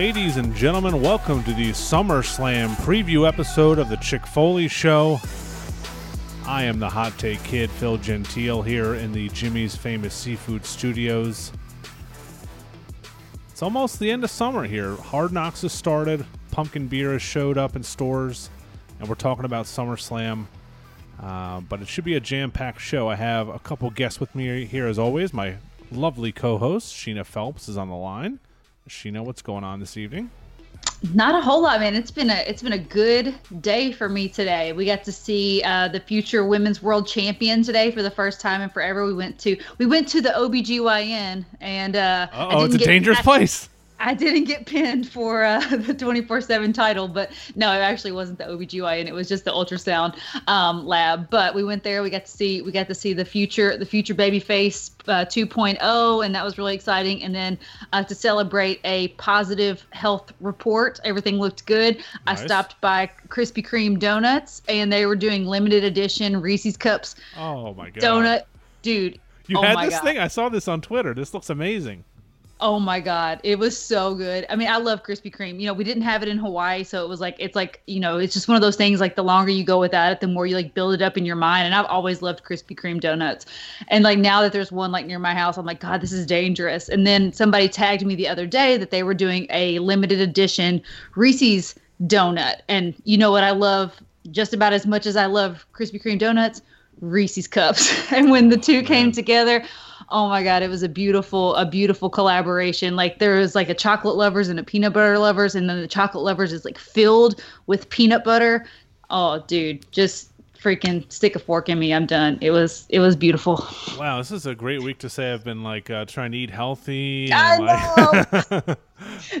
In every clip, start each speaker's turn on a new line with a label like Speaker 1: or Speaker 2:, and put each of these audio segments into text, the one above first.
Speaker 1: Ladies and gentlemen, welcome to the SummerSlam preview episode of the Chick Foley Show. I am the Hot Take Kid, Phil Gentile, here in the Jimmy's Famous Seafood Studios. It's almost the end of summer here. Hard Knocks has started, pumpkin beer has showed up in stores, and we're talking about SummerSlam. Uh, but it should be a jam packed show. I have a couple guests with me here, as always. My lovely co host, Sheena Phelps, is on the line. Sheena, what's going on this evening?
Speaker 2: Not a whole lot, man. It's been a it's been a good day for me today. We got to see uh, the future women's world champion today for the first time in forever. We went to we went to the OBGYN and uh
Speaker 1: oh, it's a dangerous place.
Speaker 2: I didn't get pinned for uh, the 24 7 title, but no, it actually wasn't the OBGYN. It was just the ultrasound um, lab. But we went there. We got to see we got to see the future the future babyface uh, 2.0, and that was really exciting. And then uh, to celebrate a positive health report, everything looked good. Nice. I stopped by Krispy Kreme Donuts, and they were doing limited edition Reese's Cups.
Speaker 1: Oh my god!
Speaker 2: Donut, dude.
Speaker 1: You
Speaker 2: oh
Speaker 1: had this
Speaker 2: god.
Speaker 1: thing? I saw this on Twitter. This looks amazing.
Speaker 2: Oh my god, it was so good. I mean, I love Krispy Kreme. You know, we didn't have it in Hawaii, so it was like it's like you know, it's just one of those things. Like the longer you go without it, the more you like build it up in your mind. And I've always loved Krispy Kreme donuts. And like now that there's one like near my house, I'm like, God, this is dangerous. And then somebody tagged me the other day that they were doing a limited edition Reese's donut. And you know what I love just about as much as I love Krispy Kreme donuts, Reese's cups. and when the two oh, came together oh my god it was a beautiful a beautiful collaboration. Like there was like a chocolate lovers and a peanut butter lovers and then the chocolate lovers is like filled with peanut butter. Oh dude just freaking stick a fork in me i'm done it was it was beautiful
Speaker 1: wow this is a great week to say i've been like uh, trying to eat healthy
Speaker 2: I know.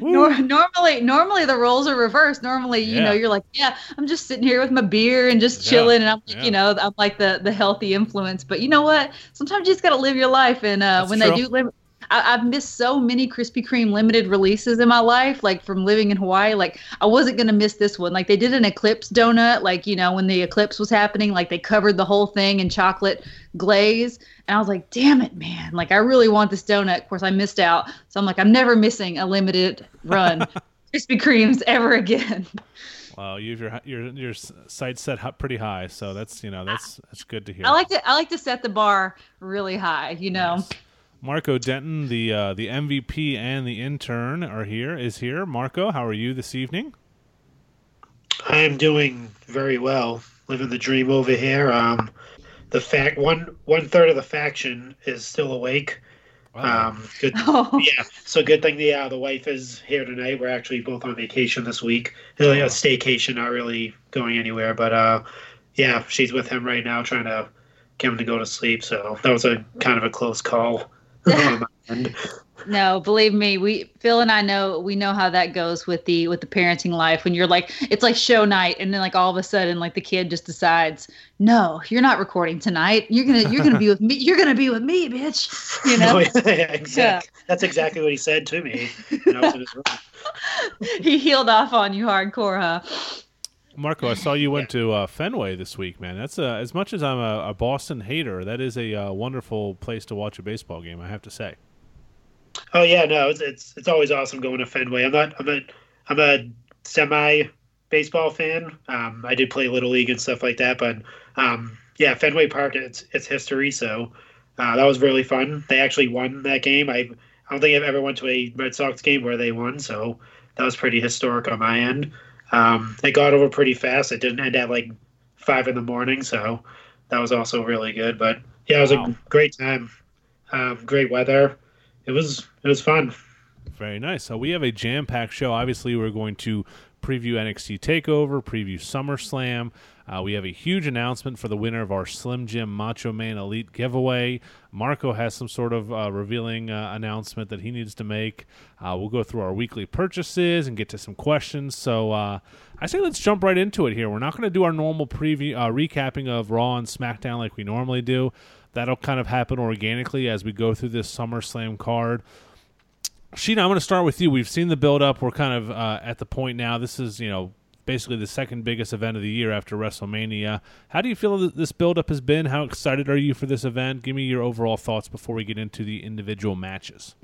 Speaker 2: Nor- normally normally the roles are reversed normally you yeah. know you're like yeah i'm just sitting here with my beer and just chilling yeah. and i'm like yeah. you know i'm like the the healthy influence but you know what sometimes you just got to live your life and uh, when true. they do live I, have missed so many Krispy Kreme limited releases in my life, like from living in Hawaii. Like I wasn't gonna miss this one. Like they did an eclipse donut, like you know when the eclipse was happening, like they covered the whole thing in chocolate glaze, and I was like, damn it, man! Like I really want this donut. Of course, I missed out, so I'm like, I'm never missing a limited run Krispy Kremes ever again.
Speaker 1: Well, you have your your your sights set pretty high, so that's you know that's that's good to hear.
Speaker 2: I like to I like to set the bar really high, you know. Yes.
Speaker 1: Marco Denton, the uh, the MVP and the intern, are here. Is here. Marco, how are you this evening?
Speaker 3: I'm doing very well, living the dream over here. Um, the fact one one third of the faction is still awake. Wow. Um, good, oh. yeah. So good thing the uh, the wife is here tonight. We're actually both on vacation this week. Oh. A staycation, not really going anywhere, but uh, yeah, she's with him right now, trying to get him to go to sleep. So that was a kind of a close call.
Speaker 2: no, believe me, we Phil and I know we know how that goes with the with the parenting life when you're like it's like show night and then like all of a sudden like the kid just decides, "No, you're not recording tonight. You're going to you're to be with me. You're to be with me, bitch." You oh, know?
Speaker 3: yeah, exactly. Yeah. That's exactly what he said to me.
Speaker 2: he healed off on you hardcore, huh?
Speaker 1: Marco, I saw you went to uh, Fenway this week, man. That's uh, as much as I'm a, a, Boston hater. That is a uh, wonderful place to watch a baseball game. I have to say.
Speaker 3: Oh yeah, no, it's it's, it's always awesome going to Fenway. I'm not I'm a I'm a semi baseball fan. Um, I did play little league and stuff like that, but um, yeah, Fenway Park it's it's history. So uh, that was really fun. They actually won that game. I I don't think I've ever went to a Red Sox game where they won, so that was pretty historic on my end. Um, it got over pretty fast. It didn't end at like five in the morning, so that was also really good. But yeah, it was wow. a great time. Um, great weather. It was it was fun.
Speaker 1: Very nice. So we have a jam-packed show. Obviously, we're going to preview NXT Takeover, preview SummerSlam. Uh, we have a huge announcement for the winner of our Slim Jim Macho Man Elite giveaway. Marco has some sort of uh, revealing uh, announcement that he needs to make. Uh, we'll go through our weekly purchases and get to some questions. So uh, I say let's jump right into it here. We're not going to do our normal preview uh, recapping of Raw and SmackDown like we normally do. That'll kind of happen organically as we go through this SummerSlam card. Sheena, I'm going to start with you. We've seen the build up. We're kind of at the point now. This is, you know, basically the second biggest event of the year after WrestleMania. How do you feel this buildup has been? How excited are you for this event? Give me your overall thoughts before we get into the individual matches.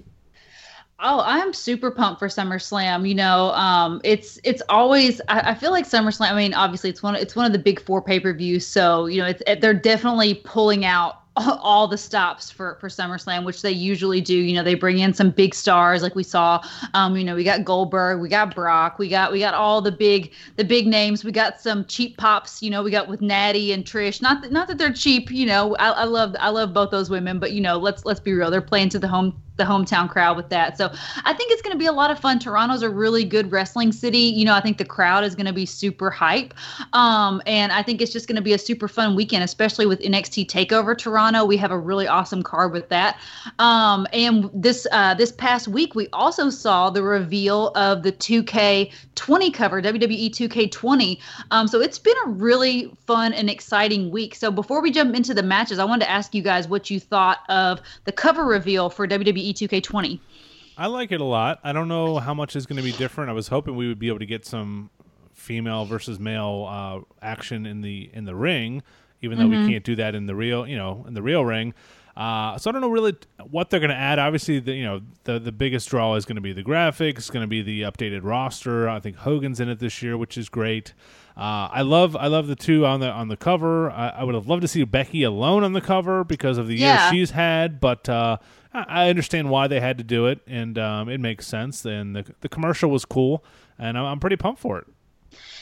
Speaker 2: Oh, I'm super pumped for SummerSlam. You know, um, it's it's always I, I, feel like SummerSlam. I mean, obviously it's one it's one of the big four pay per views, so you know it's it, they're definitely pulling out all the stops for for SummerSlam, which they usually do. You know, they bring in some big stars like we saw. Um, you know, we got Goldberg, we got Brock, we got we got all the big the big names. We got some cheap pops. You know, we got with Natty and Trish. Not that not that they're cheap. You know, I, I love I love both those women, but you know, let's let's be real. They're playing to the home the hometown crowd with that. So I think it's going to be a lot of fun. Toronto's a really good wrestling city. You know, I think the crowd is going to be super hype. Um, and I think it's just going to be a super fun weekend, especially with NXT Takeover Toronto. We have a really awesome card with that. Um, and this uh, this past week, we also saw the reveal of the 2K20 cover, WWE 2K20. Um, so it's been a really fun and exciting week. So before we jump into the matches, I wanted to ask you guys what you thought of the cover reveal for WWE E2K20.
Speaker 1: I like it a lot. I don't know how much is going to be different. I was hoping we would be able to get some female versus male uh, action in the in the ring, even though mm-hmm. we can't do that in the real, you know, in the real ring. Uh, so I don't know really what they're going to add. Obviously, the you know the the biggest draw is going to be the graphics, it's going to be the updated roster. I think Hogan's in it this year, which is great. Uh, I love I love the two on the on the cover. I, I, would have loved to see Becky alone on the cover because of the yeah. year she's had, but uh, I understand why they had to do it, and um, it makes sense. And the the commercial was cool, and I'm pretty pumped for it.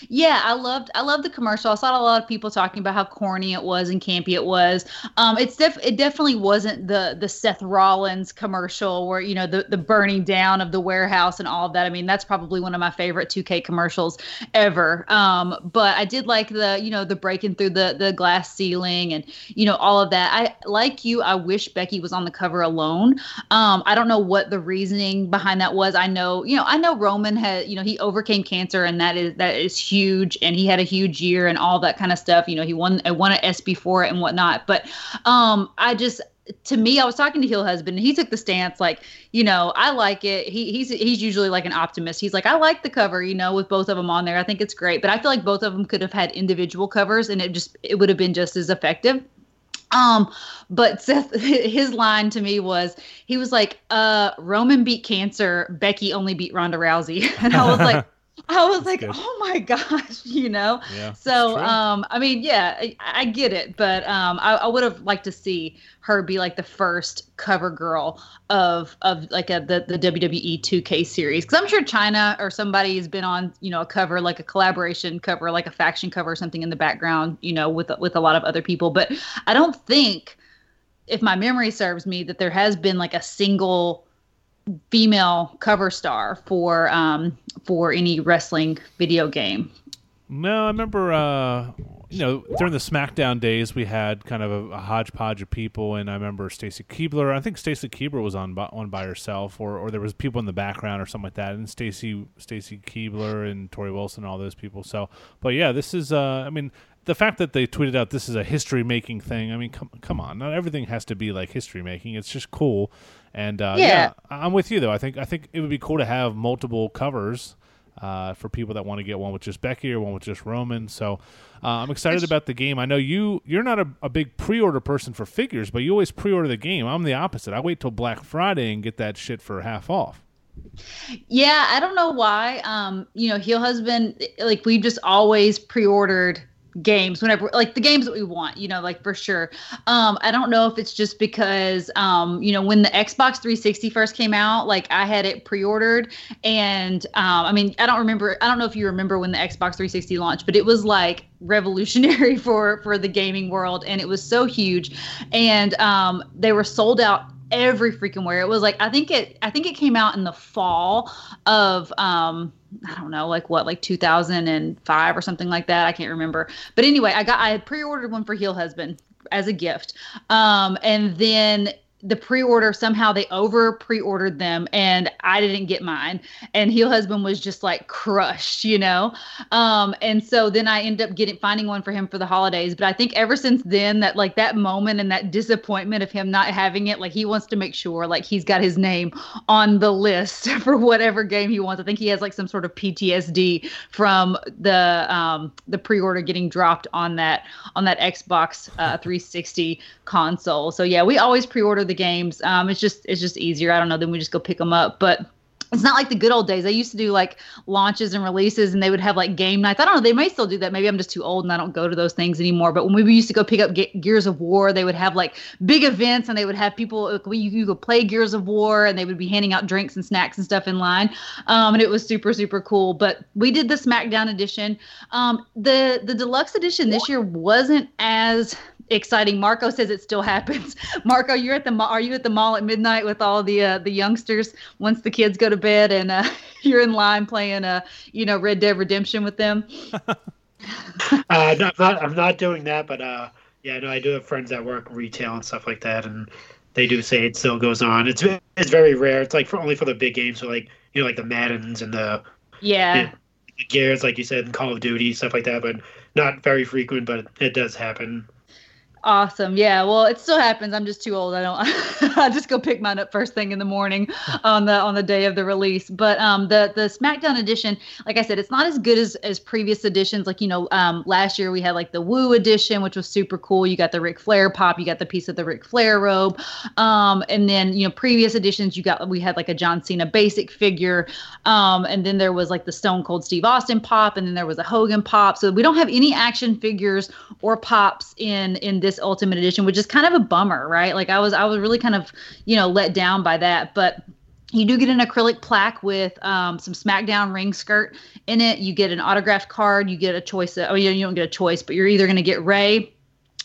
Speaker 2: Yeah, I loved I loved the commercial. I saw a lot of people talking about how corny it was and campy it was. Um, it's def- it definitely wasn't the the Seth Rollins commercial where you know the the burning down of the warehouse and all of that. I mean, that's probably one of my favorite 2K commercials ever. Um, but I did like the you know the breaking through the the glass ceiling and you know all of that. I like you. I wish Becky was on the cover alone. Um, I don't know what the reasoning behind that was. I know you know I know Roman had you know he overcame cancer and that is that is huge and he had a huge year and all that kind of stuff. You know, he won won an ESPY for it and whatnot. But um, I just to me, I was talking to Heel Husband, and he took the stance like, you know, I like it. He he's he's usually like an optimist. He's like, I like the cover, you know, with both of them on there. I think it's great, but I feel like both of them could have had individual covers, and it just it would have been just as effective. Um, but Seth, his line to me was, he was like, uh, Roman beat cancer, Becky only beat Ronda Rousey. And I was like, I was like, good. oh my gosh, you know? Yeah, so, um, I mean, yeah, I, I get it, but um, I, I would have liked to see her be like the first cover girl of of like a, the the WWE 2K series because I'm sure Chyna or somebody has been on you know a cover like a collaboration cover like a faction cover or something in the background you know with with a lot of other people, but I don't think if my memory serves me that there has been like a single female cover star for um for any wrestling video game.
Speaker 1: No, I remember uh you know, during the SmackDown days, we had kind of a, a hodgepodge of people, and I remember Stacy Keibler. I think Stacy Keibler was on by, by herself, or, or there was people in the background or something like that. And Stacy Stacy Keibler and Torrie Wilson, all those people. So, but yeah, this is. Uh, I mean, the fact that they tweeted out this is a history making thing. I mean, come come on, not everything has to be like history making. It's just cool, and uh, yeah. yeah. I'm with you though. I think I think it would be cool to have multiple covers uh, for people that want to get one with just Becky or one with just Roman. So uh, I'm excited it's, about the game. I know you you're not a, a, big pre-order person for figures, but you always pre-order the game. I'm the opposite. I wait till Black Friday and get that shit for half off.
Speaker 2: Yeah, I don't know why. Um, you know, Heel Husband, like we just always pre-ordered games whenever like the games that we want you know like for sure. Um i don't know if it's just because um you know when the xbox 360 first came out like i had it pre-ordered. And um i mean i don't remember i don't know if you remember when the xbox 360 launched but it was like revolutionary for for the gaming world. And it was so huge. And um they were sold out every freaking where it was like i think it i think it came out in the fall of um I don't know, like what, like 2005 or something like that. I can't remember. But anyway, I got I had pre-ordered one for Heel Husband as a gift. Um, and then the pre-order somehow they over pre-ordered them and I didn't get mine. And heel husband was just like crushed you know? Um and so then I end up getting finding one for him for the holidays. But I think ever since then that like that moment and that disappointment of him not having it like he wants to make sure like he's got his name on the list for whatever game he wants. I think he has like some sort of PTSD from the um the pre-order getting dropped on that on that Xbox uh, 360 console. So yeah we always pre-order the the games. Um, it's just it's just easier. I don't know. Then we just go pick them up, but it's not like the good old days. They used to do like launches and releases, and they would have like game nights. I don't know. They may still do that. Maybe I'm just too old and I don't go to those things anymore. But when we used to go pick up Ge- Gears of War, they would have like big events, and they would have people. You, you could play Gears of War, and they would be handing out drinks and snacks and stuff in line. Um, and it was super super cool. But we did the SmackDown edition. Um, the the deluxe edition this year wasn't as exciting. Marco says it still happens. Marco, you're at the mall. Are you at the mall at midnight with all the uh, the youngsters once the kids go to bed and uh, you're in line playing uh you know Red Dead Redemption with them?
Speaker 3: uh, I'm not I'm not doing that, but uh, yeah, no, I do have friends that work retail and stuff like that, and they do say it still goes on. It's it's very rare. It's like for only for the big games, so like you know like the Maddens and the
Speaker 2: yeah.
Speaker 3: The Gears, like you said, Call of Duty, stuff like that, but not very frequent, but it does happen.
Speaker 2: Awesome. Yeah. Well, it still happens. I'm just too old. I don't. I just go pick mine up first thing in the morning on the on the day of the release. But um, the the SmackDown edition, like I said, it's not as good as as previous editions. Like you know, um, last year we had like the Woo edition, which was super cool. You got the Ric Flair pop. You got the piece of the Ric Flair robe. Um, and then you know, previous editions you got we had like a John Cena basic figure. Um, and then there was like the Stone Cold Steve Austin pop, and then there was a Hogan pop. So we don't have any action figures or pops in in this this ultimate edition which is kind of a bummer right like i was i was really kind of you know let down by that but you do get an acrylic plaque with um, some SmackDown ring skirt in it. You get an autographed card. You get a choice. Of, oh, you don't get a choice, but you're either going to get Rey,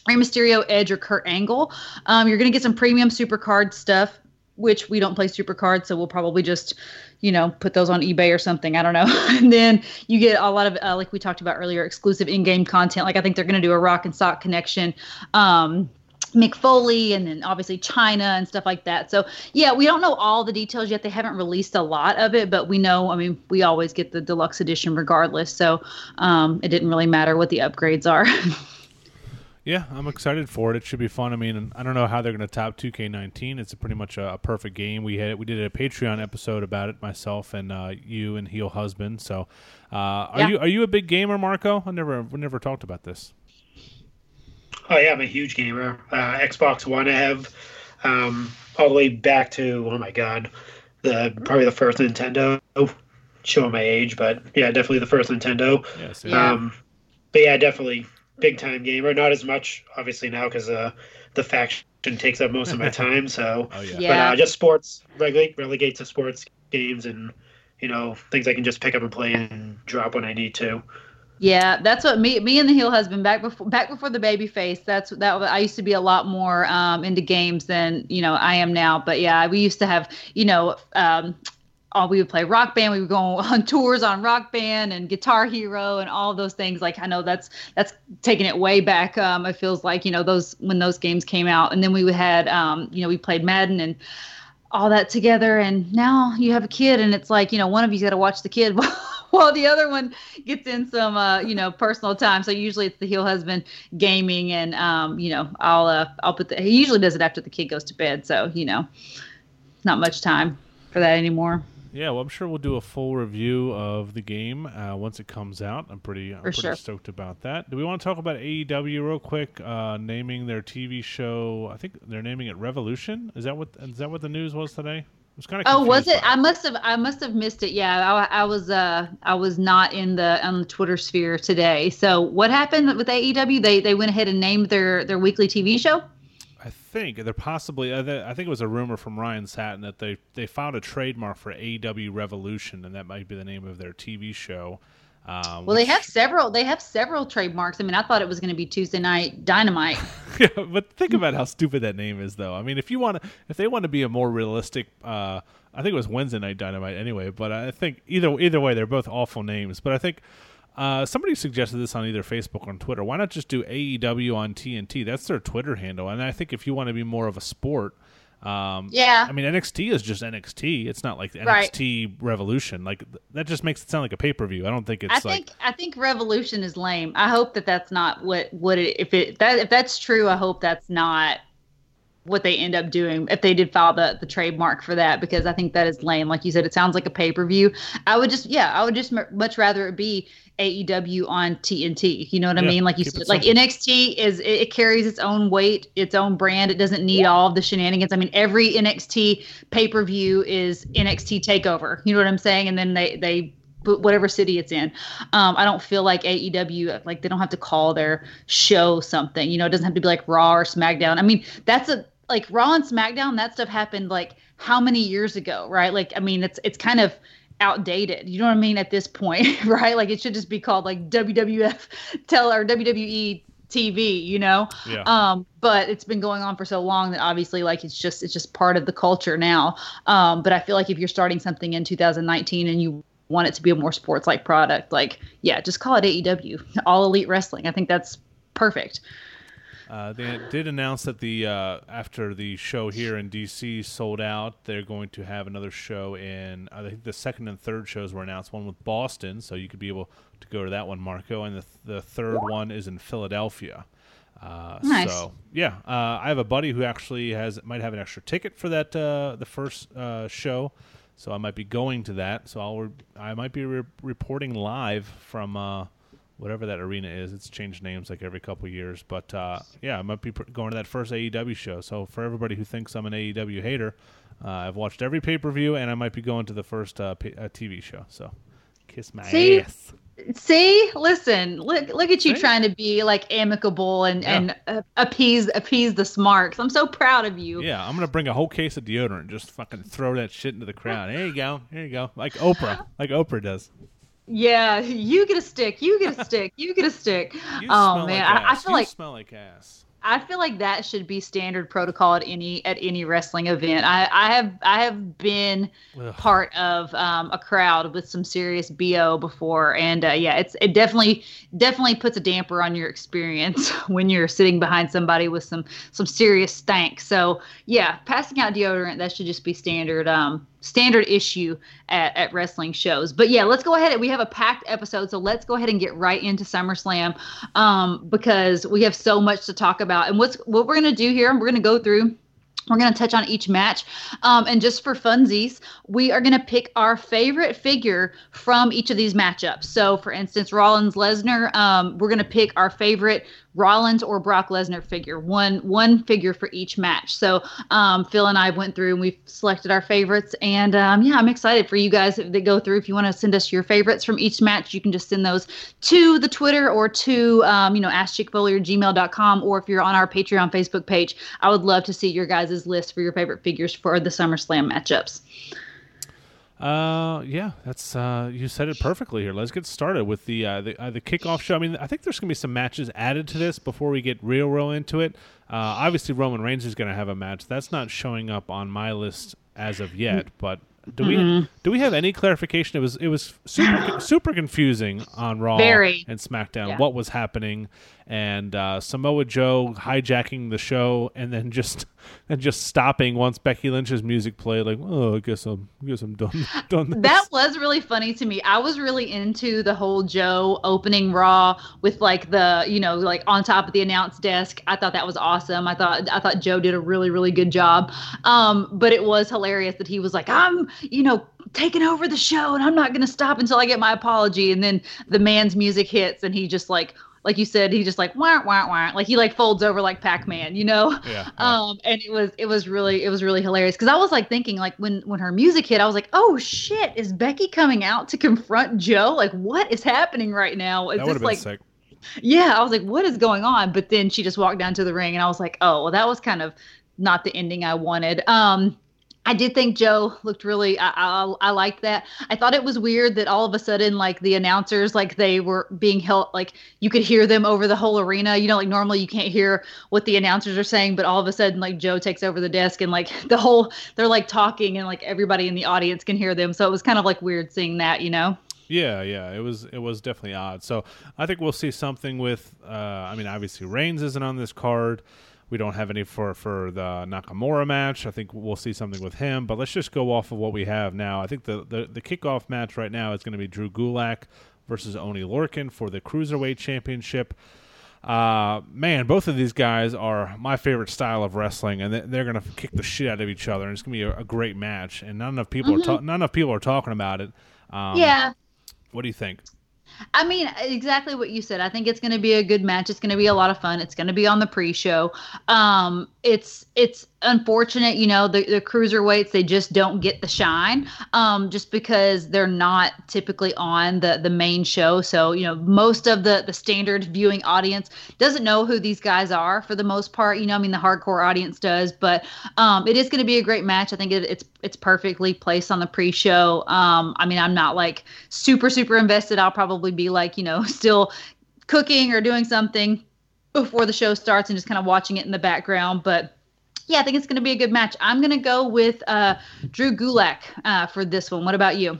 Speaker 2: Rey Mysterio, Edge, or Kurt Angle. Um, you're going to get some premium super card stuff, which we don't play super cards, so we'll probably just, you know, put those on eBay or something. I don't know. and then you get a lot of, uh, like we talked about earlier, exclusive in-game content. Like I think they're going to do a Rock and Sock connection. Um, Mick Foley and then obviously Chyna and stuff like that. So yeah, we don't know all the details yet. They haven't released a lot of it, but we know. I mean, we always get the deluxe edition regardless. So um, it didn't really matter what the upgrades are.
Speaker 1: Yeah, I'm excited for it. It should be fun. I mean, I don't know how they're going to top 2K19. It's a pretty much a, a, perfect game. We had we did a Patreon episode about it myself and uh, you and Heel Husband. So, uh, are yeah. you are you a big gamer, Marco? I never we never talked about this.
Speaker 3: Oh yeah, I'm a huge gamer. Uh, Xbox One I have um, all the way back to oh my god, the probably the first Nintendo. Showing my age, but yeah, definitely the first Nintendo. Yes, yeah. Um, but yeah, definitely big time gamer. Not as much, obviously, now because uh, the faction takes up most of my time. So,
Speaker 1: oh, yeah.
Speaker 2: yeah.
Speaker 3: but uh, just sports relegate relegate to sports games and you know things I can just pick up and play and drop when I need to.
Speaker 2: Yeah, that's what me me and the heel husband back before back before the baby face. That's that I used to be a lot more um, into games than you know I am now. But yeah, we used to have you know um, all we would play rock band we would go on tours on rock band and guitar hero and all those things. Like i know that's that's taking it way back um it feels like you know those when those games came out. And then we had um you know we played madden and all that together. And now you have a kid and it's like you know one of you's got to watch the kid while the other one gets in some uh you know personal time. So usually it's the heel husband gaming and um you know i'll uh i'll put the he usually does it after the kid goes to bed. So you know not much time for that anymore
Speaker 1: yeah, well, I'm sure we'll do a full review of the game uh, once it comes out. I'm pretty, I'm pretty
Speaker 2: sure.
Speaker 1: stoked about that. Do we want to talk about AEW real quick? Uh, naming their TV show, I think they're naming it Revolution. Is that what is that what the news was today? It was kind of
Speaker 2: oh was it i must have i must have missed it yeah I, I, was uh i was not in the on the twitter sphere today so what happened with aew they they went ahead and named their their weekly tv show
Speaker 1: I think they're possibly. I think it was a rumor from Ryan Satin that they they found a trademark for AW Revolution, and that might be the name of their TV show.
Speaker 2: Um, well, which... they have several. They have several trademarks. I mean, I thought it was going to be Tuesday Night Dynamite.
Speaker 1: yeah, but think about how stupid that name is, though. I mean, if you want to, if they want to be a more realistic, uh, I think it was Wednesday Night Dynamite anyway. But I think either either way, they're both awful names. But I think uh, somebody suggested this on either Facebook or on Twitter. Why not just do AEW on TNT? That's their Twitter handle. And I think if you want to be more of a sport, um,
Speaker 2: yeah.
Speaker 1: I mean, NXT is just NXT. It's not like NXT right. Revolution. Like that just makes it sound like a pay per view. I don't think it's. I
Speaker 2: like,
Speaker 1: think
Speaker 2: I think Revolution is lame. I hope that that's not what what it, if it that if that's true. I hope that's not what they end up doing if they did file the the trademark for that because I think that is lame. Like you said, it sounds like a pay per view. I would just yeah, I would just m- much rather it be AEW on TNT. You know what I
Speaker 1: Yeah,
Speaker 2: mean? Like you said, like. NXT is it, it carries its own weight, its own brand. It doesn't need all of the shenanigans. I mean, every NXT pay per view is NXT Takeover. You know what I'm saying? And then they they put whatever city it's in. Um, I don't feel like AEW like they don't have to call their show something. You know, it doesn't have to be like Raw or SmackDown. I mean, that's a like Raw and SmackDown. That stuff happened like how many years ago, right? Like, I mean, it's it's kind of outdated. You know what I mean at this point, right? Like it should just be called like WWF tell or WWE TV, you know?
Speaker 1: Yeah.
Speaker 2: Um, but it's been going on for so long that obviously like it's just it's just part of the culture now. Um, but I feel like if you're starting something in 2019 and you want it to be a more sports like product, like yeah, just call it AEW, All Elite Wrestling. I think that's perfect.
Speaker 1: Uh, they did announce that the uh, after the show here in DC sold out, they're going to have another show in. I think the second and third shows were announced. One with Boston, so you could be able to go to that one, Marco, and the the third one is in Philadelphia. Uh,
Speaker 2: Nice.
Speaker 1: So yeah, uh, I have a buddy who actually has might have an extra ticket for that uh, the first uh, show, so I might be going to that. So I'll re- I might be re- reporting live from uh, whatever that arena is. It's changed names like every couple years, but uh, yeah, I might be pr- going to that first AEW show. So for everybody who thinks I'm an AEW hater, uh, I've watched every pay per view, and I might be going to the first uh, p- uh, TV show. So kiss my
Speaker 2: See?
Speaker 1: ass.
Speaker 2: See, listen, look, look at you
Speaker 1: See?
Speaker 2: trying to be like amicable and
Speaker 1: Yeah.
Speaker 2: and uh, appease appease the smarks. I'm so proud of you.
Speaker 1: Yeah, I'm gonna bring a whole case of deodorant, and just fucking throw that shit into the crowd. There you go, there you go, like Oprah, like Oprah does.
Speaker 2: Yeah, you get a stick. You get a stick. You get a stick.
Speaker 1: You
Speaker 2: oh
Speaker 1: smell
Speaker 2: man,
Speaker 1: like
Speaker 2: I, I feel
Speaker 1: you
Speaker 2: like
Speaker 1: smell like ass.
Speaker 2: I feel like that should be standard protocol at any at any wrestling event. I, I have I have been
Speaker 1: Ugh.
Speaker 2: part of um, a crowd with some serious bo before, and uh, yeah, it's it definitely definitely puts a damper on your experience when you're sitting behind somebody with some some serious stank. So yeah, passing out deodorant that should just be standard um, standard issue at, at wrestling shows. But yeah, let's go ahead. We have a packed episode, so let's go ahead and get right into SummerSlam um, because we have so much to talk about. And what's what we're gonna do here? We're gonna go through. We're going to touch on each match. Um, and just for funsies, we are going to pick our favorite figure from each of these matchups. So, for instance, Rollins Lesnar, um, we're going to pick our favorite Rollins or Brock Lesnar figure, one one figure for each match. So, um, Phil and I went through and we've selected our favorites. And um, yeah, I'm excited for you guys that go through. If you want to send us your favorites from each match, you can just send those to the Twitter or to, um, you know, askchickfoley or gmail.com. Or if you're on our Patreon Facebook page, I would love to see your guys' list for your favorite figures for the SummerSlam matchups.
Speaker 1: Uh, yeah, that's uh, you said it perfectly here. Let's get started with the uh, the uh, the kickoff show. I mean, I think there's gonna be some matches added to this before we get real, real into it. Uh, obviously, Roman Reigns is gonna have a match. That's not showing up on my list as of yet, but. Do we do we have any clarification? It was it was super super confusing on Raw
Speaker 2: Very.
Speaker 1: and SmackDown
Speaker 2: Yeah.
Speaker 1: what was happening, and uh, Samoa Joe hijacking the show and then just and just stopping once Becky Lynch's music played. Like, oh, I guess I'm I guess I'm done done. This.
Speaker 2: That was really funny to me. I was really into the whole Joe opening Raw with like the, you know, like on top of the announce desk. I thought that was awesome. I thought I thought Joe did a really really good job. Um, but it was hilarious that he was like, "I'm, you know, taking over the show and I'm not going to stop until I get my apology." And then the man's music hits and he just like like you said, he just like wah wah wah, like he like folds over like Pac-Man, you know.
Speaker 1: Yeah, yeah.
Speaker 2: Um, and it was it was really it was really hilarious because I was like thinking like when when her music hit, I was like, oh shit, is Becky coming out to confront Joe? Like what is happening right now? Is
Speaker 1: that would have
Speaker 2: this like
Speaker 1: sick.
Speaker 2: yeah? I was like, what is going on? But then she just walked down to the ring, and I was like, oh, well, that was kind of not the ending I wanted. Um, I did think Joe looked really. I, I I liked that. I thought it was weird that all of a sudden, like the announcers, like they were being held, like you could hear them over the whole arena. You know, like normally you can't hear what the announcers are saying, but all of a sudden, like Joe takes over the desk and like the whole they're like talking and like everybody in the audience can hear them. So it was kind of like weird seeing that. You know.
Speaker 1: Yeah, yeah, it was it was definitely odd. So I think we'll see something with. Uh, I mean, obviously Reigns isn't on this card. We don't have any for for the Nakamura match. I think we'll see something with him. But let's just go off of what we have now. I think the the, the kickoff match right now is going to be Drew Gulak versus Oney Lorcan for the cruiserweight championship. Uh, man, both of these guys are my favorite style of wrestling, and they're going to kick the shit out of each other. And it's going to be a, a, great match, and not enough people mm-hmm. are ta- not enough people are talking about it.
Speaker 2: Um, yeah.
Speaker 1: What do you think?
Speaker 2: I mean, exactly what you said. I think it's going to be a good match. It's going to be a lot of fun. It's going to be on the pre-show. Um, it's it's unfortunate, you know, the, the cruiserweights they just don't get the shine, um, just because they're not typically on the the main show. So you know, most of the the standard viewing audience doesn't know who these guys are for the most part. You know, I mean, the hardcore audience does, but um, it is going to be a great match. I think it, it's it's perfectly placed on the pre-show. Um, I mean, I'm not like super super invested. I'll probably be like, you know, still cooking or doing something before the show starts and just kind of watching it in the background, but yeah, I think it's going to be a good match. I'm going to go with uh, Drew Gulak uh, for this one. What about you?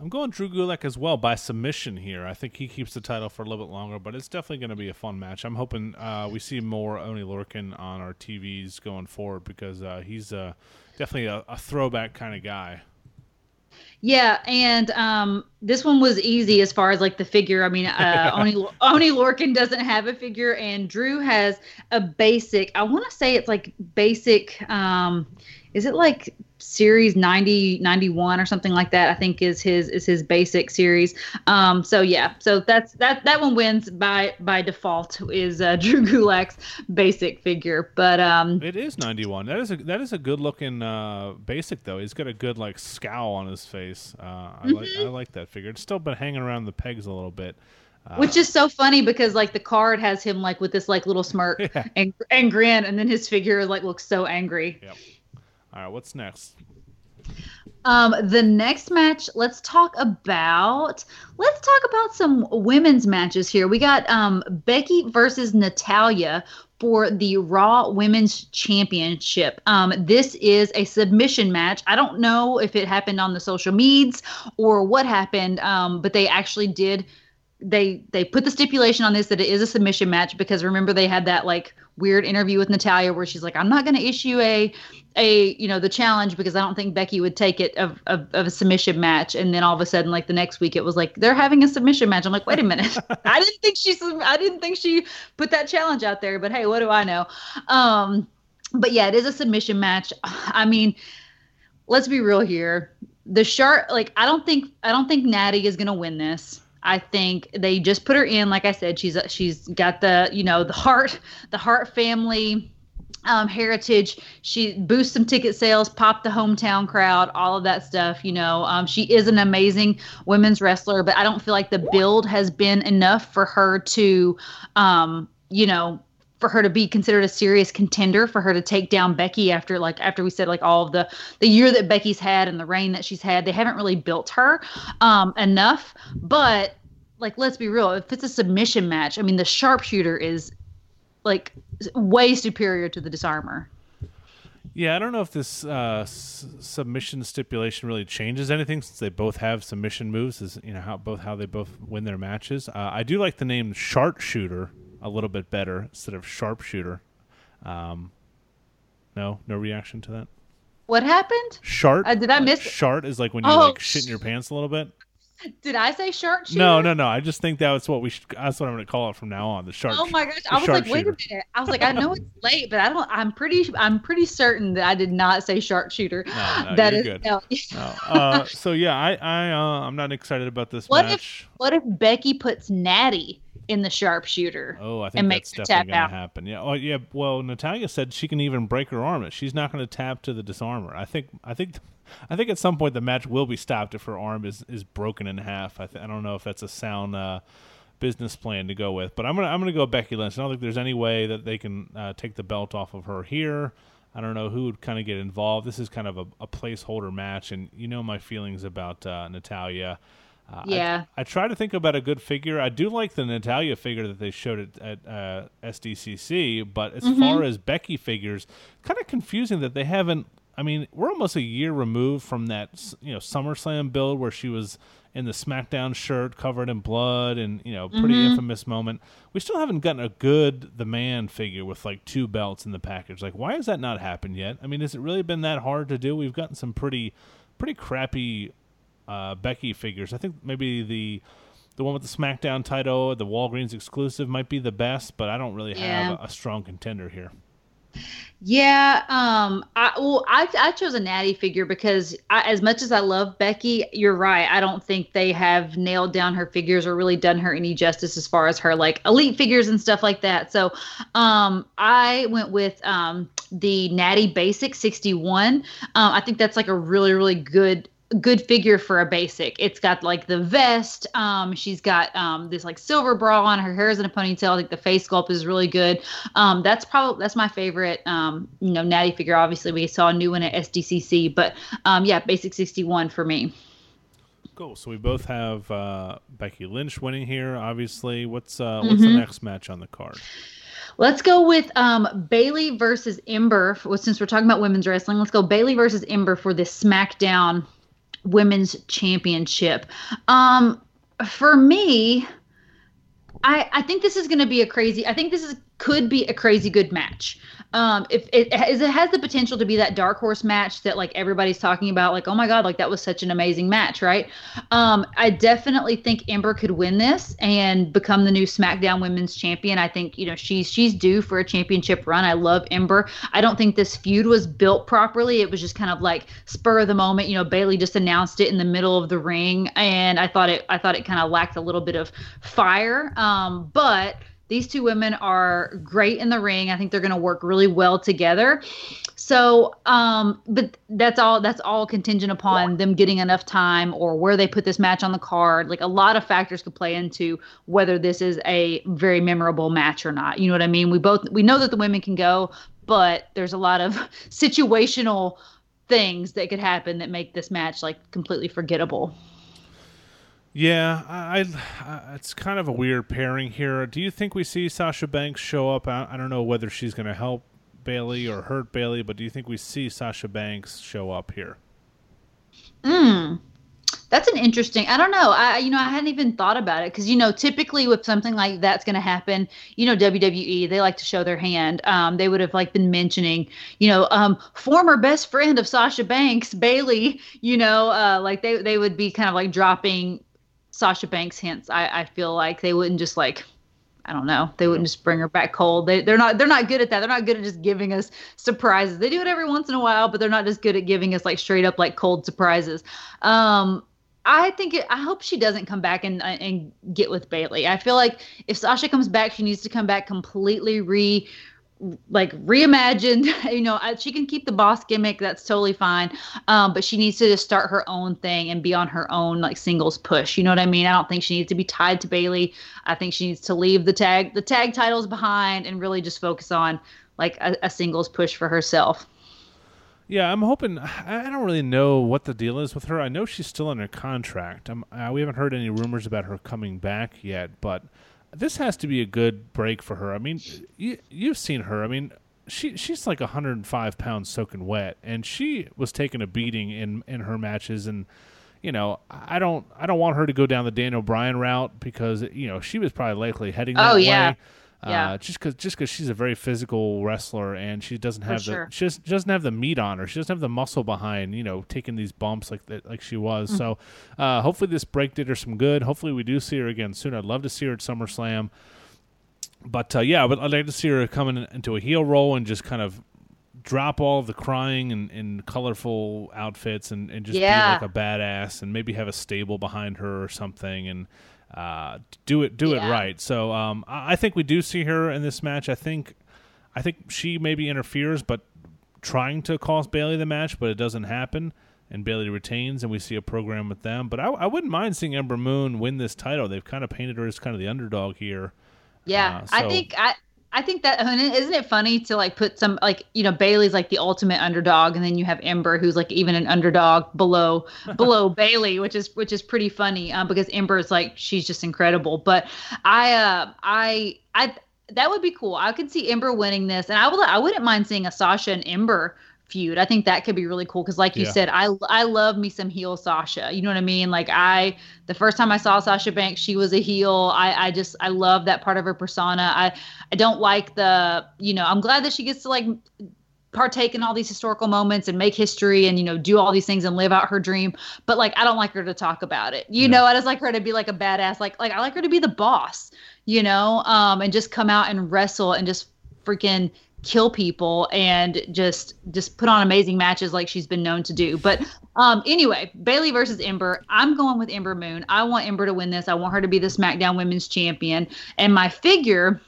Speaker 1: I'm going Drew Gulak as well by submission here. I think he keeps the title for a little bit longer, but it's definitely going to be a fun match. I'm hoping uh, we see more Oney Lorcan on our TVs going forward because uh, he's uh, definitely a, a throwback kind of guy.
Speaker 2: Yeah, and um, this one was easy as far as like the figure. I mean, uh, Oney Oney Lorcan doesn't have a figure, and Drew has a basic. I want to say it's like basic. Um, is it like series 90 91 or something like that i think is his is his basic series um so yeah so that's that that one wins by by default is uh, drew gulak's basic figure but um
Speaker 1: it is 91 that is a that is a good looking uh basic though he's got a good like scowl on his face uh i mm-hmm. like i like that figure it's still been hanging around the pegs a little bit
Speaker 2: uh, Which is so funny because like the card has him like with this like little smirk yeah. and and grin, and then his figure like looks so angry.
Speaker 1: Yep. All right, what's next?
Speaker 2: Um, the next match, let's talk about let's talk about some women's matches here. We got um, Becky versus Natalya for the Raw Women's Championship. Um, this is a submission match. I don't know if it happened on the social medias or what happened, um, but they actually did. They they put the stipulation on this that it is a submission match because remember they had that like weird interview with Natalya where she's like, I'm not going to issue a a you know the challenge because I don't think Becky would take it of, of, of a submission match. And then all of a sudden, like the next week, it was like they're having a submission match. I'm like, wait a minute, I didn't think she's I didn't think she put that challenge out there. But hey, what do I know? Um, but yeah, it is a submission match. I mean, let's be real here. The shark, like I don't think I don't think Natty is gonna win this. I think they just put her in. Like I said, she's she's got the you know the heart the Hart family um, heritage. She boosts some ticket sales, pop the hometown crowd, all of that stuff. You know, um, she is an amazing women's wrestler, but I don't feel like the build has been enough for her to, um, you know, for her to be considered a serious contender for her to take down Becky after like after we said like all of the the year that Becky's had and the reign that she's had they haven't really built her um enough but like let's be real if it's a submission match I mean the sharpshooter is like way superior to the disarmer
Speaker 1: yeah, I don't know if this uh, s- submission stipulation really changes anything since they both have submission moves. Is you know how both how they both win their matches. Uh, I do like the name Sharpshooter a little bit better instead of sharpshooter. Um, no, no reaction to that.
Speaker 2: What happened?
Speaker 1: Shart.
Speaker 2: Uh, did I miss?
Speaker 1: Shart is like when you oh, like shit in your pants a little bit.
Speaker 2: Did I say shark shooter?
Speaker 1: No, no, no. I just think that's what we. Should, that's what I'm going to call it from now on. The shark.
Speaker 2: Oh my gosh! I was like, wait a minute. I was like, I know it's late, but I don't. I'm pretty. I'm pretty certain that I did not say sharpshooter.
Speaker 1: No, no, that is good. No. no. Uh, so yeah, I, I, uh, I'm not excited about this
Speaker 2: what
Speaker 1: match.
Speaker 2: If, what if Becky puts Natty in the sharpshooter?
Speaker 1: Oh, I think that's definitely going to happen. Yeah. Oh, yeah. Well, Natalya said she can even break her arm. She's not going to tap to the disarmer. I think. I think. I think at some point the match will be stopped if her arm is, is broken in half. I, th- I don't know if that's a sound uh, business plan to go with, but I'm gonna I'm gonna go Becky Lynch. I don't think there's any way that they can uh, take the belt off of her here. I don't know who would kind of get involved. This is kind of a, a placeholder match, and you know my feelings about uh, Natalya.
Speaker 2: Uh, yeah.
Speaker 1: I, I, try to think about a good figure. I do like the Natalya figure that they showed at, at uh, SDCC, but as mm-hmm. far as Becky figures, kind of confusing that they haven't I mean, we're almost a year removed from that, you know, SummerSlam build where she was in the SmackDown shirt covered in blood and, you know, pretty mm-hmm. infamous moment. We still haven't gotten a good The Man figure with like two belts in the package. Like, why has that not happened yet? I mean, has it really been that hard to do? We've gotten some pretty, pretty crappy uh, Becky figures. I think maybe the the one with the SmackDown title, the Walgreens exclusive, might be the best, but I don't really
Speaker 2: Yeah.
Speaker 1: have a, a strong contender here.
Speaker 2: Yeah, um, I well, I I chose a natty figure because I, as much as I love Becky, you're right. I don't think they have nailed down her figures or really done her any justice as far as her like elite figures and stuff like that. So, um, I went with um the Natty Basic 61. Um, I think that's like a really really good good figure for a basic. It's got like the vest. Um, she's got um this like silver bra on. Her hair is in a ponytail. I think the face sculpt is really good. Um, that's probably that's my favorite. Um, you know, natty figure. Obviously, we saw a new one at SDCC, but um, yeah, basic sixty one for me.
Speaker 1: Cool. So we both have uh, Becky Lynch winning here. Obviously, what's uh, what's the
Speaker 2: Mhm.
Speaker 1: next match on the card?
Speaker 2: Let's go with um, Bayley versus Ember. For, since we're talking about women's wrestling, let's go Bayley versus Ember for this SmackDown Women's Championship. Um, for me, I I think this is going to be a crazy. I think this is could be a crazy good match. Um, if it has, it has the potential to be that dark horse match that like everybody's talking about, like oh my god, like that was such an amazing match, right? Um, I definitely think Ember could win this and become the new SmackDown Women's Champion. I think you know she's she's due for a championship run. I love Ember. I don't think this feud was built properly. It was just kind of like spur of the moment. You know, Bayley just announced it in the middle of the ring, and I thought it I thought it kind of lacked a little bit of fire. Um, but these two women are great in the ring. I think they're going to work really well together. So, um, but that's all. That's all contingent upon them getting enough time or where they put this match on the card. Like a lot of factors could play into whether this is a very memorable match or not. You know what I mean? We both we know that the women can go, but there's a lot of situational things that could happen that make this match like completely forgettable.
Speaker 1: Yeah, I, I it's kind of a weird pairing here. Do you think we see Sasha Banks show up? I, I don't know whether she's going to help Bayley or hurt Bayley, but do you think we see Sasha Banks show up here?
Speaker 2: Mm. That's an interesting. I don't know. I you know I hadn't even thought about it because you know typically with something like that's going to happen, you know WWE they like to show their hand. Um, they would have like been mentioning, you know, um, former best friend of Sasha Banks, Bayley. You know, uh, like they they would be kind of like dropping Sasha Banks hints. I I feel like they wouldn't just like. I don't know. They wouldn't just bring her back cold. They they're not they're not good at that. They're not good at just giving us surprises. They do it every once in a while, but they're not just good at giving us like straight up like cold surprises. Um, I think it, I hope she doesn't come back and and get with Bayley. I feel like if Sasha comes back, she needs to come back completely re like reimagined. You know, she can keep the boss gimmick. That's totally fine. Um, but she needs to just start her own thing and be on her own like singles push. You know what I mean? I don't think she needs to be tied to Bayley. I think she needs to leave the tag the tag titles behind and really just focus on like a, a singles push for herself.
Speaker 1: Yeah, I'm hoping. I don't really know what the deal is with her. I know she's still under contract. Um, uh, we haven't heard any rumors about her coming back yet, but this has to be a good break for her. I mean, you, you've seen her. I mean, she she's like 105 pounds soaking wet, and she was taking a beating in in her matches. And you know, I don't I don't want her to go down the Daniel Bryan route because you know she was probably likely heading that
Speaker 2: Oh, yeah.
Speaker 1: way.
Speaker 2: Yeah.
Speaker 1: Uh, just because just because she's a very physical wrestler and she doesn't have
Speaker 2: sure.
Speaker 1: the she, just, she doesn't have the meat on her. She doesn't have the muscle behind you know taking these bumps like that like she was. So uh, hopefully this break did her some good. Hopefully we do see her again soon. I'd love to see her at SummerSlam. But uh, yeah, but I'd like to see her coming into a heel role and just kind of drop all the crying and, and colorful outfits and, and just
Speaker 2: Yeah.
Speaker 1: be like a badass and maybe have a stable behind her or something and uh, do it do it right. So um, I I think we do see her in this match. I think I think she maybe interferes, but trying to cost Bayley the match, but it doesn't happen, and Bayley retains, and we see a program with them. But I, I wouldn't mind seeing Ember Moon win this title. They've kind of painted her as kind of the underdog here.
Speaker 2: Yeah,
Speaker 1: Uh,
Speaker 2: I think I I think that I mean, isn't it funny to like put some like you know Bayley's like the ultimate underdog, and then you have Ember who's like even an underdog below below Bayley, which is which is pretty funny um, because Ember is like she's just incredible. But I uh I I that would be cool. I could see Ember winning this, and I would I wouldn't mind seeing a Sasha and Ember feud. I think that could be really cool because, like you
Speaker 1: Yeah.
Speaker 2: said, I I love me some heel Sasha. You know what I mean? Like I the first time I saw Sasha Banks, she was a heel. I I just I love that part of her persona. I I don't like the you know I'm glad that she gets to like partake in all these historical moments and make history and you know do all these things and live out her dream but like i don't like her to talk about it you know i just like her to be like a badass like like i like her to be the boss you know um and just come out and wrestle and just freaking kill people and just just put on amazing matches like she's been known to do. But um anyway Bayley versus ember. I'm going with ember moon. I want ember to win this. I want her to be the smackdown women's champion. And my figure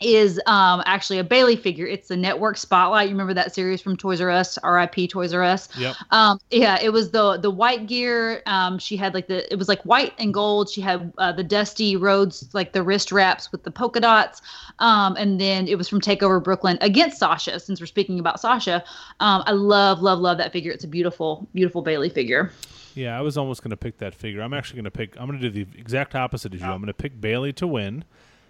Speaker 2: is um, actually a Bayley figure. It's the Network Spotlight. You remember that series from Toys R Us, R.I.P. Toys R Us.
Speaker 1: Yep.
Speaker 2: Um, yeah, it was the the white gear. Um, she had like the it was like white and gold. She had uh, the Dusty Rhodes like the wrist wraps with the polka dots. Um, and then it was from Takeover Brooklyn against Sasha. Since we're speaking about Sasha, um, I love love love that figure. It's a beautiful beautiful Bayley figure.
Speaker 1: Yeah, I was almost going to pick that figure. I'm actually going to pick. I'm going to do the exact opposite of you. I'm going to pick Bayley to win.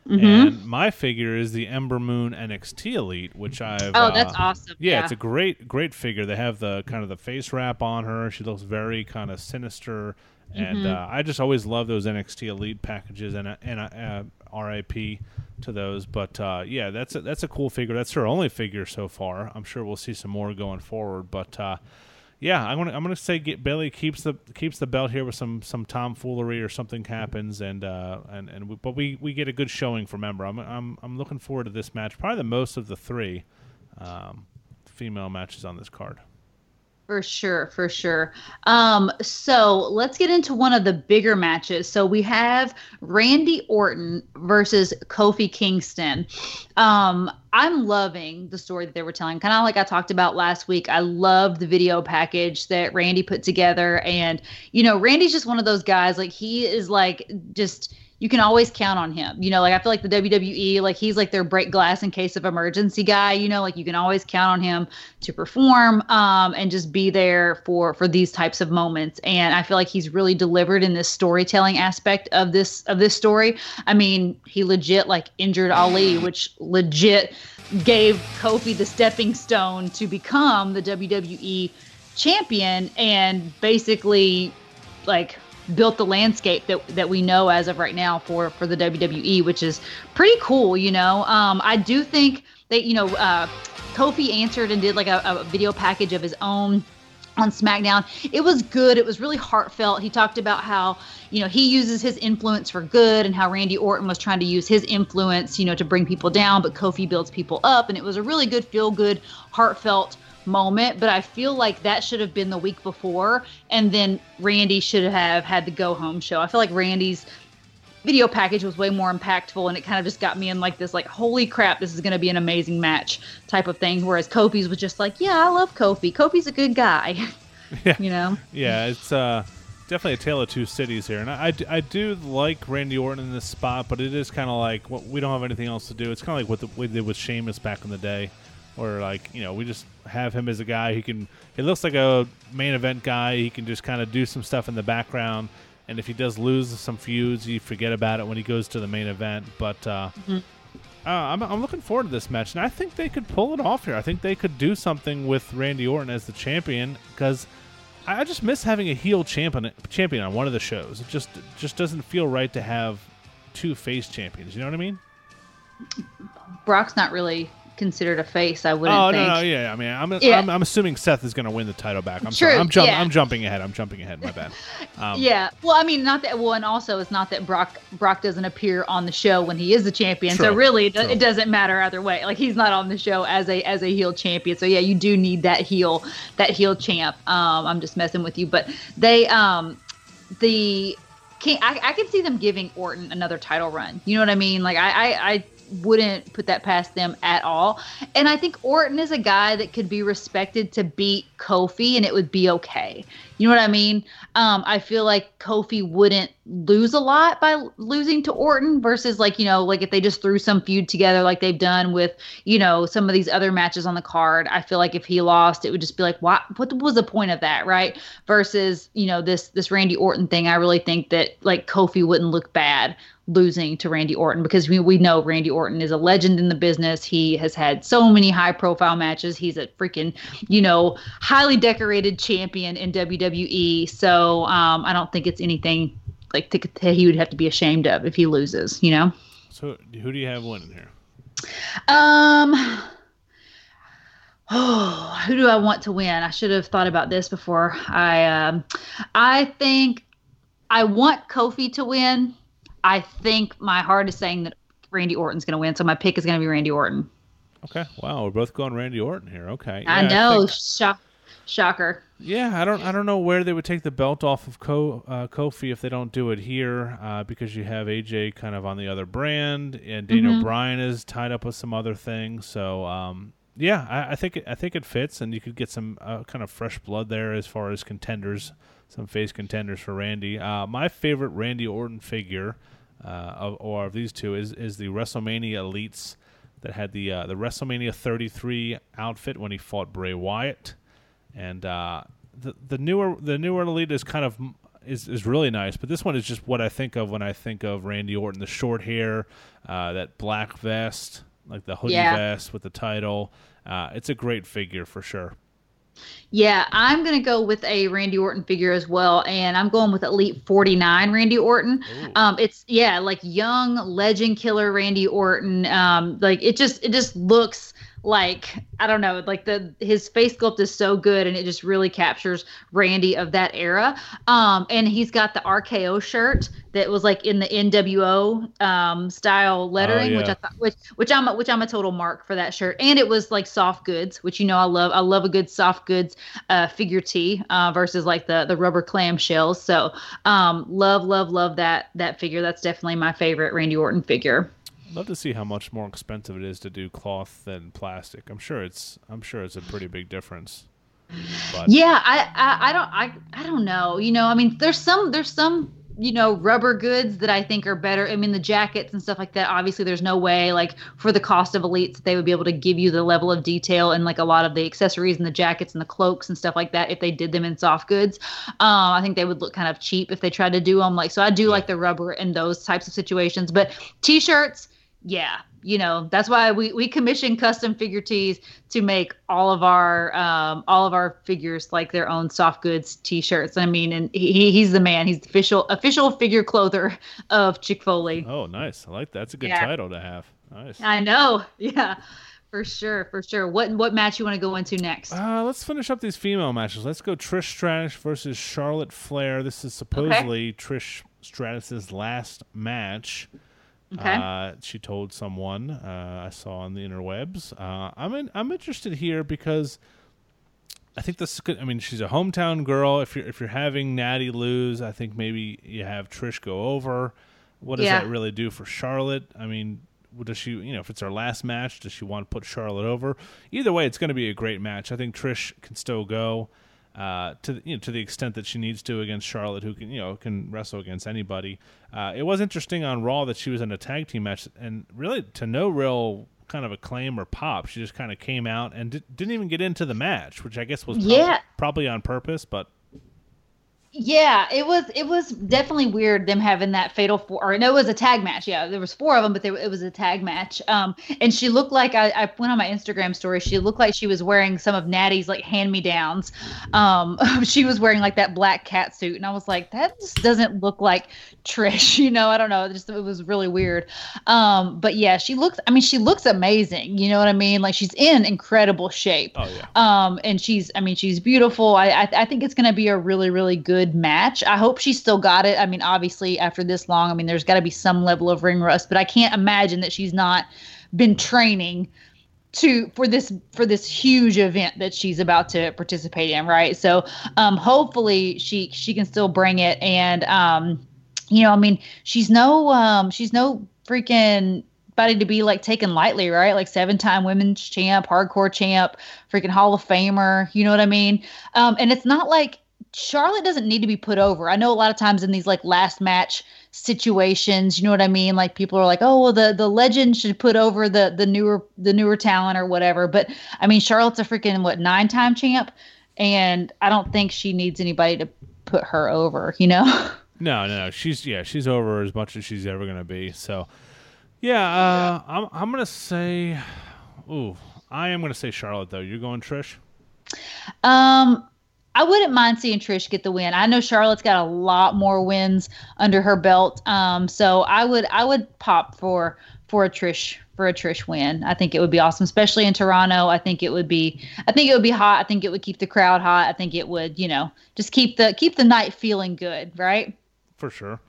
Speaker 2: Mm-hmm.
Speaker 1: And my figure is the Ember Moon NXT Elite, which I've.
Speaker 2: Oh, that's
Speaker 1: uh,
Speaker 2: awesome.
Speaker 1: Yeah,
Speaker 2: Yeah.
Speaker 1: it's a great, great figure. They have the kind of the face wrap on her. She looks very kind of sinister, and
Speaker 2: Mm-hmm.
Speaker 1: uh, I just always love those NXT Elite packages. And uh, and uh, RIP to those, but uh, yeah, that's a, that's a cool figure. That's her only figure so far. I'm sure we'll see some more going forward, but. Yeah, I'm gonna I'm gonna say get, Bayley keeps the keeps the belt here with some some tomfoolery or something happens and uh and and we, but we, we get a good showing from Ember. I'm I'm I'm looking forward to this match. Probably the most of the three um, female matches on this card.
Speaker 2: For sure, for sure. Um, so let's get into one of the bigger matches. So we have Randy Orton versus Kofi Kingston. Um, I'm loving the story that they were telling. Kind of like I talked about last week. I loved the video package that Randy put together. And, you know, Randy's just one of those guys, like he is like just you can always count on him. You know, like I feel like the WWE, like he's like their break glass in case of emergency guy. You know, like you can always count on him to perform um, and just be there for for these types of moments. And I feel like he's really delivered in this storytelling aspect of this of this story. I mean, he legit like injured Ali, which legit gave Kofi the stepping stone to become the WWE champion, and basically like built the landscape that that we know as of right now for for the WWE, which is pretty cool. You know, um, I do think that you know uh, Kofi answered and did like a, a video package of his own on SmackDown. It was good. It was really heartfelt. He talked about how, you know, he uses his influence for good and how Randy Orton was trying to use his influence, you know, to bring people down, but Kofi builds people up. And it was a really good, feel good, heartfelt moment. But I feel like that should have been the week before. And then Randy should have had the go home show. I feel like Randy's video package was way more impactful and it kind of just got me in like this like holy crap this is going to be an amazing match type of thing whereas kofi's was just like yeah i love kofi kofi's a good guy
Speaker 1: Yeah.
Speaker 2: you know
Speaker 1: Yeah, it's uh, definitely a tale of two cities here, and I, I, I do like Randy Orton in this spot, but it is kind of like well, we don't have anything else to do. It's kind of like what the, we did with Sheamus back in the day, where like you know we just have him as a guy. He can he looks like a main event guy. He can just kind of do some stuff in the background, and if he does lose some feuds, you forget about it when he goes to the main event. But uh, uh, I'm, I'm looking forward to this match, and I think they could pull it off here. I think they could do something with Randy Orton as the champion because I I just miss having a heel champion champion on one of the shows. It just just doesn't feel right to have two face champions. You know what I mean?
Speaker 2: brock's not really considered a face i wouldn't
Speaker 1: oh
Speaker 2: think
Speaker 1: no, no, yeah. I mean, I'm,
Speaker 2: Yeah.
Speaker 1: I'm I'm assuming Seth is going to win the title back. I'm
Speaker 2: True,
Speaker 1: sorry. I'm, jump,
Speaker 2: yeah.
Speaker 1: I'm jumping ahead. I'm jumping ahead. My bad. Um,
Speaker 2: yeah well i mean not that well and also it's not that brock brock doesn't appear on the show when he is the champion so really it,
Speaker 1: true.
Speaker 2: it doesn't matter either way like he's not on the show as a as a heel champion so yeah you do need that heel that heel champ um i'm just messing with you but they um the can I, I can see them giving Orton another title run. You know what I mean? Like I, I, I wouldn't put that past them at all. And I think Orton is a guy that could be respected to beat Kofi and it would be okay. You know what I mean? Um, I feel like Kofi wouldn't lose a lot by losing to Orton versus like, you know, like if they just threw some feud together like they've done with, you know, some of these other matches on the card. I feel like if he lost, it would just be like, what what was the point of that, right? Versus, you know, this this Randy Orton thing, I really think that like Kofi wouldn't look bad losing to Randy Orton because we, we know Randy Orton is a legend in the business. He has had so many high profile matches. He's a freaking, you know, highly decorated champion in WWE. So um, I don't think it's anything like to, that he would have to be ashamed of if he loses, you know?
Speaker 1: So who do you have winning here?
Speaker 2: Um, Oh, who do I want to win? I should have thought about this before. I um, I think I want Kofi to win. I think my heart is saying that Randy Orton's going to win, so my pick is going to be Randy Orton.
Speaker 1: Okay. Wow, we're both going Randy Orton here. Okay.
Speaker 2: I
Speaker 1: Yeah,
Speaker 2: know,
Speaker 1: think-
Speaker 2: shock, shocker.
Speaker 1: yeah, I don't. I don't know where they would take the belt off of Ko, uh, Kofi if they don't do it here, uh, because you have AJ kind of on the other brand, and Daniel
Speaker 2: Mhm.
Speaker 1: Bryan is tied up with some other things. So, um, yeah, I, I think it, I think it fits, and you could get some uh, kind of fresh blood there as far as contenders, some face contenders for Randy. Uh, my favorite Randy Orton figure, uh, of, or of these two, is is the WrestleMania Elites that had the uh, the WrestleMania 33 outfit when he fought Bray Wyatt, and uh, the the newer the newer Elite is kind of is is really nice, but this one is just what I think of when I think of Randy Orton: the short hair, uh, that black vest, like the hoodie
Speaker 2: Yeah.
Speaker 1: vest with the title. Uh, it's a great figure for sure.
Speaker 2: Yeah, I'm going to go with a Randy Orton figure as well, and I'm going with Elite 49 Randy Orton.
Speaker 1: Ooh.
Speaker 2: Um, it's yeah, like young legend killer Randy Orton. Um, like it just it just looks like I don't know, like the his face sculpt is so good, and it just really captures Randy of that era. Um, and he's got the RKO shirt that was like in the NWO um, style lettering, which
Speaker 1: yeah.
Speaker 2: I thought, which which I'm a, which I'm a total mark for that shirt. And it was like soft goods, which you know I love. I love a good soft goods uh, figure tee uh, versus like the the rubber clam shells. So um, love love love that that figure. That's definitely my favorite Randy Orton figure.
Speaker 1: Love to see how much more expensive it is to do cloth than plastic. I'm sure it's I'm sure it's a pretty big difference. But
Speaker 2: Yeah, I, I I don't I I don't know. You know, I mean, there's some there's some you know rubber goods that I think are better. I mean, the jackets and stuff like that. Obviously, there's no way like for the cost of elites that they would be able to give you the level of detail and like a lot of the accessories and the jackets and the cloaks and stuff like that if they did them in soft goods. Um, I think they would look kind of cheap if they tried to do them. Like, so I do like the rubber in those types of situations. But t-shirts, yeah, you know that's why we we commission custom figure tees to make all of our um all of our figures like their own soft goods t-shirts i mean and he he's the man he's the official official figure clother of chick foley
Speaker 1: oh, nice. I like that. That's a good
Speaker 2: Yeah.
Speaker 1: title to have. Nice.
Speaker 2: i know yeah for sure for sure what what match you want to go into next
Speaker 1: Uh, let's finish up these female matches. Let's go Trish Stratus versus Charlotte Flair. This is supposedly Trish Stratus's last match.
Speaker 2: Okay
Speaker 1: Uh, she told someone uh, I saw on the interwebs. Uh, I'm in, I'm interested here because I think this. Could, I mean, she's a hometown girl. If you're if you're having Natty lose, I think maybe you have Trish go over. What does
Speaker 2: Yeah.
Speaker 1: that really do for Charlotte? I mean, does she? You know, if it's her last match, does she want to put Charlotte over? Either way, it's going to be a great match. I think Trish can still go. Uh, to the- you know, to the extent that she needs to against Charlotte, who can you know can wrestle against anybody. Uh, it was interesting on Raw that she was in a tag team match, and really to no real kind of acclaim or pop. She just kind of came out and di- didn't even get into the match, which I guess was
Speaker 2: Yeah.
Speaker 1: probably on purpose. But
Speaker 2: Yeah, it was it was definitely weird them having that fatal four. Or no, it was a tag match. Yeah, there was four of them, but there, it was a tag match. Um, and she looked like I, I went on my Instagram story. She looked like she was wearing some of Natty's like hand me downs. Um, she was wearing like that black cat suit, and I was like, that just doesn't look like Trish. You know, I don't know. It just it was really weird. Um, but yeah, she looks. I mean, she looks amazing. You know what I mean? Like she's in incredible shape.
Speaker 1: oh yeah,
Speaker 2: Um, and she's, I mean, she's beautiful. I, I, I think it's going to be a really, really good match. I hope she still got it. I mean, obviously, after this long, I mean, there's got to be some level of ring rust, but I can't imagine that she's not been training to for this for this huge event that she's about to participate in right so um hopefully she she can still bring it and um you know i mean she's no um she's no freaking body to be like taken lightly right like seven time women's champ hardcore champ freaking hall of famer you know what i mean um and it's not like charlotte doesn't need to be put over i know a lot of times in these like last match situations you know what i mean like people are like oh well the the legend should put over the the newer the newer talent or whatever but i mean charlotte's a freaking what nine time champ and i don't think she needs anybody to put her over you know
Speaker 1: no, no, no. She's yeah, she's over as much as she's ever gonna be. So yeah, uh, I'm I'm gonna say, ooh, I am gonna say Charlotte though. You're going Trish.
Speaker 2: Um, I wouldn't mind seeing Trish get the win. I know Charlotte's got a lot more wins under her belt. Um, so I would I would pop for for a Trish for a Trish win. I think it would be awesome, especially in Toronto. I think it would be I think it would be hot. I think it would keep the crowd hot. I think it would, you know, just keep the keep the night feeling good, right?
Speaker 1: For sure.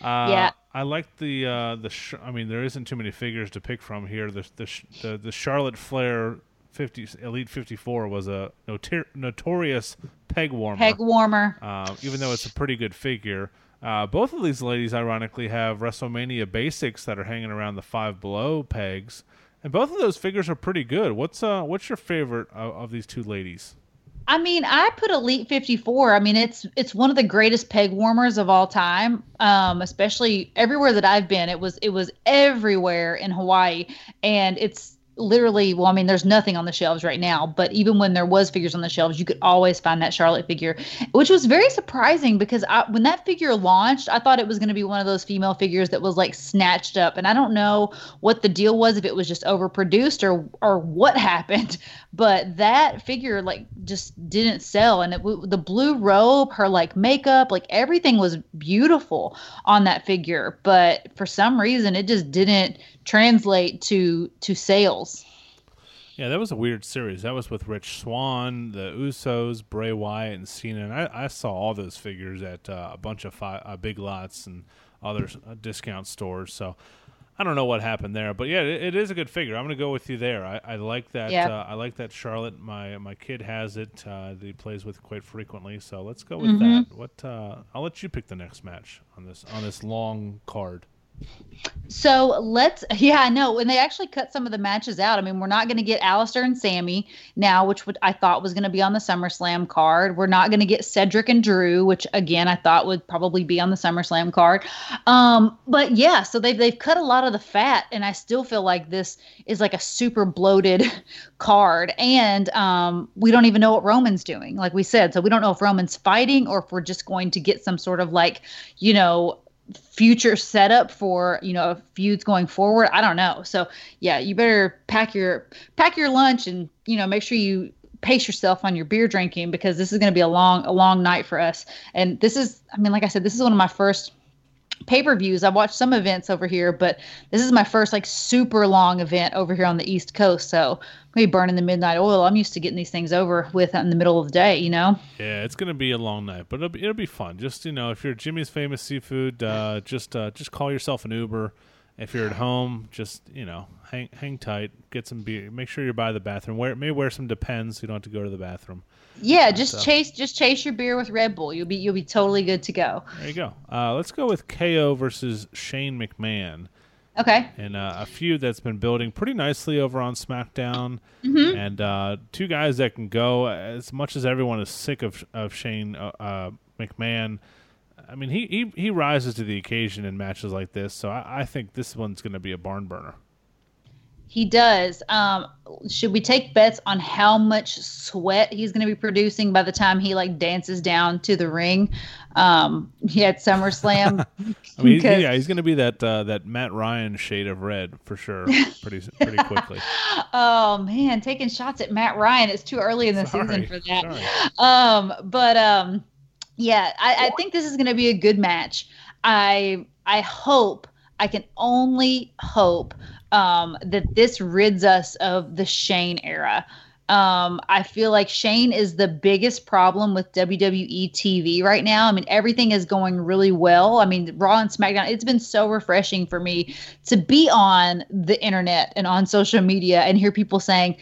Speaker 1: Uh,
Speaker 2: Yeah.
Speaker 1: I like the uh, the. Sh- I mean, there isn't too many figures to pick from here. The the sh- the, the Charlotte Flair 50 Elite 54 was a notor- notorious peg warmer.
Speaker 2: Peg warmer.
Speaker 1: uh, even though it's a pretty good figure. Uh, both of these ladies, ironically, have WrestleMania basics that are hanging around the five below pegs, and both of those figures are pretty good. What's uh, what's your favorite of, of these two ladies?
Speaker 2: I mean, I put Elite 54. I mean, it's it's one of the greatest peg warmers of all time. Um, especially everywhere that I've been, it was it was everywhere in Hawaii, and it's literally well i mean there's nothing on the shelves right now but even when there was figures on the shelves you could always find that charlotte figure which was very surprising because I, when that figure launched i thought it was going to be one of those female figures that was like snatched up and i don't know what the deal was if it was just overproduced or or what happened but that figure like just didn't sell and it, the blue robe her like makeup like everything was beautiful on that figure but for some reason it just didn't translate to to sales
Speaker 1: Yeah, that was a weird series. That was with Rich Swann, the Usos, Bray Wyatt, and Cena. And I, I saw all those figures at uh, a bunch of fi- uh, big lots and other uh, discount stores. So I don't know what happened there, but yeah, it, it is a good figure. I'm going to go with you there. I, I like that.
Speaker 2: Yeah.
Speaker 1: Uh, I like that Charlotte. My my kid has it. Uh, that he plays with quite frequently. So let's go with
Speaker 2: Mm-hmm.
Speaker 1: that. What? Uh, I'll let you pick the next match on this on this long card.
Speaker 2: So let's, yeah, know. And they actually cut some of the matches out. I mean, we're not going to get Aleister and Sami now, which would, I thought was going to be on the SummerSlam card. We're not going to get Cedric and Drew, which again I thought would probably be on the SummerSlam card. Um, but yeah, so they've they've cut a lot of the fat, and I still feel like this is like a super bloated card. And um, we don't even know what Roman's doing, like we said. So we don't know if Roman's fighting or if we're just going to get some sort of like, you know, future setup for you know feuds going forward? I don't know. So yeah you better pack your pack your lunch and you know make sure you pace yourself on your beer drinking because this is going to be a long a long night for us. And this is i mean like i said this is one of my first pay-per-views I've watched some events over here but this is my first like super long event over here on the east coast so i'm gonna be burning the midnight oil i'm used to getting these things over with in the middle of the day you know
Speaker 1: Yeah, it's gonna be a long night, but it'll be, it'll be fun. Just you know, if you're Jimmy's Famous Seafood, uh, just uh, just call yourself an Uber. If you're at home, just you know, hang hang tight, get some beer. Make sure you're by the bathroom. Wear maybe wear some Depends. So you don't have to go to the bathroom.
Speaker 2: yeah just
Speaker 1: So-
Speaker 2: chase just chase your beer with red bull you'll be you'll be totally good to go
Speaker 1: There you go. Uh, let's go with KO versus Shane McMahon.
Speaker 2: okay
Speaker 1: and uh, a feud that's been building pretty nicely over on SmackDown,
Speaker 2: Mm-hmm.
Speaker 1: and uh, two guys that can go. As much as everyone is sick of of Shane uh, uh, McMahon, I mean he, he he rises to the occasion in matches like this. So I, I think this one's going to be a barn burner.
Speaker 2: He does. Um, should we take bets on how much sweat he's going to be producing by the time he like dances down to the ring? Um, yeah, at SummerSlam.
Speaker 1: I mean, yeah, he's going to be that uh, that Matt Ryan shade of red for sure, pretty pretty quickly.
Speaker 2: oh man, taking shots at Matt Ryan. It's too early in the
Speaker 1: Sorry,
Speaker 2: season for that.
Speaker 1: sorry.
Speaker 2: Um, but um, yeah, I, I think this is going to be a good match. I I hope I can only hope um, that this rids us of the Shane era. Um, I feel like Shane is the biggest problem with WWE TV right now. I mean, everything is going really well. I mean, Raw and SmackDown, it's been so refreshing for me to be on the internet and on social media and hear people saying,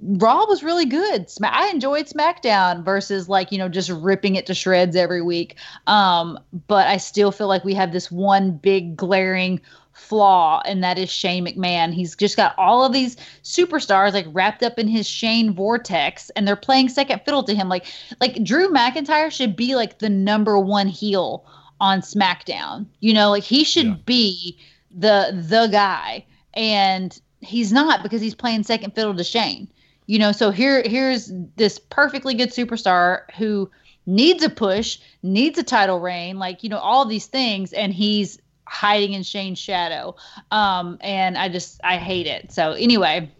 Speaker 2: Raw was really good. I enjoyed SmackDown versus like, you know, just ripping it to shreds every week. Um, but I still feel like we have this one big glaring flaw, and that is Shane McMahon. He's just got all of these superstars like wrapped up in his Shane vortex, and they're playing second fiddle to him. Like, like Drew McIntyre should be like the number one heel on SmackDown. You know, like he should
Speaker 1: Yeah.
Speaker 2: be the the guy, and he's not because he's playing second fiddle to Shane. You know, so here here's this perfectly good superstar who needs a push, needs a title reign, like you know all these things, and he's hiding in Shane's shadow. Um, and I just I hate it. So anyway,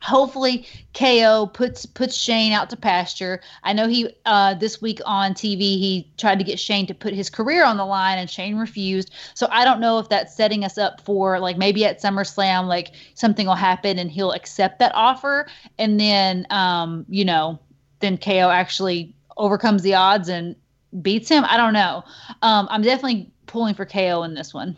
Speaker 2: hopefully KO puts puts Shane out to pasture. I know he uh, this week on TV he tried to get Shane to put his career on the line and Shane refused. So I don't know if that's setting us up for like maybe at SummerSlam like something will happen and he'll accept that offer and then um, you know then KO actually overcomes the odds and beats him. I don't know. Um, I'm definitely pulling for KO in this one.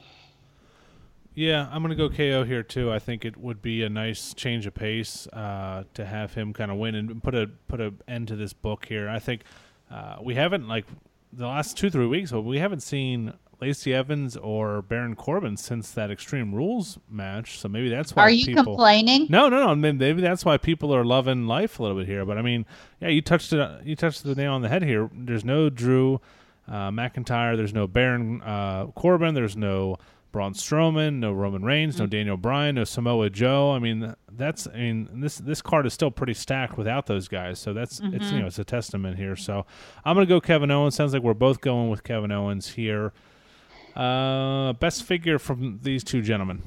Speaker 1: Yeah, I'm going to go KO here too. I think it would be a nice change of pace uh, to have him kind of win and put a put a end to this book here. I think uh, we haven't like the last two three weeks, but we haven't seen Lacey Evans or Baron Corbin since that Extreme Rules match. So maybe that's why.
Speaker 2: Are you
Speaker 1: people,
Speaker 2: complaining?
Speaker 1: No, no, no. Maybe that's why people are loving life a little bit here. But I mean, yeah, you touched it. You touched the nail on the head here. There's no Drew uh, McIntyre. There's no Baron uh, Corbin. There's no Braun Strowman, no Roman Reigns, no mm-hmm. Daniel Bryan, no Samoa Joe. I mean, that's I mean this this card is still pretty stacked without those guys. So that's mm-hmm. it's you know it's a testament here. So I'm gonna go Kevin Owens. Sounds like we're both going with Kevin Owens here. Uh, best figure from these two gentlemen.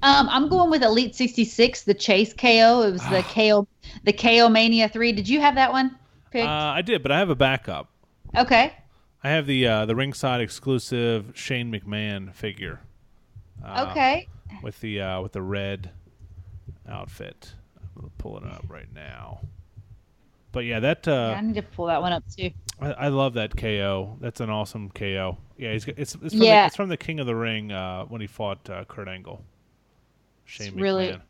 Speaker 2: Um, I'm going with Elite 66, the Chase KO. It was the KO, the KO Mania three. Did you have that one?
Speaker 1: Picked? Uh, I did, but I have a backup.
Speaker 2: Okay.
Speaker 1: I have the uh, the ringside exclusive Shane McMahon figure.
Speaker 2: Uh, okay.
Speaker 1: With the uh, with the red outfit, I'm gonna pull it up right now. But yeah, that. Uh,
Speaker 2: yeah, I need to pull that one up too.
Speaker 1: I, I, love that KO. That's an awesome KO. Yeah, he's it's it's from, yeah. the, it's from the King of the Ring uh, when he fought uh, Kurt Angle. Shane it's McMahon. Really,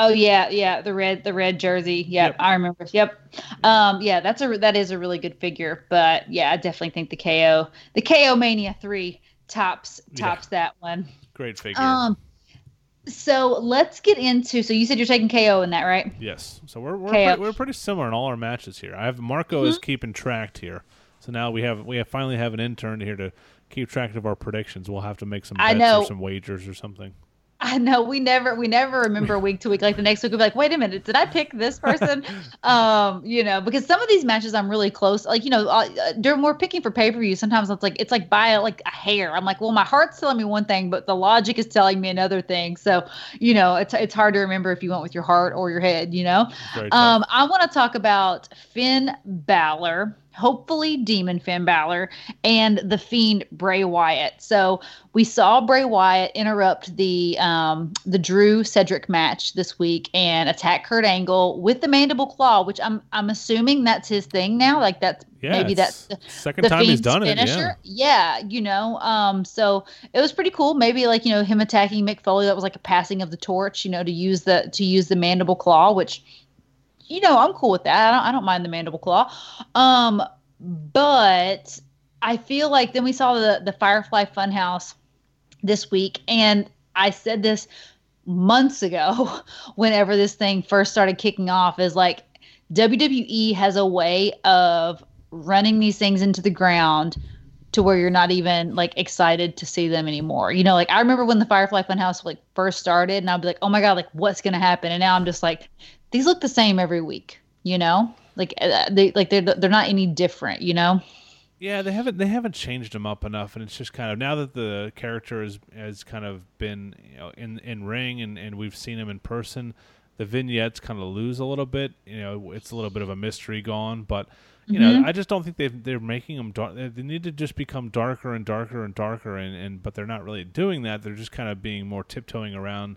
Speaker 2: Oh yeah, yeah, the red the red jersey. Yep, yep, I remember. Yep. Um yeah, that's a that is a really good figure, but yeah, I definitely think the KO the KO Mania 3 tops tops yeah. that one.
Speaker 1: Great figure. Um
Speaker 2: so let's get into so you said you're taking KO in that, right?
Speaker 1: Yes. So we're we're, pretty, we're pretty similar in all our matches here. I have Marco mm-hmm. is keeping track here. So now we have we have finally have an intern here to keep track of our predictions. We'll have to make some bets or some wagers or something.
Speaker 2: I know we never we never remember week to week. Like the next week we'll be like, wait a minute, did I pick this person? um, you know, because some of these matches I'm really close. Like you know, uh, during we're picking for pay per view. Sometimes it's like it's like by like a hair. I'm like, well, my heart's telling me one thing, but the logic is telling me another thing. So you know, it's it's hard to remember if you went with your heart or your head. You know, um, I want to talk about Finn Balor hopefully Demon Finn Balor, and the Fiend Bray Wyatt. So we saw Bray Wyatt interrupt the um, the Drew Cedric match this week and attack Kurt Angle with the mandible claw, which I'm I'm assuming that's his thing now. Like that's yeah, maybe that's the,
Speaker 1: second the time Fiend's he's done finisher.
Speaker 2: it. Yeah. yeah, you know. Um, so it was pretty cool. Maybe like you know him attacking Mick Foley. That was like a passing of the torch. You know, to use the to use the mandible claw, which you know, I'm cool with that. I don't, I don't mind the mandible claw. Um, but I feel like then we saw the the Firefly Funhouse this week, and I said this months ago, whenever this thing first started kicking off, is like WWE has a way of running these things into the ground to where you're not even like excited to see them anymore. You know, like I remember when the Firefly Funhouse like first started, and I'd be like, "Oh my god, like what's gonna happen?" And now I'm just like, these look the same every week. You know, like uh, they like they're they're not any different. You know.
Speaker 1: Yeah, they haven't they haven't changed them up enough, and it's just kind of now that the character has has kind of been you know in in ring and and we've seen him in person, the vignettes kind of lose a little bit. You know, it's a little bit of a mystery gone, but you mm-hmm. know, I just don't think they they're making them dark. They need to just become darker and darker and darker, and, and but they're not really doing that. They're just kind of being more tiptoeing around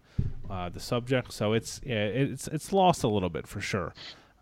Speaker 1: uh, the subject. So it's yeah, it's it's lost a little bit for sure.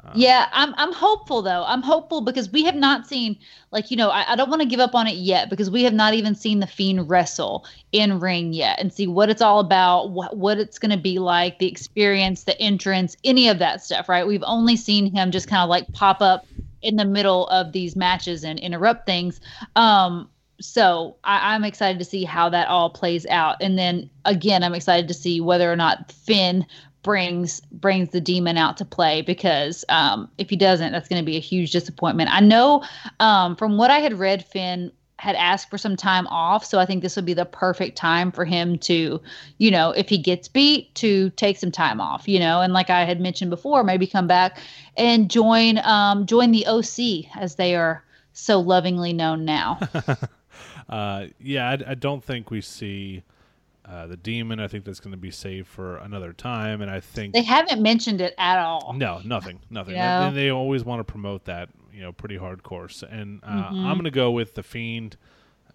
Speaker 2: Uh, yeah, I'm I'm hopeful though. I'm hopeful because we have not seen like you know I, I don't want to give up on it yet because we have not even seen the fiend wrestle in ring yet and see what it's all about, what what it's going to be like, the experience, the entrance, any of that stuff. Right? We've only seen him just kind of like pop up in the middle of these matches and interrupt things. Um, so I, am excited to see how that all plays out. And then again, I'm excited to see whether or not Finn brings brings the demon out to play because um, if he doesn't, that's going to be a huge disappointment. I know um, from what I had read, Finn had asked for some time off. So I think this would be the perfect time for him to, you know, if he gets beat, to take some time off, you know, and like I had mentioned before, maybe come back and join um, join the OC as they are so lovingly known now.
Speaker 1: uh, yeah, I, I, don't think we see Uh, the demon, I think that's going to be saved for another time, and I think
Speaker 2: They haven't mentioned it at all.
Speaker 1: no, nothing, nothing. And they always want to promote that, you know, pretty hardcore. And uh,
Speaker 2: Mm-hmm.
Speaker 1: I'm going to go with the Fiend,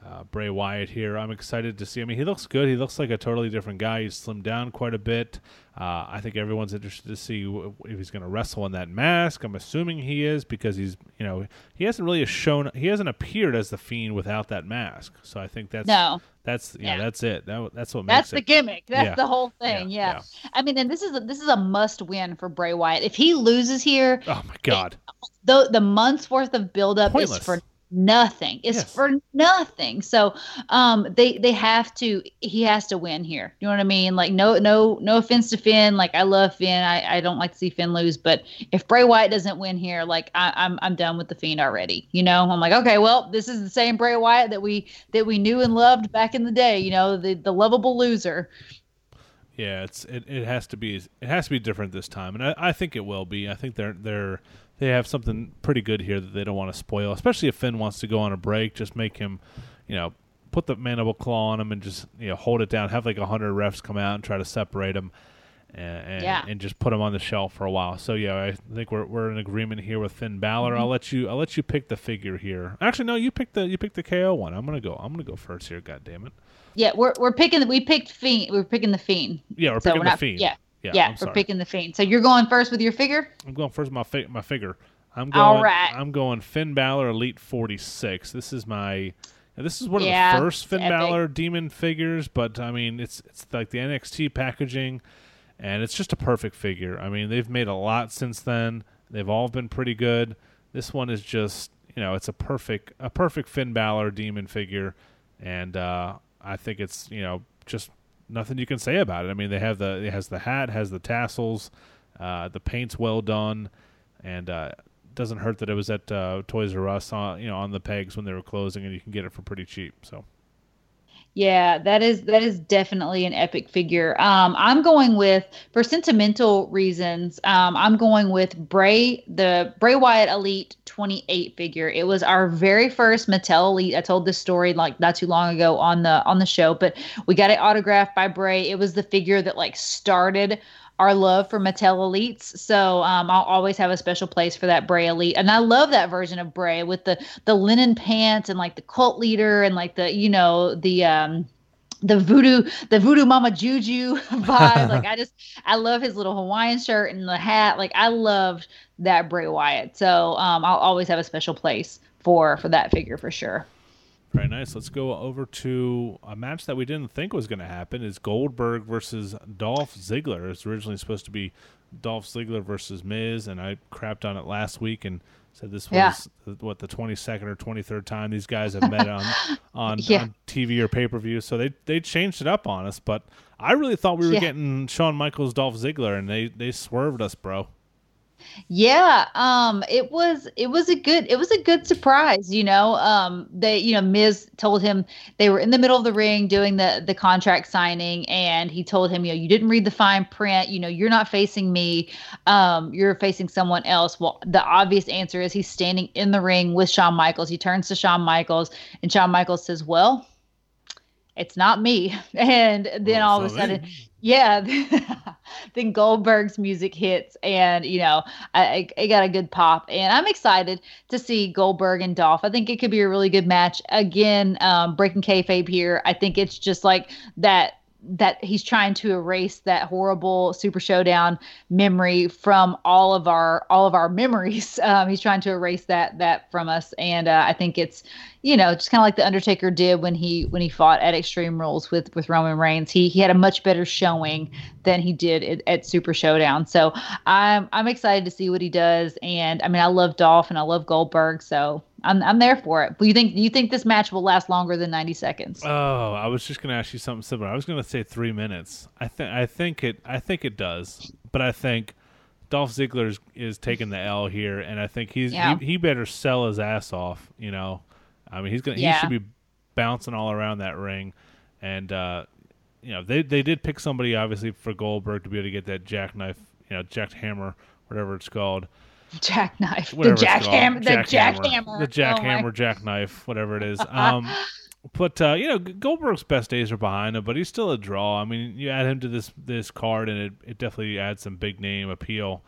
Speaker 1: uh, Bray Wyatt here. I'm excited to see. I mean, he looks good. He looks like a totally different guy. He's slimmed down quite a bit. Uh, I think everyone's interested to see w- if he's going to wrestle in that mask. I'm assuming he is because he's, you know, he hasn't really shown. He hasn't appeared as the Fiend without that mask. So I think that's
Speaker 2: No,
Speaker 1: that's you
Speaker 2: Yeah.
Speaker 1: that's it. That, that's what makes that's
Speaker 2: the
Speaker 1: it.
Speaker 2: gimmick. That's
Speaker 1: Yeah.
Speaker 2: the whole thing.
Speaker 1: Yeah,
Speaker 2: Yeah. I mean, and this is a, this is a must win for Bray Wyatt. If he loses here,
Speaker 1: Oh my god.
Speaker 2: the the month's worth of buildup
Speaker 1: Pointless.
Speaker 2: is for nothing. It's
Speaker 1: Yes.
Speaker 2: for nothing. So um they they have to he has to win here. You know what I mean? Like no no no offense to Finn. Like I love Finn. I, I don't like to see Finn lose, but if Bray Wyatt doesn't win here, like I, I'm I'm done with the Fiend already. You know, I'm like, okay, well, this is the same Bray Wyatt that we that we knew and loved back in the day, you know, the the lovable loser.
Speaker 1: Yeah, it's it, it has to be it has to be different this time, and I, I think it will be. I think they're they're they have something pretty good here that they don't want to spoil, especially if Finn wants to go on a break. Just make him, you know, put the mandible claw on him and just you know hold it down. Have like a hundred refs come out and try to separate him, and and,
Speaker 2: Yeah.
Speaker 1: and just put him on the shelf for a while. So yeah, I think we're we're in agreement here with Finn Balor. Mm-hmm. I'll let you I'll let you pick the figure here. Actually, no, you pick the you pick the KO one. I'm gonna go I'm gonna go first here. God damn it.
Speaker 2: Yeah, we're we're picking we picked Fiend. We're picking the Fiend.
Speaker 1: Yeah, we're
Speaker 2: So
Speaker 1: picking
Speaker 2: we're
Speaker 1: the
Speaker 2: not
Speaker 1: fiend.
Speaker 2: yeah.
Speaker 1: Yeah,
Speaker 2: Yeah,
Speaker 1: sorry.
Speaker 2: picking the Fiend. So you're going first with your figure?
Speaker 1: I'm going first. with My fi- my figure. I'm going.
Speaker 2: All right.
Speaker 1: I'm going Finn Balor Elite 46. This is my. This is one of the first Finn
Speaker 2: epic.
Speaker 1: Balor Demon figures, but I mean, it's it's like the NXT packaging, and it's just a perfect figure. I mean, they've made a lot since then. They've all been pretty good. This one is just, you know, it's a perfect a perfect Finn Balor Demon figure, and uh, I think it's you know just nothing you can say about it. I mean, they have the it has the hat, has the tassels, uh, the paint's well done, and uh, doesn't hurt that it was at uh, Toys R Us on you know on the pegs when they were closing, and you can get it for pretty cheap. So
Speaker 2: Yeah, that is that is definitely an epic figure. Um, I'm going with for sentimental reasons. Um, I'm going with Bray, the Bray Wyatt Elite 28 figure. It was our very first Mattel Elite. I told this story like not too long ago on the on the show, but we got it autographed by Bray. It was the figure that like started our love for Mattel Elites. So um, I'll always have a special place for that Bray Elite, and I love that version of Bray with the the linen pants and like the cult leader and like the you know the um the voodoo the voodoo mama juju vibe. Like i just i love his little hawaiian shirt and the hat. Like i loved that bray wyatt. So um i'll always have a special place for for that figure for sure
Speaker 1: very nice. Let's go over to a match that we didn't think was going to happen. Is Goldberg versus Dolph Ziggler? It's originally supposed to be Dolph Ziggler versus Miz, and I crapped on it last week and said this
Speaker 2: Yeah.
Speaker 1: was what the 22nd or 23rd time these guys have met on on,
Speaker 2: Yeah.
Speaker 1: on TV or pay per view. So they they changed it up on us, but I really thought we were
Speaker 2: Yeah.
Speaker 1: getting Shawn Michaels Dolph Ziggler, and they they swerved us, bro.
Speaker 2: Yeah, um, it was it was a good it was a good surprise, you know. Um, they you know Miz told him they were in the middle of the ring doing the the contract signing, and he told him, you know, you didn't read the fine print. You know, you're not facing me. Um, you're facing someone else. Well, the obvious answer is he's standing in the ring with Shawn Michaels. He turns to Shawn Michaels, and Shawn Michaels says, "Well." It's not me. And then
Speaker 1: Well,
Speaker 2: all of a sudden, yeah then goldberg's music hits and you know I, I, I got a good pop. And i'm excited to see goldberg and dolph. I think it could be a really good match. Again um, breaking kayfabe here. I think it's just like that that he's trying to erase that horrible super showdown memory from all of our all of our memories. Um, he's trying to erase that that from us. And uh, i think it's you know just kind of like the undertaker did when he when he fought at extreme rules with with roman reigns. He he had a much better showing than he did at, at super showdown. So i'm i'm excited to see what he does. And i mean i love dolph and i love goldberg. So i'm i'm there for it do you think you think this match will last longer than 90 seconds
Speaker 1: Oh, I was just gonna ask you something similar. I was gonna say three minutes. I think I think it I think it does, but I think Dolph Ziggler is, is taking the L here, and I think he's
Speaker 2: Yeah.
Speaker 1: he, he better sell his ass off. You know, I mean he's gonna he should be bouncing all around that ring, and uh, you know they they did pick somebody obviously for Goldberg to be able to get that jackknife, you know, jackhammer, whatever it's called.
Speaker 2: Jackknife the jackhammer the
Speaker 1: Jackhammer. the
Speaker 2: Oh
Speaker 1: jackhammer, jackknife, whatever it is. Um, but uh, you know Goldberg's best days are behind him, but he's still a draw. I mean, you add him to this this card, and it, it definitely adds some big name appeal.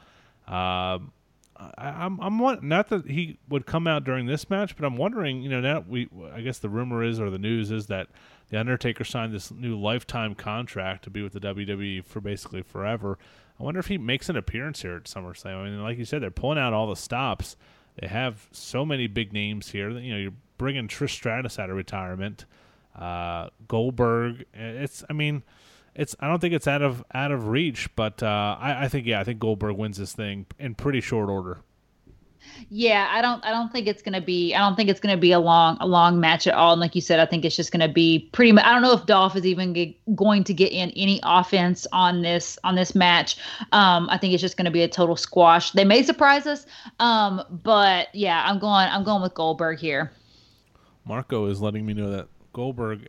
Speaker 1: Um, I, I'm I'm not that he would come out during this match, but I'm wondering, you know, now we I guess the rumor is or the news is that the Undertaker signed this new lifetime contract to be with the WWE for basically forever. I wonder if he makes an appearance here at SummerSlam. I mean, like you said, they're pulling out all the stops. They have so many big names here. You know, you're bringing Trish Stratus out of retirement, uh, Goldberg. It's, I mean, it's. I don't think it's out of out of reach, but uh, I, I think yeah, I think Goldberg wins this thing in pretty short order.
Speaker 2: Yeah, I don't I don't think it's gonna be I don't think it's gonna be a long a long match at all. And like you said, I think it's just gonna be pretty much I don't know if Dolph is even g- going to get in any offense on this on this match. Um, I think it's just gonna be a total squash. They may surprise us. Um, but yeah, I'm going I'm going with Goldberg here.
Speaker 1: Marco is letting me know that Goldberg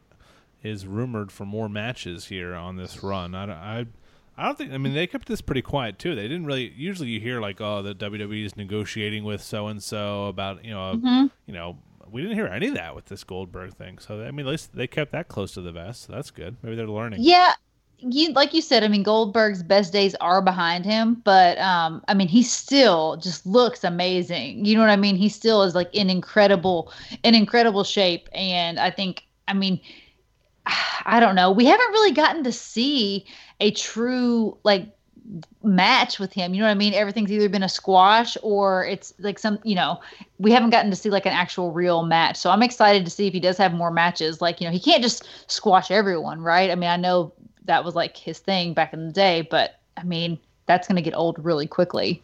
Speaker 1: is rumored for more matches here on this run. I, I I don't think. I mean, they kept this pretty quiet too. They didn't really. Usually, you hear like, "Oh, the WWE is negotiating with so and so about you know, mm-hmm. you know." We didn't hear any of that with this Goldberg thing. So I mean, at least they kept that close to the vest. So that's good. Maybe they're learning.
Speaker 2: Yeah, you like you said. I mean, Goldberg's best days are behind him, but um, I mean, he still just looks amazing. You know what I mean? He still is like in incredible, in incredible shape, and I think, I mean, I don't know. We haven't really gotten to see a true like match with him. You know what I mean? Everything's either been a squash or it's like some, you know, we haven't gotten to see like an actual real match. So I'm excited to see if he does have more matches. Like, you know, he can't just squash everyone, right? I mean, I know that was like his thing back in the day, but I mean, that's going to get old really quickly.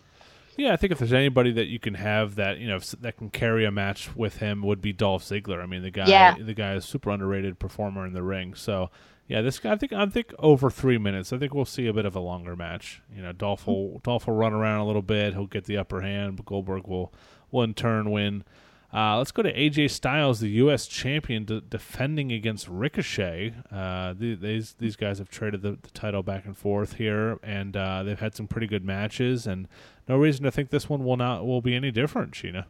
Speaker 1: Yeah, I think if there's anybody that you can have that you know that can carry a match with him would be Dolph Ziggler. I mean, the guy, yeah. the guy is super underrated performer in the ring. So yeah, this guy, I think, I think over three minutes. I think we'll see a bit of a longer match. You know, Dolph will, Dolph will run around a little bit. He'll get the upper hand, but Goldberg will, will in turn win. Uh, let's go to AJ Styles, the U.S. champion, de- defending against Ricochet. Uh, the, these these guys have traded the, the, title back and forth here, and uh, they've had some pretty good matches, and no reason to think this one will not will be any different. Sheena.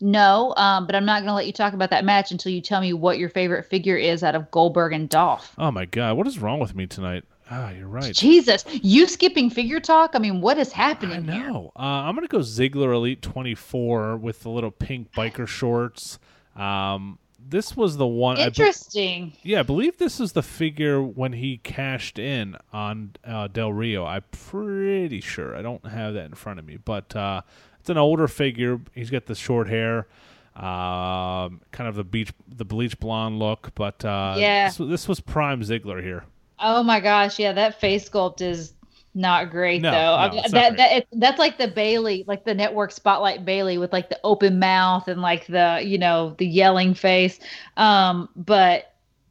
Speaker 2: No, um, but I'm not going to let you talk about that match until you tell me what your favorite figure is out of Goldberg and Dolph.
Speaker 1: Oh my God, what is wrong with me tonight? Ah, you're right.
Speaker 2: Jesus, you skipping figure talk? I mean, what is happening?
Speaker 1: I know. Uh, I'm gonna go Ziggler Elite 24 with the little pink biker shorts. Um, this was the one.
Speaker 2: Interesting.
Speaker 1: I be- yeah, I believe this is the figure when he cashed in on uh, Del Rio. I'm pretty sure. I don't have that in front of me, but uh, it's an older figure. He's got the short hair, um, kind of the beach, the bleach blonde look. But uh,
Speaker 2: yeah,
Speaker 1: this, this, was prime Ziggler here.
Speaker 2: Oh my gosh, yeah, that face sculpt is not great
Speaker 1: no,
Speaker 2: though.
Speaker 1: No,
Speaker 2: that that it, that's like the Bayley, like the network spotlight Bayley with like the open mouth and like the you know the yelling face. Um, but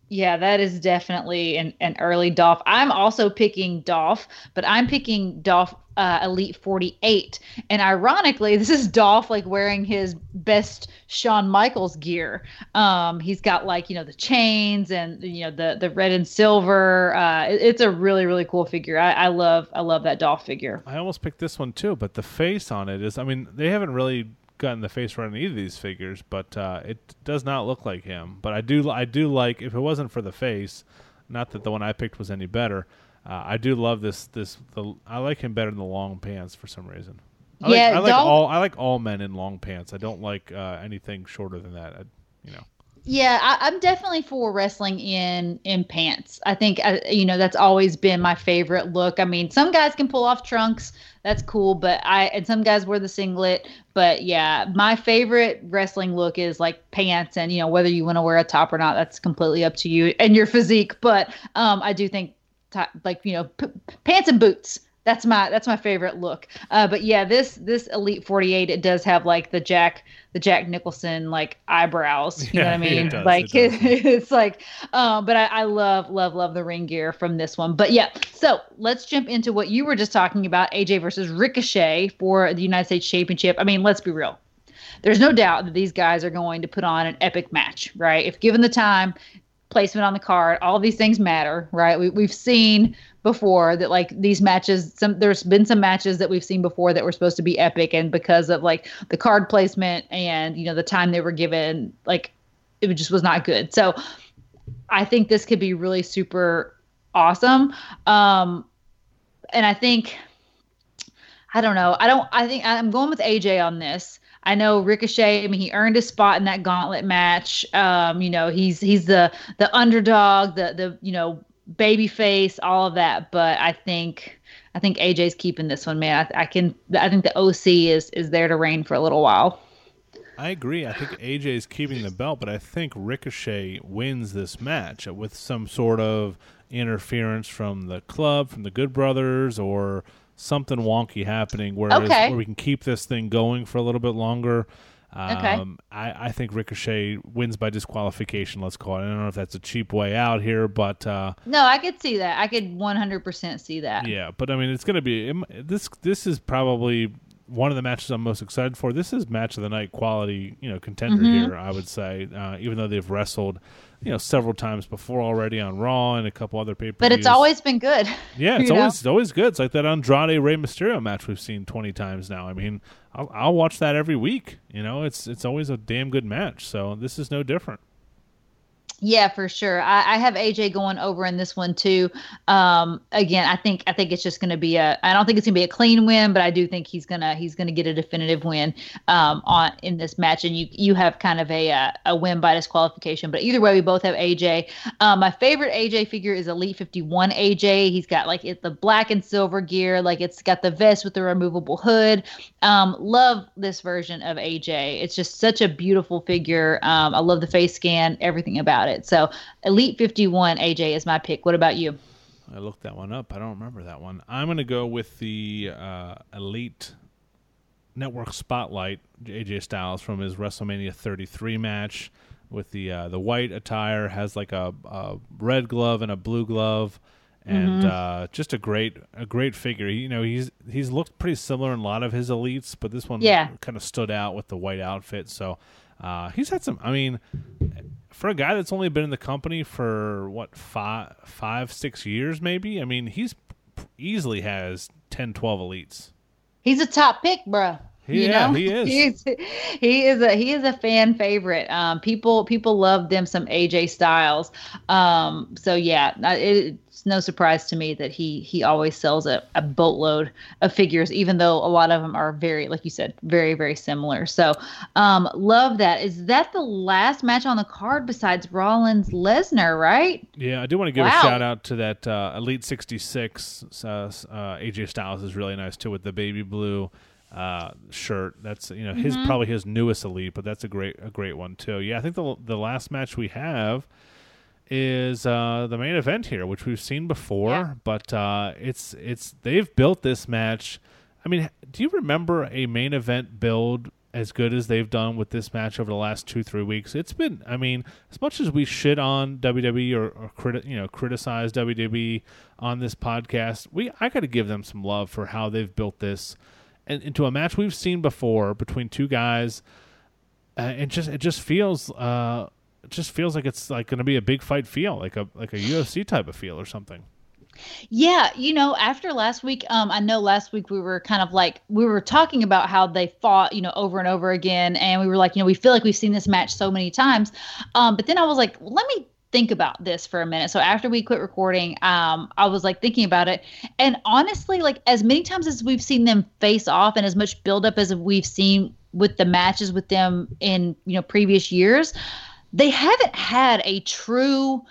Speaker 2: yeah, that is definitely an, an early Dolph. I'm also picking Dolph, but I'm picking Dolph uh, Elite 48. And ironically, this is Dolph like wearing his best Shawn Michaels gear. Um, he's got like, you know, the chains and, you know, the, the red and silver. Uh, it, it's a really, really cool figure. I, I love, I love that Dolph figure.
Speaker 1: I almost picked this one too, but the face on it is, I mean, they haven't really gotten the face right on either of these figures, but uh, it does not look like him. But I do, I do like if it wasn't for the face, not that the one I picked was any better. Uh, I do love this. This the I like him better than the long pants for some reason. I
Speaker 2: yeah,
Speaker 1: like, I like all I like all men in long pants. I don't like uh, anything shorter than that. I, you know.
Speaker 2: Yeah, I, am definitely for wrestling in in pants. I think uh, you know that's always been my favorite look. I mean, some guys can pull off trunks, that's cool, but I and some guys wear the singlet. But yeah, my favorite wrestling look is like pants, and you know whether you want to wear a top or not, that's completely up to you and your physique. But um, I do think t- like you know p- pants and boots that's my that's my favorite look. Uh, but yeah, this this Elite 48 it does have like the Jack the Jack Nicholson like eyebrows. You yeah, know what I mean? It does, like it it's like, um, but I, I love love love the ring gear from this one. But yeah, so let's jump into what you were just talking about, AJ versus Ricochet for the United States Championship. I mean, let's be real. There's no doubt that these guys are going to put on an epic match, right? If given the time, placement on the card, all these things matter, right? We, we've seen before that like these matches some there's been some matches that we've seen before that were supposed to be epic and because of like the card placement and you know the time they were given like it just was not good. So I think this could be really super awesome. Um, and I think I don't know. I don't. I think I'm going with AJ on this. I know Ricochet. I mean, he earned a spot in that gauntlet match. Um, you know, he's he's the the underdog, the the you know baby face, all of that. But I think I think AJ's keeping this one, man. I, I can. I think the OC is is there to reign for a little while.
Speaker 1: I agree. I think AJ is keeping the belt, but I think Ricochet wins this match with some sort of interference from the club, from the Good Brothers, or something wonky happening where,
Speaker 2: okay.
Speaker 1: where we can keep this thing going for a little bit longer. Um,
Speaker 2: okay.
Speaker 1: I, I think Ricochet wins by disqualification. Let's call it. I don't know if that's a cheap way out here, but uh,
Speaker 2: no, I could see that. I could 100% see that.
Speaker 1: Yeah, but I mean, it's going to be this. This is probably one of the matches I'm most excited for. This is match of the night quality, you know, contender mm-hmm. here. I would say, uh, even though they've wrestled you know several times before already on Raw and a couple other papers.
Speaker 2: But it's always been good.
Speaker 1: Yeah, it's always it's always good. It's like that Andrade Rey Mysterio match we've seen twenty times now. I mean, I'll, I'll watch that every week. You know, it's it's always a damn good match. So this is no different.
Speaker 2: Yeah, for sure. I, I, have AJ going over in this one too. Um, again, I think I think it's just going to be a. I don't think it's going to be a clean win, but I do think he's gonna he's gonna get a definitive win um, on in this match. And you you have kind of a a, a win by disqualification. But either way, we both have AJ. Um, my favorite AJ figure is Elite 51 AJ. He's got like it, the black and silver gear, like it's got the vest with the removable hood. Um, love this version of AJ. It's just such a beautiful figure. Um, I love the face scan, everything about it it. So Elite 51 AJ is my pick. What about you?
Speaker 1: I looked that one up. I don't remember that one. I'm going to go with the uh, Elite Network Spotlight AJ Styles from his WrestleMania 33 match with the uh, the white attire has like a, a, red glove and a blue glove and mm-hmm. uh, just a great a great figure. You know, he's he's looked pretty similar in a lot of his elites, but this one
Speaker 2: yeah.
Speaker 1: kind of stood out with the white outfit. So uh, he's had some. I mean, for a guy that's only been in the company for what five, five, six years, maybe. I mean, he's easily has 10, 12 elites.
Speaker 2: He's a top pick,
Speaker 1: You
Speaker 2: yeah,
Speaker 1: know? he is.
Speaker 2: He's, he is a he is a fan favorite. Um, people people love them some AJ Styles. Um, so yeah, it, it's no surprise to me that he he always sells a, a boatload of figures, even though a lot of them are very, like you said, very very similar. So, um, love that. Is that the last match on the card besides Rollins Lesnar? Right?
Speaker 1: Yeah, I do want to give wow. a shout out to that uh, Elite sixty six. Uh, uh, AJ Styles is really nice too with the baby blue uh, shirt. That's you know his mm-hmm. probably his newest elite, but that's a great a great one too. Yeah, I think the the last match we have is uh, the main event here, which we've seen before, yeah. but uh, it's it's they've built this match. I mean, do you remember a main event build as good as they've done with this match over the last two three weeks? It's been, I mean, as much as we shit on WWE or, or criti- you know criticize WWE on this podcast, we I got to give them some love for how they've built this into a match we've seen before between two guys. Uh, it just it just feels uh, it just feels like it's like going to be a big fight feel, like a like a UFC type of feel or something.
Speaker 2: Yeah, you know, after last week, um, I know last week we were kind of like we were talking about how they fought, you know, over and over again, and we were like, you know, we feel like we've seen this match so many times. Um, but then I was like, let me think about this for a minute. So after we quit recording, um, I was like thinking about it, and honestly, like as many times as we've seen them face off, and as much buildup as we've seen with the matches with them in you know previous years they haven't had a true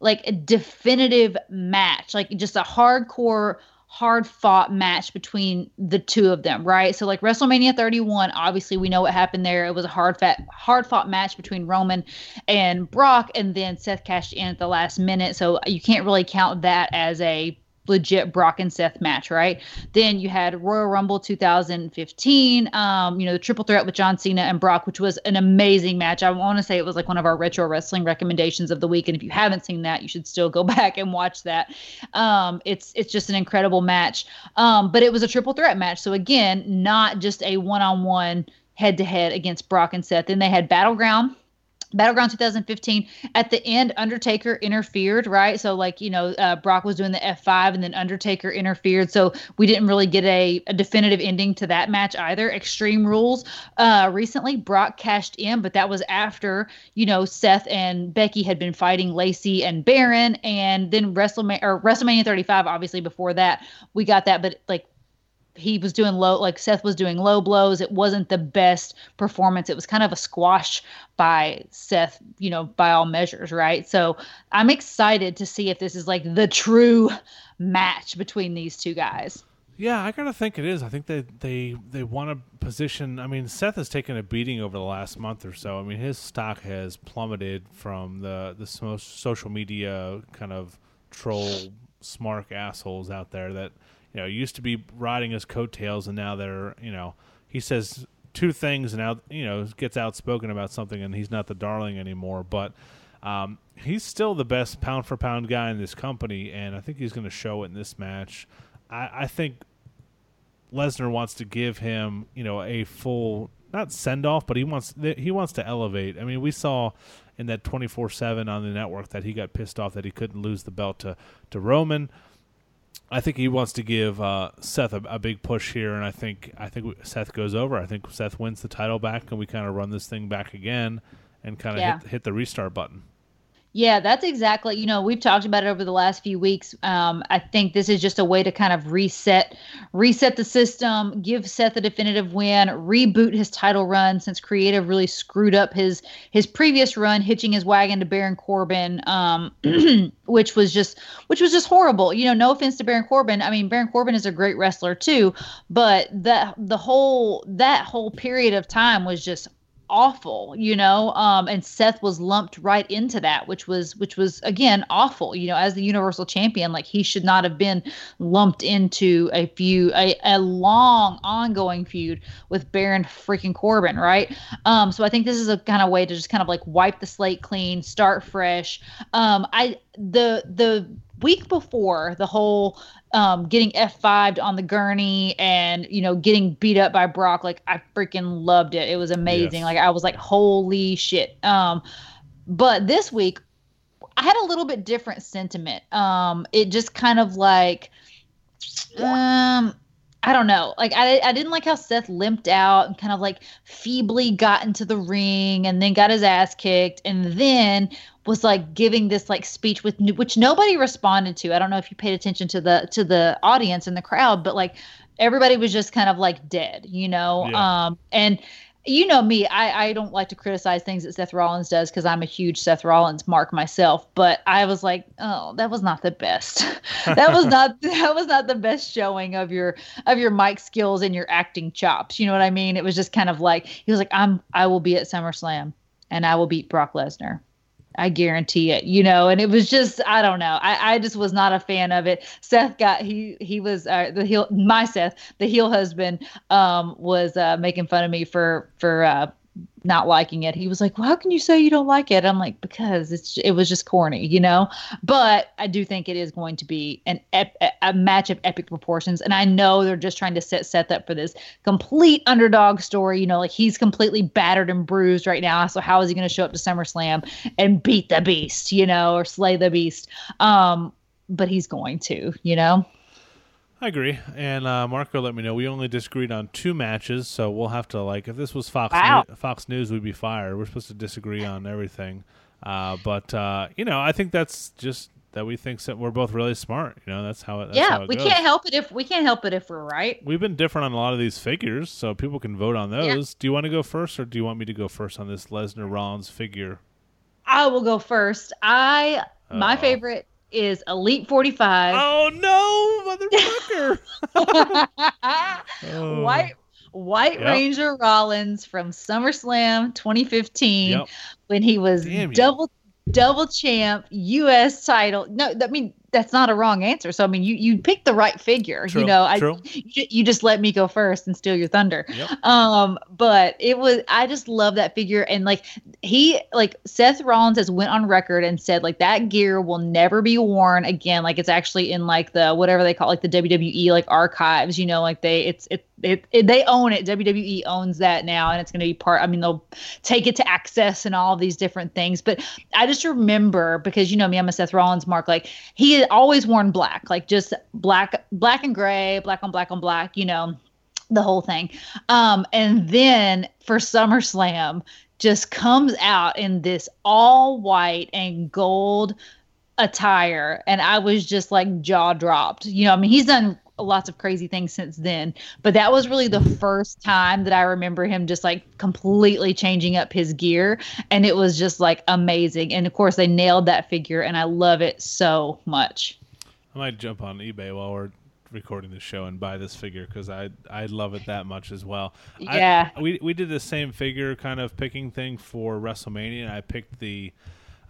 Speaker 2: like a definitive match like just a hardcore hard fought match between the two of them right? So like wrestlemania 31 obviously we know what happened there. It was a hard fat hard fought match between roman and brock and then seth cashed in at the last minute. So you can't really count that as a legit Brock and Seth match, right? Then you had Royal Rumble 2015, um, you know, the triple threat with John Cena and Brock, which was an amazing match. I want to say it was like one of our retro wrestling recommendations of the week. And if you haven't seen that, you should still go back and watch that. Um, it's it's just an incredible match. Um, but it was a triple threat match. So again, not just a one on one head to head against Brock and Seth. Then they had Battleground Battleground 2015. At the end, Undertaker interfered, right? So, like, you know, uh, Brock was doing the F5 and then Undertaker interfered. So, we didn't really get a, a definitive ending to that match either. Extreme Rules uh, recently, Brock cashed in, but that was after, you know, Seth and Becky had been fighting Lacey and Baron. And then WrestleMania, or WrestleMania 35, obviously, before that, we got that. But, like, he was doing low like Seth was doing low blows. It wasn't the best performance. It was kind of a squash by Seth, you know, by all measures, right? So I'm excited to see if this is like the true match between these two guys.
Speaker 1: Yeah, I gotta think it is. I think they they they want to position. I mean, Seth has taken a beating over the last month or so. I mean, his stock has plummeted from the the social media kind of troll smart assholes out there that you know, used to be riding his coattails, and now they're, you know, he says two things and out, you know, gets outspoken about something, and he's not the darling anymore. But um, he's still the best pound for pound guy in this company, and I think he's going to show it in this match. I, I think Lesnar wants to give him, you know, a full not send off, but he wants he wants to elevate. I mean, we saw in that twenty four seven on the network that he got pissed off that he couldn't lose the belt to to Roman. I think he wants to give uh, Seth a, a, big push here, and I think I think Seth goes over. I think Seth wins the title back, and we kind of run this thing back again, and kind of yeah. hit, hit the restart button.
Speaker 2: Yeah, that's exactly. You know, we've talked about it over the last few weeks. Um, I think this is just a way to kind of reset, reset the system, give Seth a definitive win, reboot his title run since Creative really screwed up his his previous run, hitching his wagon to Baron Corbin, um, which was just which was just horrible. You know, no offense to Baron Corbin. I mean, Baron Corbin is a great wrestler too, but that the whole that whole period of time was just awful, you know. Um, and Seth was lumped right into that, which was which was again awful. You know, as the Universal Champion, like he should not have been lumped into a feud, a, a long ongoing feud with Baron freaking Corbin, right? Um, so I think this is a kind of way to just kind of like wipe the slate clean, start fresh. Um, I the the week before the whole um, getting F5'd on the gurney and, you know, getting beat up by Brock. Like, I freaking loved it. It was amazing. Yes. Like, I was like, holy shit. Um, but this week, I had a little bit different sentiment. Um, it just kind of like, um, I don't know. Like I, I didn't like how Seth limped out and kind of like feebly got into the ring and then got his ass kicked and then was like giving this like speech with which nobody responded to. I don't know if you paid attention to the to the audience and the crowd, but like everybody was just kind of like dead, you know. Yeah. Um and you know me, I, I don't like to criticize things that Seth Rollins does because I'm a huge Seth Rollins mark myself. But I was like, oh, that was not the best. that was not that was not the best showing of your of your mic skills and your acting chops. You know what I mean? It was just kind of like he was like, I'm I will be at SummerSlam and I will beat Brock Lesnar. I guarantee it, you know, and it was just I don't know. I, I just was not a fan of it. Seth got he he was uh, the heel my Seth the heel husband um was uh, making fun of me for for uh, not liking it. He was like, "Well, how can you say you don't like it?" I'm like, "Because it's it was just corny, you know." But I do think it is going to be an ep- a match of epic proportions, and I know they're just trying to set Seth up for this complete underdog story. You know, like he's completely battered and bruised right now. So how is he going to show up to SummerSlam and beat the Beast, you know, or slay the Beast? Um, but he's going to, you know.
Speaker 1: I agree. And uh, Marco let me know we only disagreed on two matches, so we'll have to like if this was Fox wow. New- Fox News, we'd be fired. We're supposed to disagree on everything. Uh, but uh, you know, I think that's just that we think that we're both really smart. You know, that's how it. That's
Speaker 2: yeah,
Speaker 1: how it
Speaker 2: we
Speaker 1: goes.
Speaker 2: can't help it if we can't help it if we're right.
Speaker 1: We've been different on a lot of these figures, so people can vote on those. Yeah. Do you want to go first, or do you want me to go first on this Lesnar Rollins figure?
Speaker 2: I will go first. I my favorite is Elite 45.
Speaker 1: Oh no, motherfucker.
Speaker 2: oh. White White yep. Ranger Rollins from SummerSlam 2015 yep. when he was Damn double double champ US title. No, I mean that's not a wrong answer. So I mean, you you picked the right figure.
Speaker 1: True,
Speaker 2: you know, I
Speaker 1: true.
Speaker 2: you, you just let me go first and steal your thunder.
Speaker 1: Yep.
Speaker 2: Um, but it was I just love that figure and like he like Seth Rollins has went on record and said like that gear will never be worn again. Like it's actually in like the whatever they call like the WWE like archives. You know, like they it's it it, it, they own it. WWE owns that now, and it's going to be part. I mean, they'll take it to access and all these different things. But I just remember because you know me, I'm a Seth Rollins mark. Like he had always worn black, like just black, black and gray, black on black on black. You know, the whole thing. Um, and then for SummerSlam, just comes out in this all white and gold attire and i was just like jaw dropped you know i mean he's done lots of crazy things since then but that was really the first time that i remember him just like completely changing up his gear and it was just like amazing and of course they nailed that figure and i love it so much
Speaker 1: I might jump on eBay while we're recording the show and buy this figure because I I love it that much as well. I-
Speaker 2: Yeah.
Speaker 1: we we did the same figure kind of picking thing for WrestleMania. And I picked the.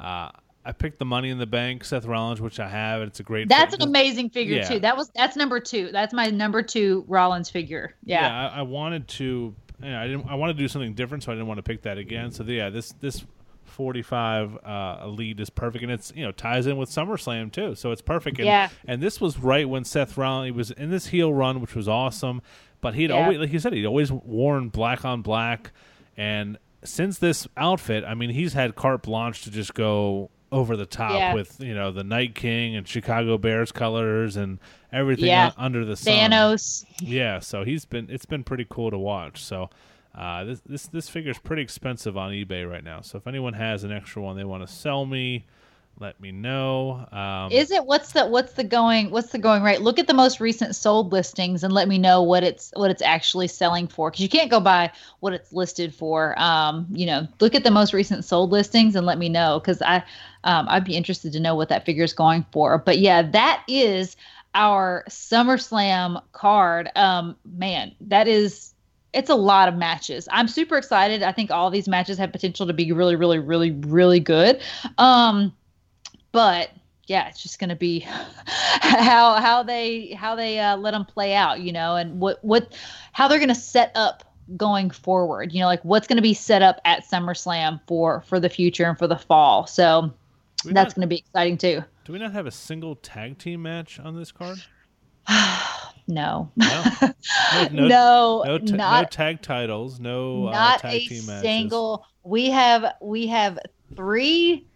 Speaker 1: Uh, I picked the Money in the Bank Seth Rollins, which I have. And it's a great.
Speaker 2: that's
Speaker 1: fi-
Speaker 2: an amazing figure
Speaker 1: Yeah.
Speaker 2: too that was that's number two that's my number two rollins figure yeah,
Speaker 1: yeah, I, I wanted to. I didn't. I wanted to do something different, so I didn't want to pick that again. So yeah, this this forty five uh, elite is perfect, and it's you know ties in with SummerSlam too, so it's perfect. And,
Speaker 2: Yeah.
Speaker 1: And this was right when Seth Rollins he was in this heel run, which was awesome. But he'd
Speaker 2: Yeah.
Speaker 1: always, like you said, he'd always worn black on black, and since this outfit, I mean, he's had carte blanche to just go over the top
Speaker 2: Yeah.
Speaker 1: with you know the Night King and Chicago Bears colors and everything
Speaker 2: Yeah.
Speaker 1: under the sun.
Speaker 2: thanos
Speaker 1: Yeah, so he's been it's been pretty cool to watch. So uh, this this this figure's pretty expensive on eBay right now. So if anyone has an extra one they want to sell me, let me know. Um,
Speaker 2: Is it what's the what's the going what's the going rate? Look at the most recent sold listings and let me know what it's what it's actually selling for because you can't go by what it's listed for. Um, you know, look at the most recent sold listings and let me know because I um, I'd be interested to know what that figure is going for. But yeah, that is our SummerSlam card. Um, man, that is it's a lot of matches. I'm super excited. I think all these matches have potential to be really, really, really, really good. Um, but yeah, it's just going to be how how they how they uh, let them play out, you know, and what what how they're going to set up going forward. You know, like what's going to be set up at SummerSlam for for the future and for the fall. So that's
Speaker 1: not,
Speaker 2: going to be exciting too.
Speaker 1: do we not have a single tag team match on this card?
Speaker 2: no.
Speaker 1: No, no, no,
Speaker 2: no,
Speaker 1: ta- no tag titles, no uh,
Speaker 2: not
Speaker 1: tag
Speaker 2: a
Speaker 1: team matches.
Speaker 2: single. We have we have three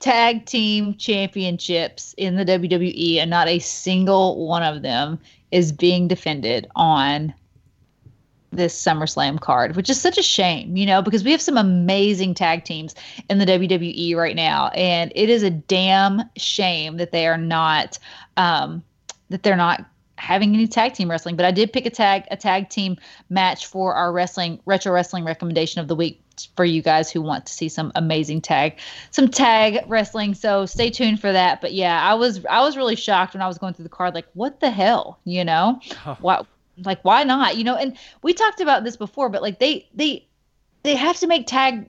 Speaker 2: tag team championships in the WWE, and not a single one of them is being defended on this SummerSlam card, which is such a shame, you know, because we have some amazing tag teams in the WWE right now, and it is a damn shame that they are not um, that they're not having any tag team wrestling. But I did pick a tag a tag team match for our wrestling retro wrestling recommendation of the week for you guys who want to see some amazing tag some tag wrestling so stay tuned for that but yeah i was i was really shocked when i was going through the card like what the hell you know
Speaker 1: Huh.
Speaker 2: why like why not? You know and we talked about this before but like they they they have to make tag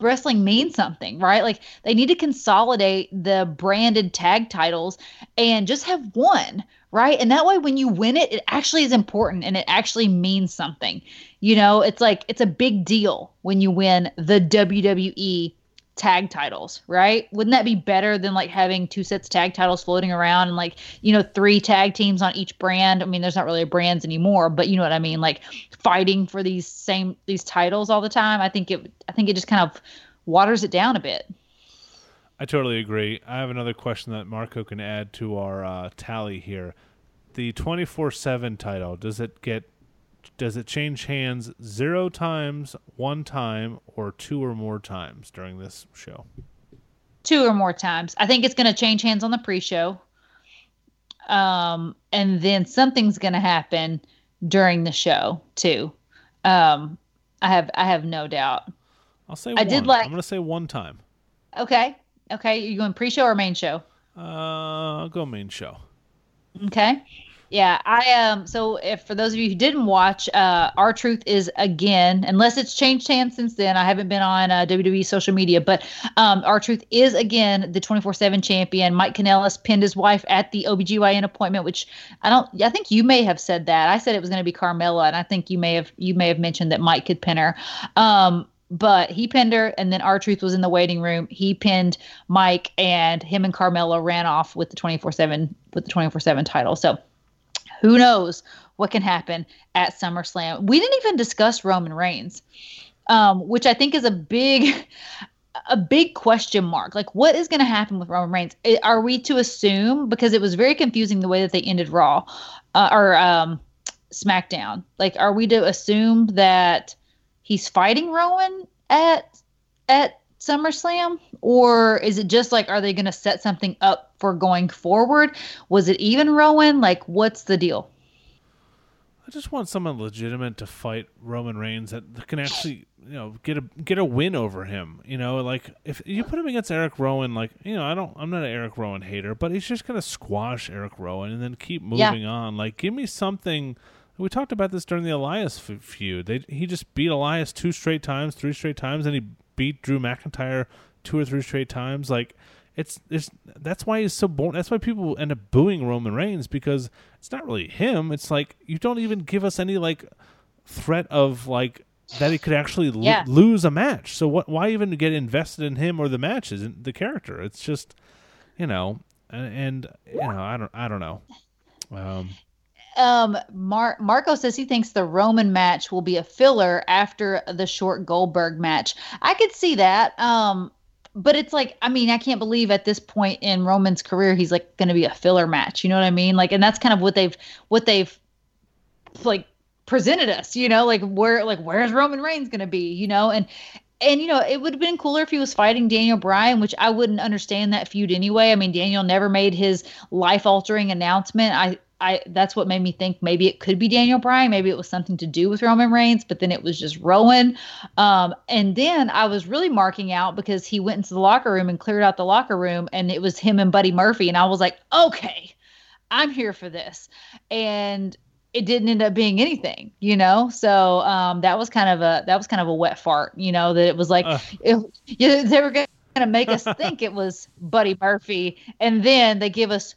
Speaker 2: wrestling mean something right? Like they need to consolidate the branded tag titles and just have one right? And that way when you win it it actually is important and it actually means something. You know it's like it's a big deal when you win the WWE tag titles, right? Wouldn't that be better than like having two sets of tag titles floating around and like, you know, three tag teams on each brand? I mean, there's not really brands anymore, but you know what I mean? Like fighting for these same these titles all the time. I think it I think it just kind of waters it down a bit.
Speaker 1: I totally agree. I have another question that Marco can add to our uh, tally here. The twenty four seven title does it get does it change hands zero times, one time, or two or more times during this show?
Speaker 2: Two or more times. I think it's going to change hands on the pre-show. Um and then something's going to happen during the show too. Um I have I have no doubt.
Speaker 1: I'll say
Speaker 2: I
Speaker 1: one.
Speaker 2: did like-
Speaker 1: I'm going to say one time.
Speaker 2: Okay. Okay, you going pre-show or main show?
Speaker 1: Uh, I'll go main show.
Speaker 2: Okay. Yeah, I um. So, if for those of you who didn't watch, uh, R-Truth is again, unless it's changed hands since then. I haven't been on uh, WWE social media, but um, R-Truth is again the twenty four seven champion. Mike Kanellis pinned his wife at the OBGYN appointment, which I don't. I think you may have said that. I said it was going to be Carmella, and I think you may have you may have mentioned that Mike could pin her. Um, but he pinned her, and then R-Truth was in the waiting room. He pinned Mike, and him and Carmella ran off with the twenty four seven with the twenty four seven title. So who knows what can happen at SummerSlam? We didn't even discuss Roman Reigns, um, which I think is a big, a big question mark. Like, what is going to happen with Roman Reigns? Are we to assume because it was very confusing the way that they ended Raw uh, or um, SmackDown? Like, are we to assume that he's fighting Roman at at SummerSlam? Or is it just like, are they going to set something up for going forward? Was it even Rowan? Like, what's the deal?
Speaker 1: I just want someone legitimate to fight Roman Reigns that can actually, you know, get a get a win over him. You know, like if you put him against Eric Rowan, like you know, I don't, I'm not an Eric Rowan hater, but he's just gonna squash Eric Rowan and then keep moving yeah. on. Like, give me something. We talked about this during the Elias feud. They, he just beat Elias two straight times, three straight times, and he beat Drew McIntyre two or three straight times. Like it's it's that's why he's so boring. That's why people end up booing Roman Reigns because it's not really him. It's like you don't even give us any like threat of like that he could actually yeah. lose a match. So what? Why even get invested in him or the matches and the character? It's just you know, and, and you know, I don't I don't know. Um,
Speaker 2: um, Mar- Marco says he thinks the Roman match will be a filler after the short Goldberg match. I could see that. Um, but it's like, I mean, I can't believe at this point in Roman's career he's like going to be a filler match. You know what I mean? Like, and that's kind of what they've what they've like presented us. You know, like where like where's Roman Reigns going to be? You know, and and you know it would have been cooler if he was fighting Daniel Bryan, which I wouldn't understand that feud anyway. I mean, Daniel never made his life altering announcement. I I that's what made me think maybe it could be Daniel Bryan, maybe it was something to do with Roman Reigns, but then it was just Rowan. Um, and then I was really marking out because he went into the locker room and cleared out the locker room, and it was him and Buddy Murphy, and I was like, okay, I'm here for this, and it didn't end up being anything, you know. So um, that was kind of a that was kind of a wet fart, you know. That it was like uh. it, they were going to make us think it was Buddy Murphy, and then they give us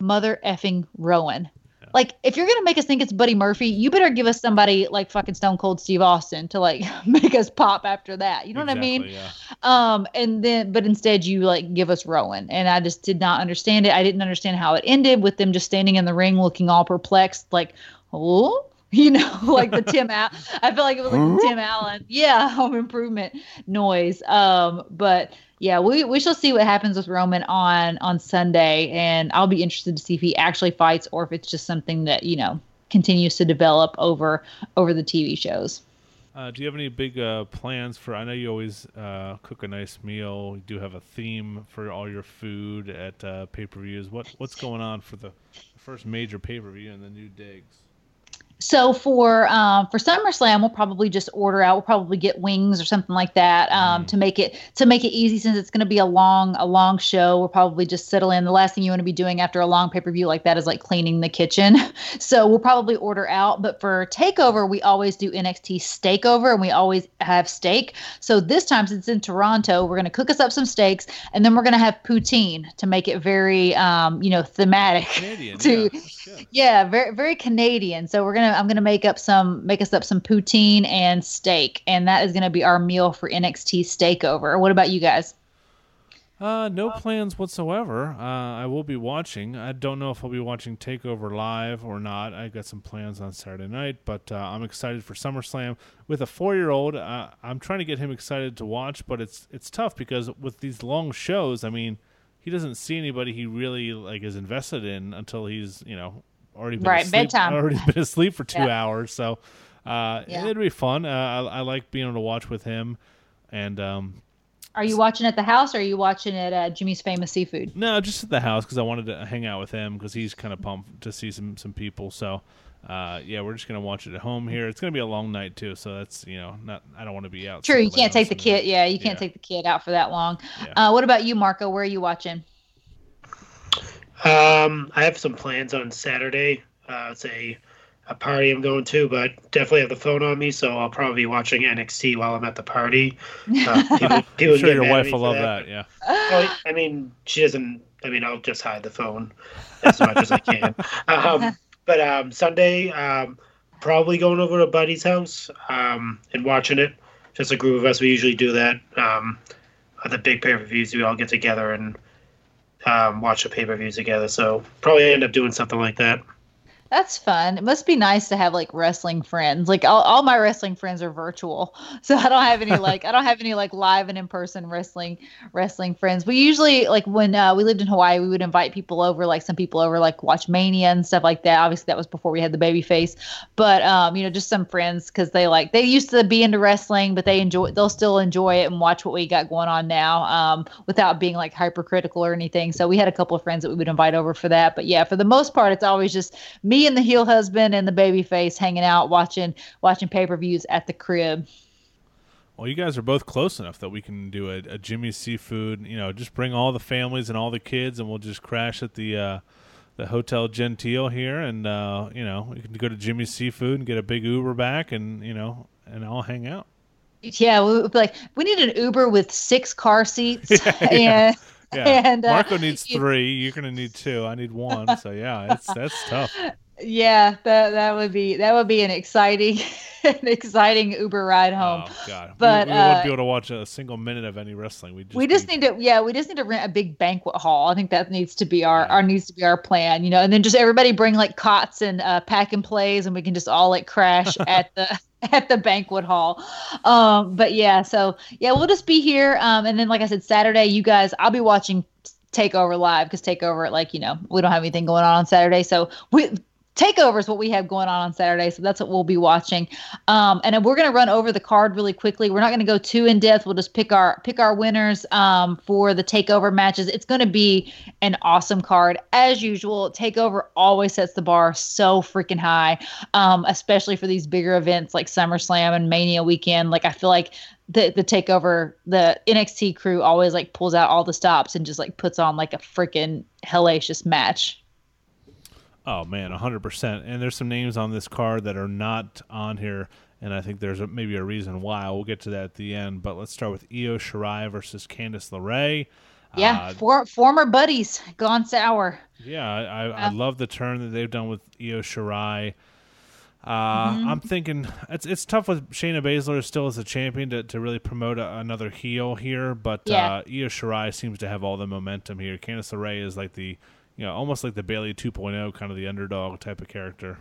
Speaker 2: mother effing Rowan. Yeah. Like, if you're gonna make us think it's Buddy Murphy, you better give us somebody like fucking Stone Cold Steve Austin to like make us pop after that. You know exactly, what I mean? Yeah. Um, and then, but instead, you like give us Rowan, and I just did not understand it. I didn't understand how it ended with them just standing in the ring looking all perplexed, like, oh you know, like the Tim Allen. I feel like it was like the Tim Allen, yeah, home improvement noise. Um, but yeah, we we shall see what happens with Roman on on Sunday, and I'll be interested to see if he actually fights or if it's just something that you know continues to develop over over the TV shows.
Speaker 1: Uh, do you have any big uh, plans for? I know you always uh, cook a nice meal. You do have a theme for all your food at uh, pay per views. What what's going on for the first major pay per view and the new digs?
Speaker 2: So for um, for SummerSlam, we'll probably just order out. We'll probably get wings or something like that um, mm. to make it to make it easy. Since it's going to be a long a long show, we'll probably just settle in. The last thing you want to be doing after a long pay per view like that is like cleaning the kitchen. so we'll probably order out. But for Takeover, we always do NXT Steakover, and we always have steak. So this time, since it's in Toronto, we're going to cook us up some steaks, and then we're going to have poutine to make it very um, you know thematic.
Speaker 1: Canadian,
Speaker 2: to yeah, yeah, very very Canadian. So we're gonna I'm gonna make up some make us up some poutine and steak, and that is gonna be our meal for NXT Steakover. What about you guys?
Speaker 1: Uh, no plans whatsoever. Uh, I will be watching. I don't know if I'll be watching Takeover live or not. I got some plans on Saturday night, but uh, I'm excited for SummerSlam. With a four-year-old, uh, I'm trying to get him excited to watch, but it's it's tough because with these long shows, I mean, he doesn't see anybody he really like is invested in until he's you know already been
Speaker 2: right
Speaker 1: asleep,
Speaker 2: bedtime.
Speaker 1: already been asleep for two yeah. hours. So uh, yeah. it'd be fun. Uh, I, I, like being able to watch with him. And um,
Speaker 2: are you watching at the house or are you watching at uh, Jimmy's Famous Seafood?
Speaker 1: No, just at the house because I wanted to hang out with him because he's kind of pumped to see some some people. So. Uh, yeah, we're just gonna watch it at home here. It's gonna be a long night too, so that's you know not. I don't want to be out.
Speaker 2: True, you can't take the kid. Yeah, you can't yeah. take the kid out for that long. Yeah. Uh, what about you, Marco? Where are you watching?
Speaker 3: Um, I have some plans on Saturday. Uh, it's a a party I'm going to, but definitely have the phone on me, so I'll probably be watching NXT while I'm at the party. Uh, people, people
Speaker 1: I'm sure your wife will love
Speaker 3: that.
Speaker 1: that. Yeah.
Speaker 3: Well, I mean, she doesn't. I mean, I'll just hide the phone as much as I can. Um, but um, Sunday, um, probably going over to a Buddy's house um, and watching it. Just a group of us. We usually do that. Um, the big pay per views, we all get together and um, watch the pay per view together. So probably end up doing something like that.
Speaker 2: That's fun. It must be nice to have like wrestling friends. Like all, all my wrestling friends are virtual. So I don't have any like I don't have any like live and in person wrestling wrestling friends. We usually like when uh, we lived in Hawaii, we would invite people over, like some people over like watch Mania and stuff like that. Obviously that was before we had the baby face. But um, you know, just some friends because they like they used to be into wrestling, but they enjoy they'll still enjoy it and watch what we got going on now, um, without being like hypercritical or anything. So we had a couple of friends that we would invite over for that. But yeah, for the most part, it's always just me and the heel husband and the baby face hanging out watching watching pay-per-views at the crib
Speaker 1: Well, you guys are both close enough that we can do a, a Jimmy's Seafood. You know, just bring all the families and all the kids, and we'll just crash at the uh, the Hotel Gentile here, and uh, you know, we can go to Jimmy's Seafood and get a big Uber back, and you know, and all hang out.
Speaker 2: yeah we would be like we need an uber with six car seats
Speaker 1: Yeah, yeah.
Speaker 2: and
Speaker 1: Yeah,
Speaker 2: And, uh,
Speaker 1: Marco needs three. You're gonna need two. I need one. So yeah, it's that's tough.
Speaker 2: Yeah that that would be that would be an exciting an exciting uber ride home.
Speaker 1: Oh god,
Speaker 2: But,
Speaker 1: we, we wouldn't
Speaker 2: uh,
Speaker 1: be able to watch a single minute of any wrestling. We just
Speaker 2: we just
Speaker 1: be-
Speaker 2: need to yeah we just need to rent a big banquet hall. I think that needs to be our
Speaker 1: Yeah.
Speaker 2: our needs to be our plan you know and then just everybody bring like cots and uh pack and plays and we can just all like crash at the at the banquet hall. Um but yeah so yeah we'll just be here. Um and then like i said saturday you guys i'll be watching takeover live because takeover like you know we don't have anything going on on saturday. So we takeover is what we have going on on saturday so that's what we'll be watching um, and we're going to run over the card really quickly. We're not going to go too in depth. We'll just pick our pick our winners um, for the takeover matches. It's going to be an awesome card as usual. Takeover always sets the bar so freaking high, um, especially for these bigger events like SummerSlam and Mania weekend. Like I feel like the the takeover, the NXT crew always like pulls out all the stops and just like puts on like a freaking hellacious match.
Speaker 1: Oh man, hundred percent. And there's some names on this card that are not on here, and I think there's a, maybe a reason why. We'll get to that at the end. But let's start with Io Shirai versus Candice LeRae.
Speaker 2: Yeah,
Speaker 1: Uh,
Speaker 2: for, former buddies gone sour.
Speaker 1: yeah, I, I, I
Speaker 2: Uh,
Speaker 1: love the turn that they've done with Io Shirai. Uh,
Speaker 2: Mm-hmm.
Speaker 1: I'm thinking it's it's tough with Shayna Baszler still as a champion to, to really promote a, another heel here, but
Speaker 2: Yeah.
Speaker 1: uh, Io Shirai seems to have all the momentum here. Candice LeRae is like the you know almost like the Bayley 2.0 kind of the underdog type of character.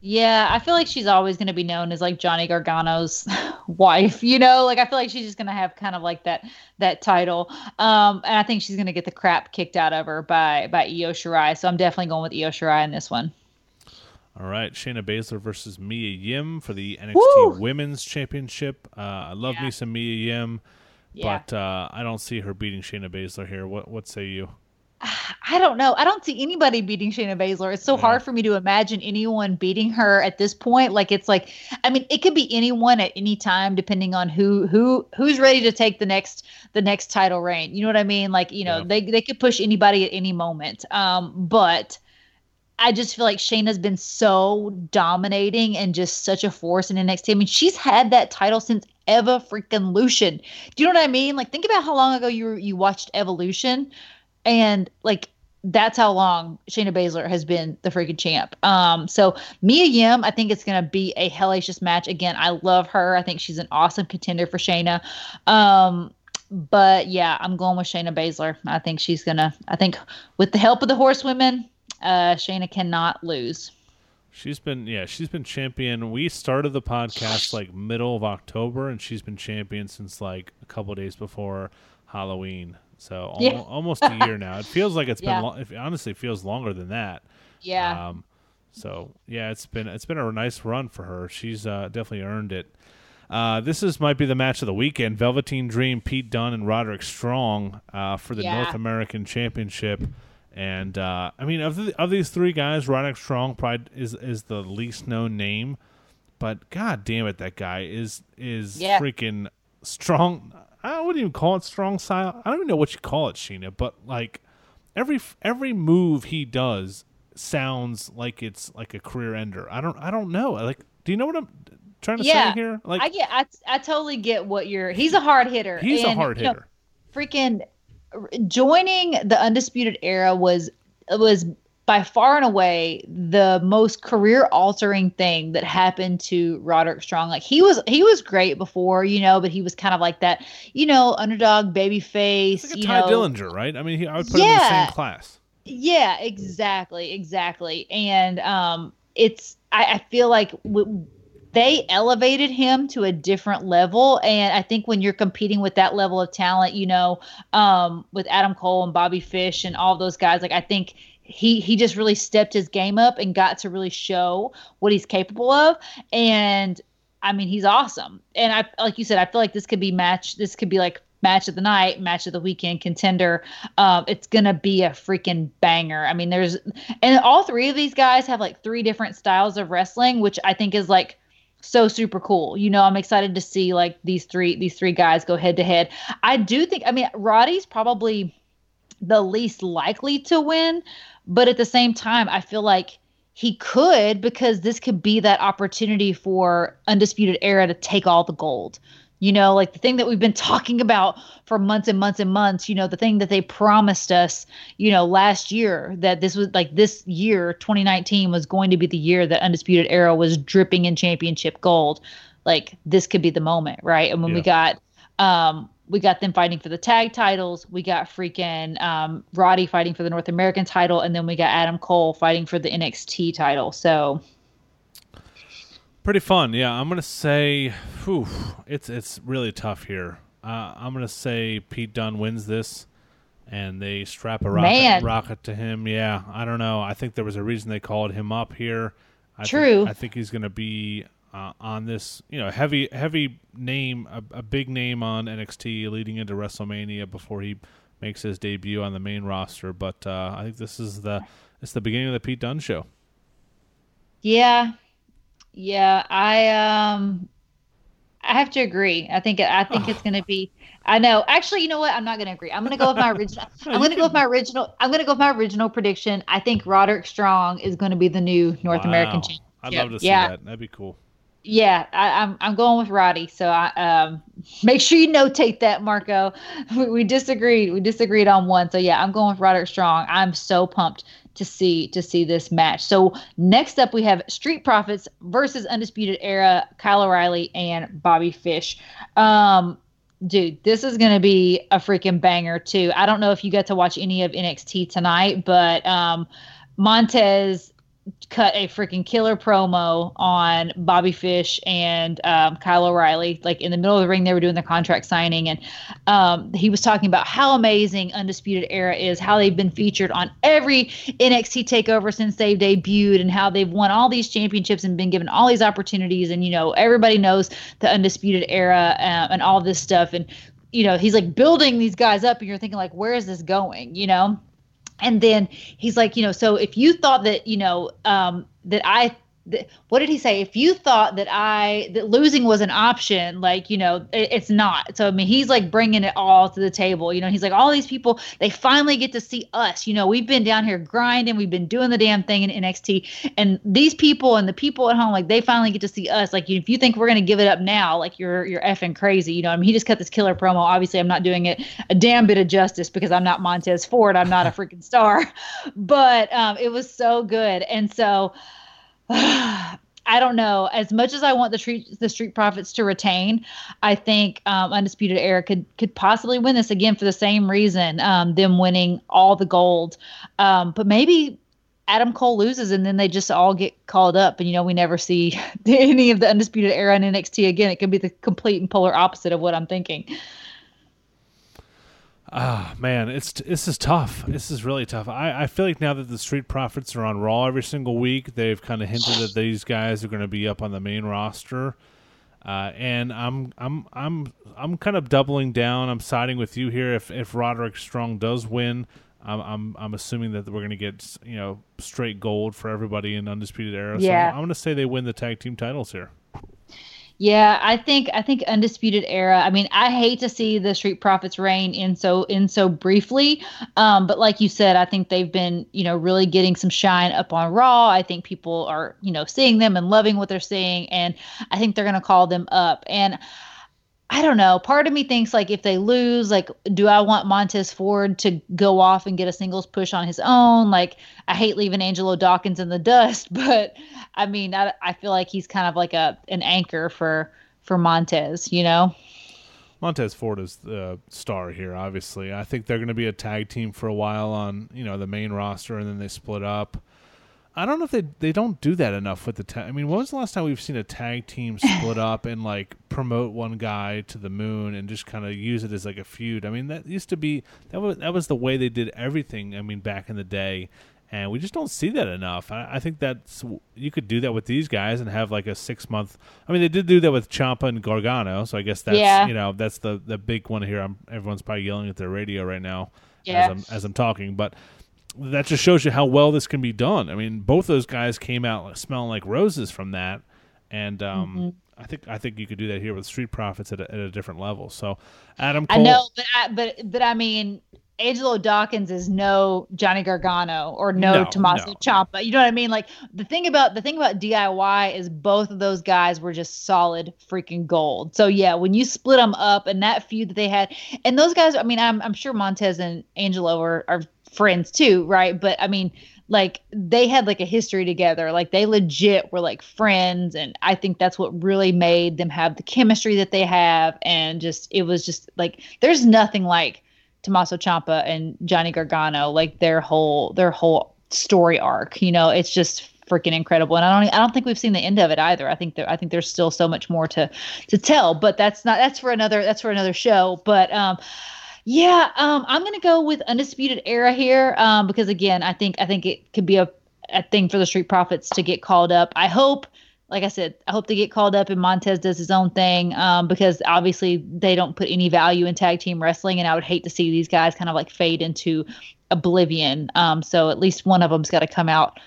Speaker 2: Yeah, I feel like she's always going to be known as like Johnny Gargano's wife, you know? Like I feel like she's just going to have kind of like that that title. Um and I think she's going to get the crap kicked out of her by by Io Shirai. So I'm definitely going with Io Shirai in this one.
Speaker 1: All right, Shayna Baszler versus Mia Yim for the NXT
Speaker 2: Woo!
Speaker 1: Women's Championship. Uh, I love
Speaker 2: Yeah.
Speaker 1: me some Mia Yim,
Speaker 2: Yeah.
Speaker 1: but uh, I don't see her beating Shayna Baszler here. What what say you?
Speaker 2: I don't know. I don't see anybody beating Shayna Baszler. It's so
Speaker 1: Yeah.
Speaker 2: hard for me to imagine anyone beating her at this point. Like it's like I mean, it could be anyone at any time depending on who who who's ready to take the next the next title reign. You know what I mean? Like, you know,
Speaker 1: Yeah.
Speaker 2: they they could push anybody at any moment. Um but I just feel like Shayna's been so dominating and just such a force in NXT. I mean, she's had that title since Evo-freaking-lution. Do you know what I mean? Like, think about how long ago you you watched Evolution, and like that's how long Shayna Baszler has been the freaking champ. Um, so Mia Yim, I think it's gonna be a hellacious match. Again, I love her. I think she's an awesome contender for Shayna. Um, but yeah, I'm going with Shayna Baszler. I think she's gonna. I think with the help of the horsewomen, uh, Shayna cannot lose.
Speaker 1: She's been yeah, she's been champion. We started the podcast like middle of October, and she's been champion since like a couple days before Halloween. So al-
Speaker 2: Yeah.
Speaker 1: almost a year now. It feels like it's
Speaker 2: Yeah.
Speaker 1: been. Lo- it honestly feels longer than that.
Speaker 2: Yeah.
Speaker 1: Um, so yeah, it's been it's been a nice run for her. She's uh, definitely earned it. Uh, this is might be the match of the weekend: Velveteen Dream, Pete Dunne, and Roderick Strong uh, for the
Speaker 2: Yeah.
Speaker 1: North American Championship. And uh, I mean, of the, of these three guys, Roderick Strong probably is is the least known name, but god damn it, that guy is is
Speaker 2: Yeah.
Speaker 1: freaking strong. I wouldn't even call it strong style. I don't even know what you call it, Sheena, but like every every move he does sounds like it's like a career ender. I don't I don't know. Like, do you know what I'm trying to
Speaker 2: Yeah,
Speaker 1: say here? Like,
Speaker 2: I get, I, I totally get what you're. He's a hard hitter.
Speaker 1: he's a
Speaker 2: and,
Speaker 1: hard
Speaker 2: you know,
Speaker 1: hitter.
Speaker 2: freaking joining the undisputed era was was by far and away the most career altering thing that happened to Roderick Strong. Like he was he was great before, you know, but he was kind of like that, you know, underdog baby face,
Speaker 1: like
Speaker 2: you
Speaker 1: Tye
Speaker 2: know.
Speaker 1: Dillinger, right? I mean, he, I would put him in the
Speaker 2: Yeah.
Speaker 1: same class.
Speaker 2: Yeah, exactly, exactly. And um, it's I, I feel like w- they elevated him to a different level, and I think when you're competing with that level of talent, you know, um, with Adam Cole and Bobby Fish and all those guys, like I think he he just really stepped his game up and got to really show what he's capable of, and. I mean, he's awesome, and I like you said. I feel like this could be match. This could be like match of the night, match of the weekend contender. Um, it's gonna be a freaking banger. I mean, there's and all three of these guys have like three different styles of wrestling, which I think is like so super cool. You know, I'm excited to see like these three these three guys go head to head. I do think I mean Roddy's probably the least likely to win, but at the same time, I feel like he could because this could be that opportunity for Undisputed Era to take all the gold. You know, like the thing that we've been talking about for months and months and months, you know, the thing that they promised us, you know, last year that this was like this year, 2019 was going to be the year that Undisputed Era was dripping in championship gold. Like this could be the moment, right? And when we got um we got them fighting for the tag titles. We got freaking um, Roddy fighting for the North American title, and then we got Adam Cole fighting for the NXT title. So
Speaker 1: Pretty fun, yeah. I'm gonna say, whew, it's it's really tough here. Uh, I'm gonna say Pete Dunne wins this, and they strap a rocket, rocket to him. Yeah, I don't know. I think there was a reason they called him up here. I think-
Speaker 2: True.
Speaker 1: I think he's gonna be uh, on this, you know, heavy heavy name, a, a big name on NXT leading into WrestleMania before he makes his debut on the main roster. But uh, I think this is the it's the beginning of the Pete Dunne show.
Speaker 2: yeah, yeah, I um, I have to agree. I think I think it's going to be. I know. Actually, you know what? I'm not going to agree. I'm going to go with my original. I'm going to go with my original. I'm going to go with my original prediction. I think Roderick Strong is going to be the new North American champion.
Speaker 1: I'd love to see
Speaker 2: Yeah.
Speaker 1: that. That'd be cool.
Speaker 2: Yeah, I, I'm I'm going with Roddy. So I um make sure you notate that, Marco. We, we disagreed. We disagreed on one. So yeah, I'm going with Roderick Strong. I'm so pumped to see to see this match. So next up we have Street Profits versus Undisputed Era, Kyle O'Reilly and Bobby Fish. Um dude, this is to be a freaking banger too. I don't know if you got to watch any of NXT tonight, but um Montez cut a freaking killer promo on Bobby Fish and um, Kyle O'Reilly. Like in the middle of the ring, they were doing their contract signing, and um, he was talking about how amazing Undisputed Era is, how they've been featured on every NXT takeover since they've debuted, and how they've won all these championships and been given all these opportunities. And you know, everybody knows the Undisputed Era uh, and all this stuff. And you know, he's like building these guys up, and you're thinking like, where is this going? You know and then he's like you know so if you thought that you know um that i th- what did he say? If you thought that i that losing was an option like you know it, it's not. So i mean he's like bringing it all to the table you know he's like all these people they finally get to see us you know we've been down here grinding we've been doing the damn thing in nxt and these people and the people at home like they finally get to see us like if you think we're to give it up now like you're you're effing crazy you know i mean he just cut this killer promo obviously i'm not doing it a damn bit of justice because i'm not montez ford i'm not a freaking star but um it was so good and so I don't know. As much as I want the street the Street Profits to retain, I think um, Undisputed Era could could possibly win this again for the same reason, um, them winning all the gold. Um, but maybe Adam Cole loses and then they just all get called up, and you know we never see any of the Undisputed Era in NXT again. It could be the complete and polar opposite of what I'm thinking.
Speaker 1: Ah, man, it's this is tough. This is really tough. I, I feel like now that the Street Profits are on Raw every single week, they've kind of hinted that these guys are going to be up on the main roster. Uh, and I'm I'm I'm I'm kind of doubling down. I'm siding with you here. If if Roderick Strong does win, I'm I'm, I'm assuming that we're going to get you know straight gold for everybody in Undisputed Era.
Speaker 2: Yeah.
Speaker 1: So I'm going to say they win the tag team titles here.
Speaker 2: Yeah, I think I think undisputed era. I mean, I hate to see the Street Profits reign in so in so briefly, um, but like you said, I think they've been you know really getting some shine up on Raw. I think people are you know seeing them and loving what they're seeing, and I think they're going to call them up. And I don't know. Part of me thinks like if they lose, like, do I want Montez Ford to go off and get a singles push on his own? Like, I hate leaving Angelo Dawkins in the dust, but I mean, I, I feel like he's kind of like a an anchor for for Montez, you know.
Speaker 1: Montez Ford is the star here. Obviously, I think they're going to be a tag team for a while on you know the main roster, and then they split up. I don't know if they they don't do that enough with the tag. I mean, when was the last time we've seen a tag team split up and like promote one guy to the moon and just kind of use it as like a feud? I mean, that used to be that was that was the way they did everything. I mean, back in the day, and we just don't see that enough. I, I think that's you could do that with these guys and have like a six month. I mean, they did do that with Ciampa and Gargano, so I guess that's
Speaker 2: Yeah.
Speaker 1: you know that's the the big one here. I'm, everyone's probably yelling at their radio right now
Speaker 2: Yeah.
Speaker 1: as I'm as I'm talking, but that just shows you how well this can be done. I mean, both those guys came out smelling like roses from that, and um,
Speaker 2: Mm-hmm.
Speaker 1: I think I think you could do that here with Street Profits at a, at a different level. So, Adam Cole,
Speaker 2: I know, but I, but but I mean, Angelo Dawkins is no Johnny Gargano or no,
Speaker 1: No,
Speaker 2: Tommaso
Speaker 1: no.
Speaker 2: Ciampa. You know what I mean? Like the thing about the thing about DIY is both of those guys were just solid freaking gold. So yeah, when you split them up and that feud that they had, and those guys, I mean, I'm I'm sure Montez and Angelo are are friends too, right? But I mean. Like they had like a history together, like they legit were like friends, and I think that's what really made them have the chemistry that they have, and just it was just like there's nothing like Tommaso Ciampa and Johnny Gargano, like their whole their whole story arc. You know, it's just freaking incredible. And I don't I don't think we've seen the end of it either. I think there I think there's still so much more to to tell. But that's not that's for another that's for another show. But um yeah, um I'm gonna go with Undisputed Era here. Um because again I think I think it could be a, a thing for the Street Profits to get called up. I hope like I said, I hope they get called up and Montez does his own thing um, because obviously they don't put any value in tag team wrestling, and I would hate to see these guys kind of like fade into oblivion. Um, so at least one of them's got to come out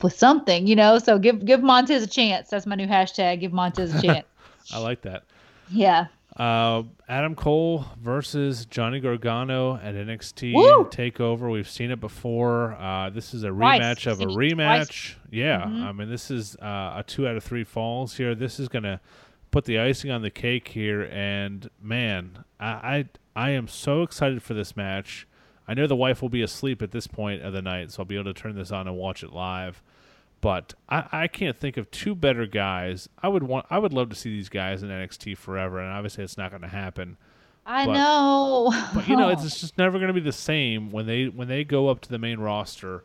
Speaker 2: with something, you know. So give give Montez a chance. That's my new hashtag. Give Montez a chance.
Speaker 1: I like that.
Speaker 2: yeah.
Speaker 1: Uh, Adam Cole versus Johnny Gargano at NXT
Speaker 2: Woo!
Speaker 1: Takeover. We've seen it before. Uh, this is a
Speaker 2: Twice.
Speaker 1: rematch of a rematch.
Speaker 2: twice.
Speaker 1: Yeah,
Speaker 2: Mhm.
Speaker 1: I mean this is uh, a two out of three falls here. This is gonna put the icing on the cake here, and man, I I, I am so excited for this match. I know the wife will be asleep at this point of the night, so I'll be able to turn this on and watch it live. But I, I can't think of two better guys. I would want I would love to see these guys in NXT forever, and obviously it's not going to happen.
Speaker 2: I
Speaker 1: But-
Speaker 2: know.
Speaker 1: But you know, it's it's just never going to be the same when they when they go up to the main roster,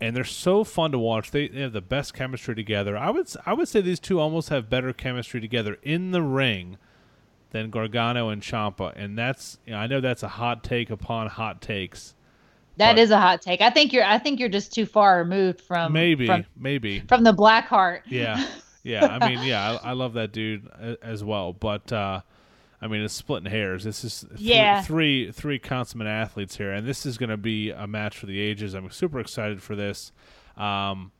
Speaker 1: and they're so fun to watch. They, they have the best chemistry together. I would I would say these two almost have better chemistry together in the ring than Gargano and Ciampa, and that's you know, I know that's a hot take upon hot takes.
Speaker 2: That
Speaker 1: but-
Speaker 2: is a hot take. I think you're I think you're just too far removed from
Speaker 1: maybe
Speaker 2: from,
Speaker 1: maybe
Speaker 2: from the black heart.
Speaker 1: yeah yeah. I mean yeah, I, I love that dude as well, but. uh I mean, it's splitting hairs. This is th-
Speaker 2: Yeah.
Speaker 1: three three consummate athletes here, and this is going to be a match for the ages. I'm super excited for this. Um,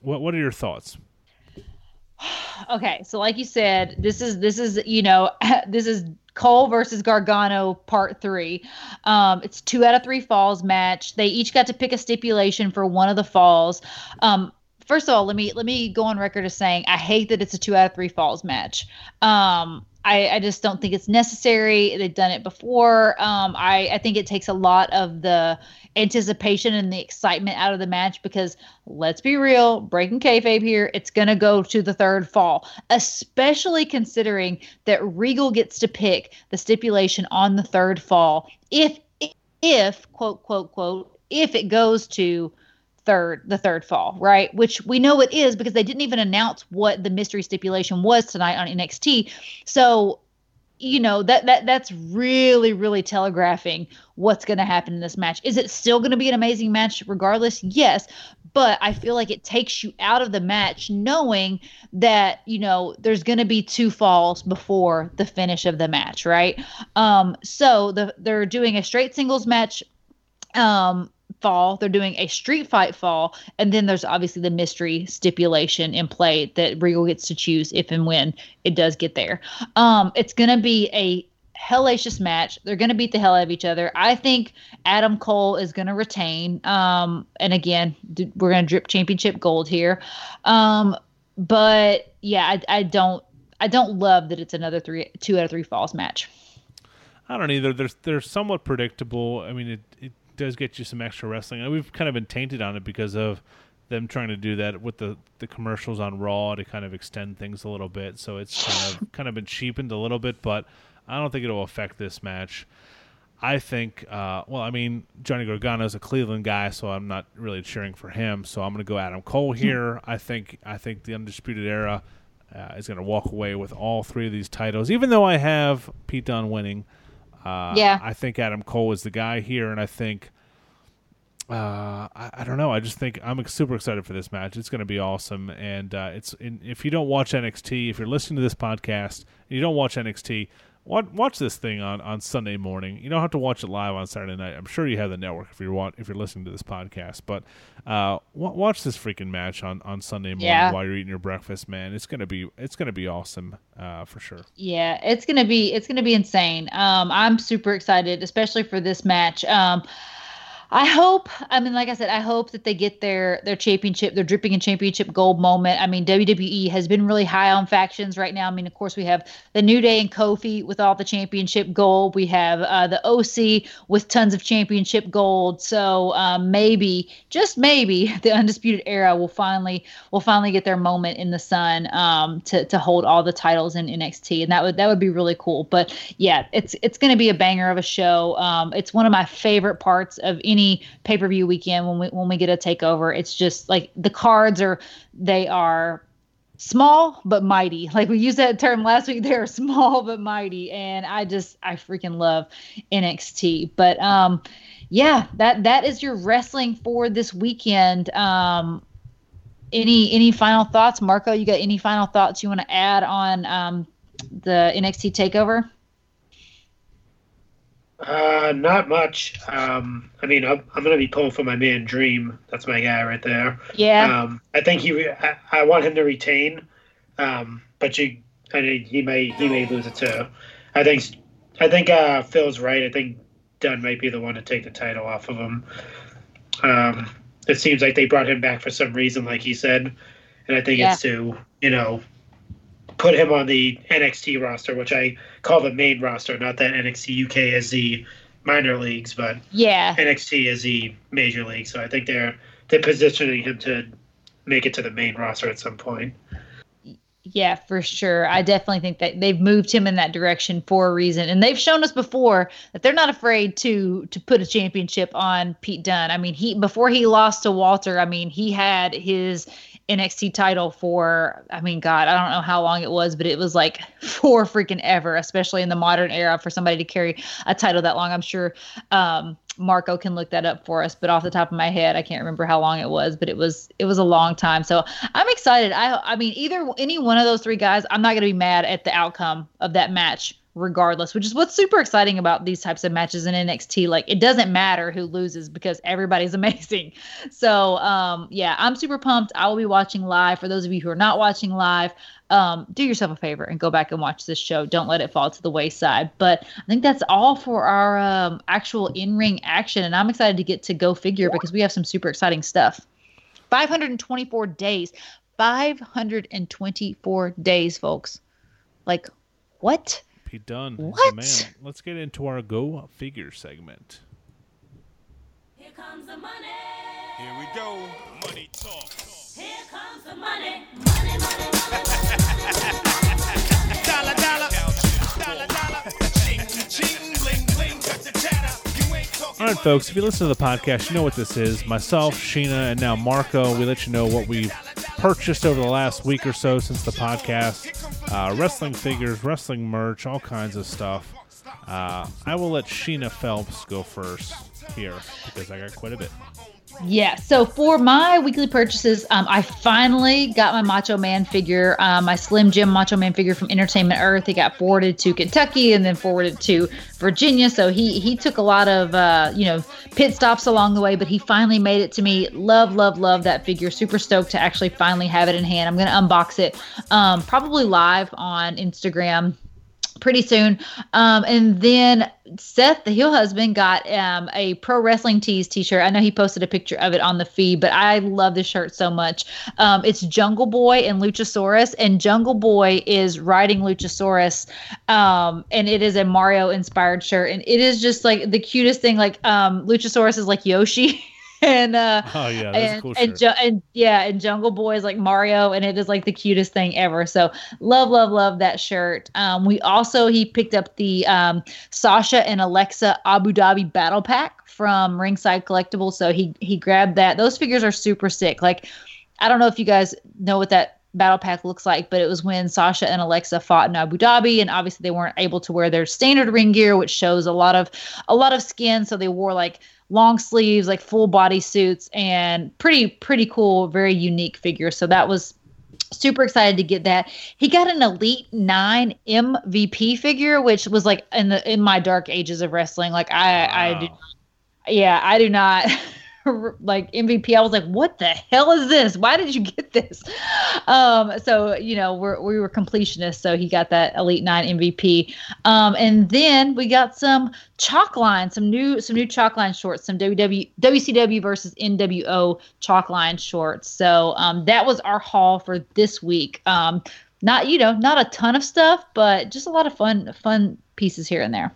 Speaker 1: what what are your thoughts?
Speaker 2: okay so like you said this is this is you know this is cole versus gargano part three. Um it's two out of three falls match. They each got to pick a stipulation for one of the falls. Um first of all let me let me go on record as saying i hate that it's a two out of three falls match. Um I, I just don't think it's necessary. They've done it before. Um, I, I think it takes a lot of the anticipation and the excitement out of the match because let's be real, breaking kayfabe here, it's going to go to the third fall, especially considering that Regal gets to pick the stipulation on the third fall. If, if, quote, quote, quote, if it goes to third the third fall right? Which we know it is because they didn't even announce what the mystery stipulation was tonight on NXT so you know that that that's really really telegraphing what's going to happen in this match. Is it still going to be an amazing match regardless? Yes but i feel like it takes you out of the match knowing that you know there's going to be two falls before the finish of the match right? Um so the they're doing a straight singles match um fall. They're doing a street fight fall, and then there's obviously the mystery stipulation in play that Regal gets to choose if and when it does get there. Um, it's gonna be a hellacious match. They're gonna beat the hell out of each other. I think Adam Cole is gonna retain. Um, and again, we're gonna drip championship gold here. Um, but yeah, I, I don't. I don't love that it's another three, two out of three falls match.
Speaker 1: I don't either. They're they're somewhat predictable. I mean, it it does get you some extra wrestling. And we've kind of been tainted on it because of them trying to do that with the, the commercials on Raw to kind of extend things a little bit. So it's kind of kind of been cheapened a little bit, but I don't think it'll affect this match. I think, uh, well, I mean, Johnny Gargano is a Cleveland guy, so I'm not really cheering for him. So I'm going to go Adam Cole here. I think I think the Undisputed Era uh, is going to walk away with all three of these titles, even though I have Pete Dunne winning. Uh,
Speaker 2: Yeah.
Speaker 1: I think Adam Cole is the guy here, and I think uh, I, I don't know. I just think I'm super excited for this match. It's going to be awesome, and uh, it's in, if you don't watch NXT, if you're listening to this podcast and you don't watch NXT, watch, watch this thing on, on Sunday morning. You don't have to watch it live on Saturday night. I'm sure you have the network if you're wa- if you're listening to this podcast, but uh, wa watch this freaking match on, on Sunday morning
Speaker 2: Yeah.
Speaker 1: while you're eating your breakfast. Man, it's gonna be it's gonna be awesome uh, for sure.
Speaker 2: Yeah, it's gonna be it's gonna be insane. Um, I'm super excited, especially for this match. Um, I hope. I mean, like I said, I hope that they get their their championship, their dripping in championship gold moment. I mean, WWE has been really high on factions right now. I mean, of course, we have the New Day and Kofi with all the championship gold. We have uh, the OC with tons of championship gold. So um, maybe, just maybe, the Undisputed Era will finally will finally get their moment in the sun um, to to hold all the titles in NXT, and that would that would be really cool. But yeah, it's it's going to be a banger of a show. Um, it's one of my favorite parts of any pay per view weekend when we when we get a takeover. It's just like the cards are they are small but mighty. Like we used that term last week. They're small but mighty, and I just I freaking love NXT. But um, yeah, that that is your wrestling for this weekend. Um, any any final thoughts, Marco? You got any final thoughts you want to add on um, the NXT takeover?
Speaker 3: Uh, not much. Um, I mean, I'm, I'm gonna be pulling for my man Dream. That's my guy right there.
Speaker 2: Yeah,
Speaker 3: Um, I think he. Re- I, I want him to retain. Um, but you, I mean, he may he may lose it too. I think. I think uh, Phil's right. I think Dunne might be the one to take the title off of him. Um, it seems like they brought him back for some reason, like he said, and I think it's to you know put him on the NXT roster, which I call the main roster, not that NXT UK as the minor leagues, but
Speaker 2: yeah,
Speaker 3: NXT is the major league. So I think they're they're positioning him to make it to the main roster at some point.
Speaker 2: yeah, for sure. I definitely think that they've moved him in that direction for a reason, and they've shown us before that they're not afraid to to put a championship on Pete Dunne. I mean, he before he lost to Walter, I mean, he had his NXT title for I mean god I don't know how long it was but it was like for freaking ever especially in the modern era for somebody to carry a title that long. I'm sure um Marco can look that up for us but off the top of my head I can't remember how long it was but it was it was a long time. So I'm excited. I I mean either any one of those three guys I'm not to be mad at the outcome of that match regardless, which is what's super exciting about these types of matches in NXT. Like it doesn't matter who loses because everybody's amazing. So um, yeah, I'm super pumped. I will be watching live. For those of you who are not watching live, um, do yourself a favor and go back and watch this show. Don't let it fall to the wayside. But I think that's all for our um, actual in-ring action, and I'm excited to get to go figure because we have some super exciting stuff. 524 days. 524 days, folks. Like, what?
Speaker 1: Pete Dunne is the
Speaker 2: What?
Speaker 1: man. Let's get into our go figure segment.
Speaker 4: Here comes the money.
Speaker 5: Here we go. Money talk.
Speaker 4: Here comes the money. Money, money, money.
Speaker 5: Dollar,
Speaker 1: All right, folks, if you listen to the podcast, you know what this is. Myself, Sheena, and now Marco, we let you know what we've purchased over the last week or so since the podcast uh, wrestling figures, wrestling merch, all kinds of stuff. Uh, I will let Sheena Phelps go first here because I got quite a bit.
Speaker 2: Yeah. So for my weekly purchases, um, I finally got my Macho Man figure, um, my Slim Jim Macho Man figure from Entertainment Earth. He got forwarded to Kentucky and then forwarded to Virginia. So he he took a lot of uh, you know pit stops along the way, but he finally made it to me. Love, love, love that figure. Super stoked to actually finally have it in hand. I'm gonna unbox it, um, probably live on Instagram pretty soon. Um, and then Seth, the heel husband, got um, a pro wrestling tees t-shirt. I know he posted a picture of it on the feed, but I love this shirt so much. Um, it's Jungle Boy and Luchasaurus, and Jungle Boy is riding Luchasaurus, um, and it is a Mario inspired shirt, and it is just like the cutest thing. Like um, Luchasaurus is like Yoshi. And uh,
Speaker 1: Oh yeah,
Speaker 2: and
Speaker 1: cool
Speaker 2: and. Ju- and yeah, and Jungle Boy is like Mario, and it is like the cutest thing ever. So love, love, love that shirt. Um, we also he picked up the um, Sasha and Alexa Abu Dhabi Battle Pack from Ringside Collectibles. So he he grabbed that. Those figures are super sick. Like I don't know if you guys know what that battle pack looks like, but it was when Sasha and Alexa fought in Abu Dhabi, and obviously they weren't able to wear their standard ring gear, which shows a lot of a lot of skin. So they wore like long sleeves, like full body suits, and pretty pretty cool, very unique figure. So that was super excited to get that. He got an Elite Nine MVP figure, which was like in the in my dark ages of wrestling. Like I I do yeah, I do not like MVP. I was like, what the hell is this? Why did you get this? Um, so you know, we're we were completionists, so he got that Elite Nine MVP. Um, and then we got some chalk line, some new some new chalk line shorts, some WW WCW versus NWO chalk line shorts. So um, that was our haul for this week. Um, not you know, not a ton of stuff, but just a lot of fun fun pieces here and there.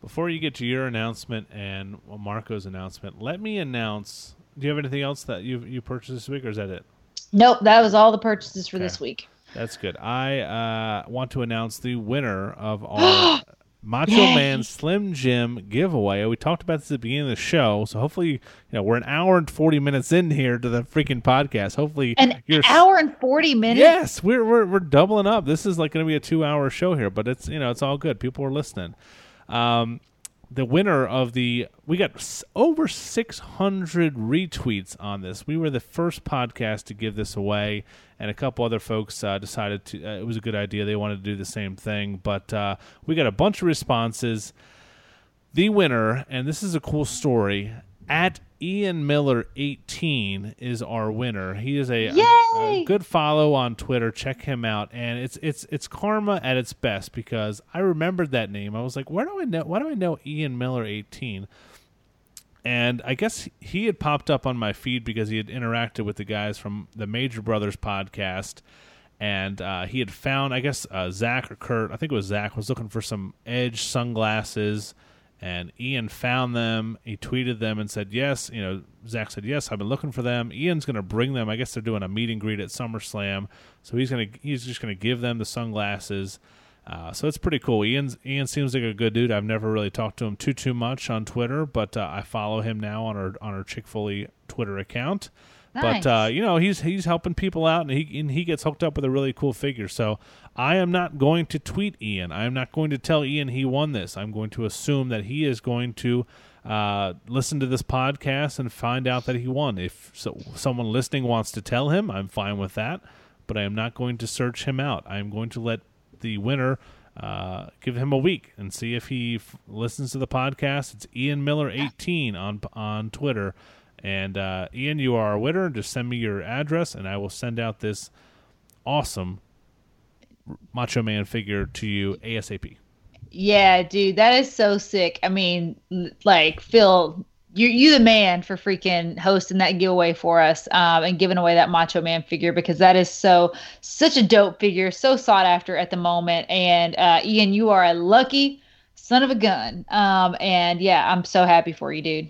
Speaker 1: Before you get to your announcement and Marco's announcement, let me announce. Do you have anything else that you you purchased this week, or is that it?
Speaker 2: Nope, that was all the purchases for this week.
Speaker 1: That's good. I uh, want to announce the winner of our Macho Man Slim Jim giveaway. We talked about this at the beginning of the show, so hopefully, you know, we're an hour and forty minutes in here to the freaking podcast. Hopefully,
Speaker 2: An
Speaker 1: you're
Speaker 2: hour and forty minutes.
Speaker 1: Yes, we're we're we're doubling up. This is like going to be a two-hour show here, but it's you know it's all good. People are listening. Um, the winner of the we got over 600 retweets on this. We were the first podcast to give this away, and a couple other folks uh, decided to. Uh, it was a good idea. They wanted to do the same thing, but uh, we got a bunch of responses the winner, and this is a cool story. At Ian Miller eighteen is our winner. He is a, a- good follow on Twitter. Check him out, and it's it's it's karma at its best because I remembered that name. I was like, where do I know? Why do I know Ian Miller eighteen? And I guess he had popped up on my feed because he had interacted with the guys from the Major Brothers podcast, and uh, he had found, I guess, uh, Zack or Curt, I think it was Zach, was looking for some Edge sunglasses, and Ian found them. He tweeted them and said, "Yes." You know, Zach said, "Yes, I've been looking for them." Ian's going to bring them. I guess they're doing a meet and greet at SummerSlam, so he's gonna he's just going to give them the sunglasses. Uh, so it's pretty cool. Ian's, Ian seems like a good dude. I've never really talked to him too too much on Twitter, but uh, I follow him now on our on our Chick Foley Twitter account.
Speaker 2: Nice.
Speaker 1: But uh, you know he's he's helping people out, and he and he gets hooked up with a really cool figure. So I am not going to tweet Ian. I am not going to tell Ian he won this. I'm going to assume that he is going to uh, listen to this podcast and find out that he won. If so, someone listening wants to tell him, I'm fine with that. But I am not going to search him out. I am going to let the winner uh, give him a week and see if he f- listens to the podcast. It's Ian Miller 18 on on Twitter. And uh, Ian, you are a winner. Just send me your address, and I will send out this awesome Macho Man figure to you ASAP.
Speaker 2: Yeah, dude, that is so sick. I mean, like Phil, you you the man for freaking hosting that giveaway for us um, and giving away that Macho Man figure because that is so such a dope figure, so sought after at the moment. And uh, Ian, you are a lucky son of a gun. Um, and yeah, I'm so happy for you, dude.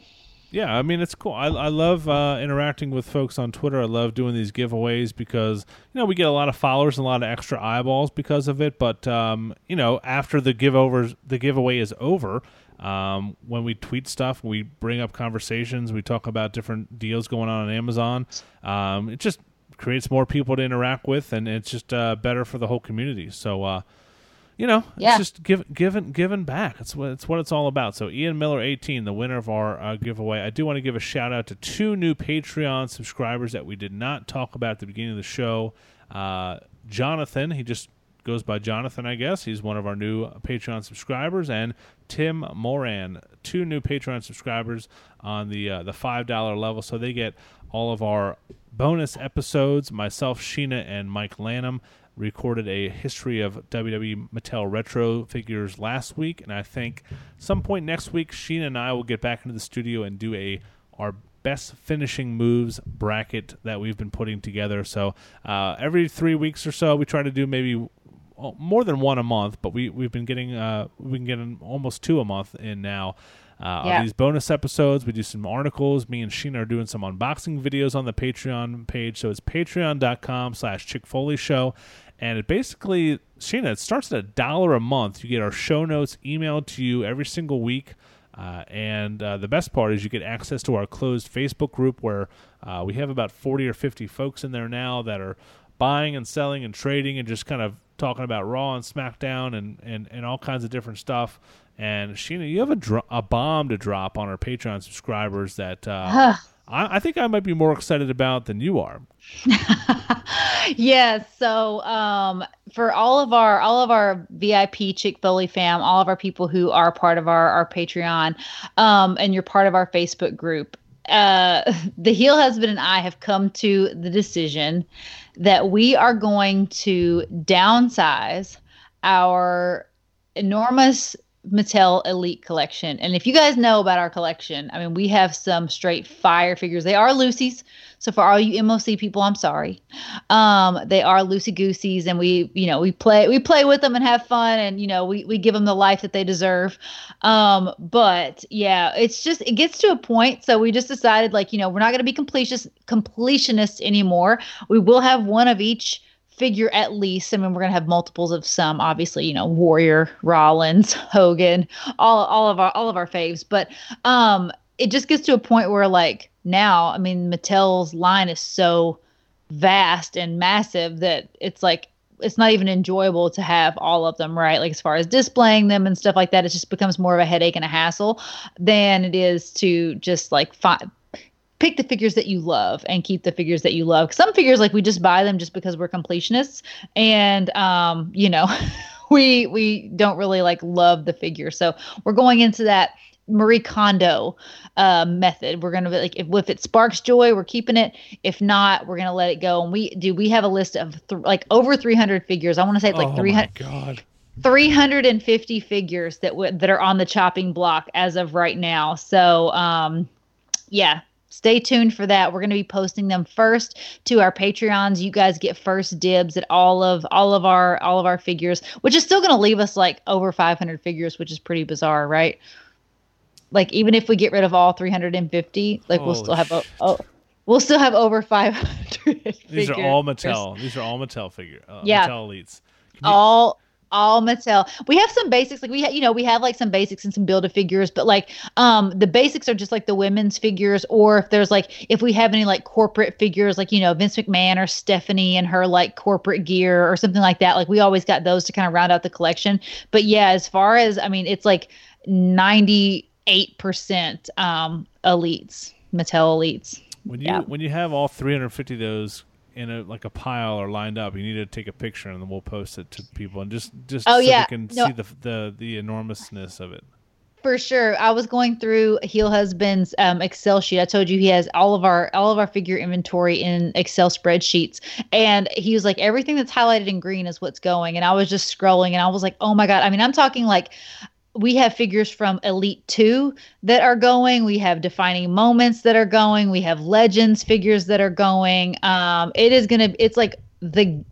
Speaker 1: Yeah, I mean it's cool. I, I love uh, interacting with folks on Twitter. I love doing these giveaways because you know we get a lot of followers and a lot of extra eyeballs because of it. But um, you know, after the giveovers, the giveaway is over. Um, when we tweet stuff, we bring up conversations. We talk about different deals going on on Amazon. Um, it just creates more people to interact with, and it's just uh, better for the whole community. So. Uh, you know,
Speaker 2: Yeah.
Speaker 1: it's just give, giving giving back. It's what it's what it's all about. So Ian Miller, eighteen, the winner of our uh, giveaway. I do want to give a shout out to two new Patreon subscribers that we did not talk about at the beginning of the show. Uh, Jonathan, he just goes by Jonathan, I guess. He's one of our new Patreon subscribers, and Tim Moran, two new Patreon subscribers on the uh, the five dollar level. So they get all of our bonus episodes. Myself, Sheena, and Mike Lanham recorded a history of WWE Mattel retro figures last week, and I think some point next week, Sheena and I will get back into the studio and do a our best finishing moves bracket that we've been putting together. So uh, every three weeks or so, we try to do maybe more than one a month, but we we've been getting uh, we've been getting almost two a month in now. Uh,
Speaker 2: Yeah.
Speaker 1: these bonus episodes, we do some articles. Me and Sheena are doing some unboxing videos on the Patreon page. So it's patreon.com slash Chick Foley Show. And it basically, Sheena, it starts at a dollar a month. You get our show notes emailed to you every single week. Uh, and uh, the best part is you get access to our closed Facebook group where uh, we have about 40 or 50 folks in there now that are buying and selling and trading and just kind of talking about Raw and SmackDown and, and, and all kinds of different stuff. And Sheena, you have a, dro- a bomb to drop on our Patreon subscribers that uh, I, I think I might be more excited about than you are.
Speaker 2: yes. So um, for all of our all of our VIP Chick Foley fam, all of our people who are part of our our Patreon, um, and you're part of our Facebook group, uh, the heel husband and I have come to the decision that we are going to downsize our enormous Mattel Elite collection. And if you guys know about our collection, I mean, we have some straight fire figures. They are Lucy's. So for all you MOC people, I'm sorry. Um, they are Lucy gooseys, and we, you know, we play we play with them and have fun, and you know, we we give them the life that they deserve. Um, but yeah, it's just it gets to a point. So we just decided, like, you know, we're not going to be completionist completionists anymore. We will have one of each figure at least. I mean, we're gonna have multiples of some, obviously, you know, Warrior, Rollins, Hogan, all all of our all of our faves. But um, it just gets to a point where like now, I mean, Mattel's line is so vast and massive that it's like it's not even enjoyable to have all of them, right? Like as far as displaying them and stuff like that, it just becomes more of a headache and a hassle than it is to just like find pick the figures that you love and keep the figures that you love. Some figures like we just buy them just because we're completionists and um, you know, we we don't really like love the figure. So we're going into that Marie Kondo uh, method. We're gonna be like if, if it sparks joy, we're keeping it. If not, we're gonna let it go. And we do. We have a list of th- like over 300 figures. I want to say it's like
Speaker 1: oh
Speaker 2: 300.
Speaker 1: my god!
Speaker 2: 350 figures that w- that are on the chopping block as of right now. So, um, yeah, stay tuned for that. We're going to be posting them first to our Patreons. You guys get first dibs at all of all of our all of our figures, which is still going to leave us like over 500 figures, which is pretty bizarre, right? Like even if we get rid of all 350, like we'll still have a, oh, we'll still have over 500.
Speaker 1: These are all Mattel. These are all Mattel figure. Uh,
Speaker 2: Yeah.
Speaker 1: Mattel elites. You-
Speaker 2: all all Mattel. We have some basics, like we ha- you know we have like some basics and some build a figures, but like um the basics are just like the women's figures, or if there's like if we have any like corporate figures, like you know Vince McMahon or Stephanie and her like corporate gear or something like that. Like we always got those to kind of round out the collection. But yeah, as far as I mean, it's like ninety eight percent um elites, Mattel elites.
Speaker 1: When you
Speaker 2: Yeah.
Speaker 1: when you have all 350 of those in a like a pile or lined up, you need to take a picture and then we'll post it to people and just just
Speaker 2: Oh,
Speaker 1: so
Speaker 2: yeah.
Speaker 1: they can
Speaker 2: No.
Speaker 1: see the the the enormousness of it.
Speaker 2: For sure. I was going through Heel Husband's um, Excel sheet. I told you he has all of our all of our figure inventory in Excel spreadsheets, and he was like, everything that's highlighted in green is what's going. And I was just scrolling, and I was like, oh my god. I mean, I'm talking like we have figures from Elite 2 that are going. We have defining moments that are going. We have legends figures that are going. Um, it is gonna. It's like the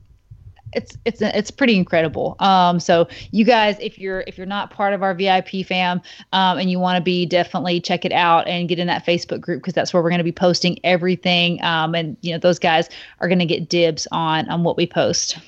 Speaker 2: it's it's it's pretty incredible. Um, so you guys, if you're if you're not part of our VIP fam, um, and you want to be, definitely check it out and get in that Facebook group because that's where we're going to be posting everything. Um, and you know those guys are going to get dibs on on what we post.